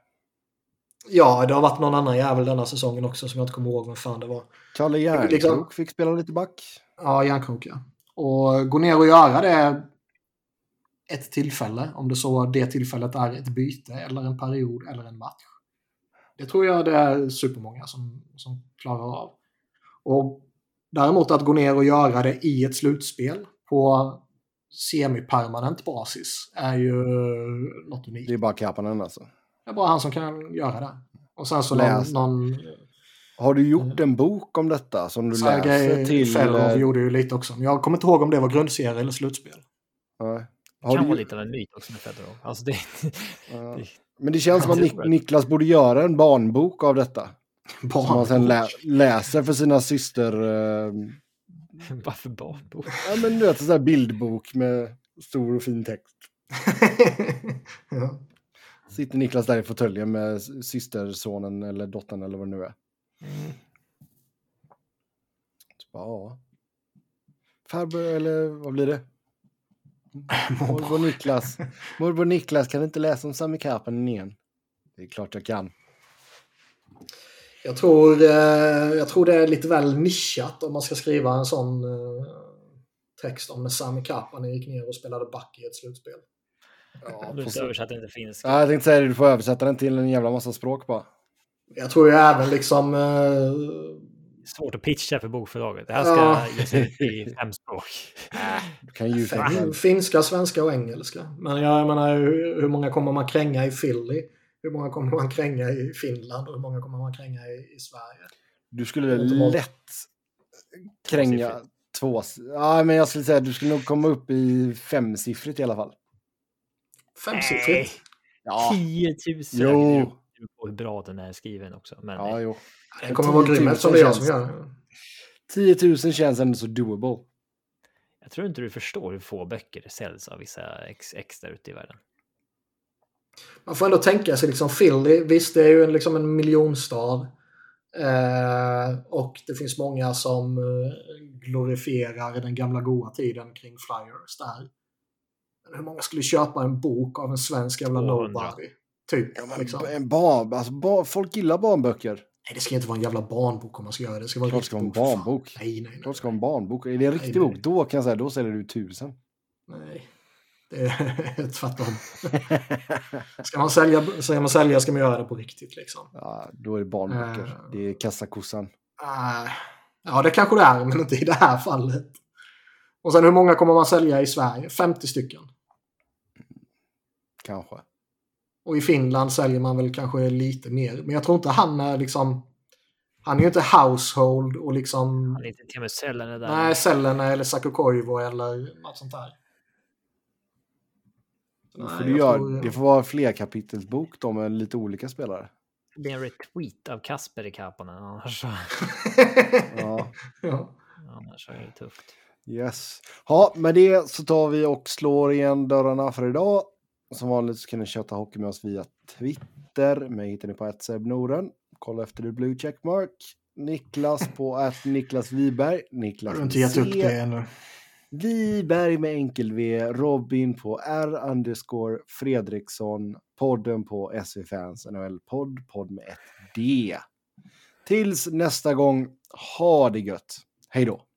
S2: Ja, det har varit någon annan jävel denna säsongen också som jag inte kommer ihåg vem fan det var.
S1: Kalle Järnkrok
S2: Liksom-
S1: fick spela lite back.
S2: Ja, järnkrok ja. Och gå ner och göra det ett tillfälle, om det så det tillfället är ett byte eller en period eller en match. Det tror jag det är supermånga som, som klarar av. Och däremot att gå ner och göra det i ett slutspel på semipermanent basis är ju något unikt.
S1: Det är bara Kapanen alltså.
S2: Det är bara han som kan göra det. Och sen så
S1: Läs.
S2: någon
S1: Har du gjort en bok om detta som du läser
S2: Sergej
S1: till?
S2: Fedorov
S1: eh,
S2: gjorde ju lite också. Men jag kommer inte ihåg om det var grundserie eller slutspel.
S1: nej.
S3: Det
S1: Har
S3: kan
S1: du,
S3: vara lite av en myt också med Fedorov. Alltså det,
S1: ja. <laughs>
S3: det,
S1: Men det känns som att Nik-
S3: det.
S1: Niklas borde göra en barnbok av detta. Som han sen lä- läser för sina syster. Eh, <laughs>
S3: varför barnbok?
S1: ja, men du vet, en sån här bildbok med stor och fin text. <laughs>
S2: ja.
S1: Sitter Niklas där i fåtöljen med systersonen eller dottern eller vad det nu är.
S2: Mm.
S1: Bara, ja. Farbror, eller vad blir det? <laughs> Morbror Niklas. Morbror Niklas kan inte läsa om Sami Kapanen igen. Det är klart jag kan.
S2: Jag, tror, eh, jag tror det är lite väl nischat om man ska skriva en sån eh, text om när Sami Kapanen gick ner och spelade back i ett slutspel.
S1: Ja,
S3: du inte översatte den till finska.
S1: ja, jag tänkte säga det, du får översätta den till en jävla massa språk bara.
S2: Jag tror ju även liksom... Eh,
S3: Svårt att pitcha för bokförlaget. Det här ska
S2: Ja.
S3: ges ut i <laughs> fem språk.
S1: Du kan ju
S2: fin, finska, svenska och engelska. Men jag menar, hur, hur många kommer man kränga i Philly? Hur många kommer man kränga i Finland? Och hur många kommer man kränga i, i Sverige?
S1: Du skulle lätt kränga två... Ja, men jag skulle säga att du skulle nog komma upp i femsiffrigt i alla fall.
S2: Femsiffrigt?
S1: Ja,
S3: 10 000.
S1: Jo.
S3: På hur bra den är skriven också. Men
S1: ja jo.
S2: Den kommer vara
S1: 10 000
S2: grym eftersom det är jag som
S1: känns-
S2: gör den.
S1: 10 000 känns ändå så doable.
S3: jag tror inte du förstår hur få böcker det säljs av vissa ex, ex där ute i världen.
S2: Man får ändå tänka sig liksom Philly, visst det är ju en, liksom en miljonstad. Eh, och det finns många som eh, glorifierar den gamla goa tiden kring Flyers där. Hur många skulle köpa en bok av en svensk jävla
S3: 200.
S2: nobody? Typ.
S1: Ja, men
S2: liksom.
S1: en barn, alltså, bar, folk gillar barnböcker.
S2: Nej, det ska inte vara en jävla barnbok om man ska göra det. Det ska vara en
S1: Klart ska vara en
S2: bok, för fan.
S1: barnbok.
S2: Nej, nej, nej.
S1: Klart ska vara en barnbok. Är det en riktig
S2: Nej, nej.
S1: bok, då kan jag säga, då säljer du tusen.
S2: nej. Det är <laughs> tvärtom. Ska man, sälja, ska man sälja ska man göra det på riktigt liksom.
S1: Ja, då är det barnböcker.
S2: Eh.
S1: Det är kassakossan.
S2: Äh, ja, det kanske det är, men inte i det här fallet. Och sen hur många kommer man sälja i Sverige? 50 stycken.
S1: Kanske.
S2: Och i Finland säljer man väl kanske lite mer. Men jag tror inte han är liksom... Han är ju inte household och liksom...
S3: Han är inte Teemu Selänne där.
S2: Nej, Sellene eller Saku Koivu eller något sånt där. Nej,
S1: får göra,
S2: tror-
S1: Det får vara fler kapitelsbok då med lite olika spelare.
S3: Det blir en retweet av Kasper i Kapanen. Annars, så- <laughs>
S1: Ja,
S2: ja.
S3: annars är det tufft.
S1: yes. Ja, med det så tar vi och slår igen dörrarna för idag. Som vanligt så kan ni köta hockey med oss via Twitter. Mig hittar ni på @sebnoren. Kolla efter det blue checkmark. Niklas på <laughs> att Niklas Wiberg. Niklas
S2: Har inte gett upp det ännu?
S1: Viberg med enkel V, Robin på R underscore Fredriksson, podden på SV Fans NHL-podd, podd med ett D. Tills nästa gång, ha det gött. Hej då!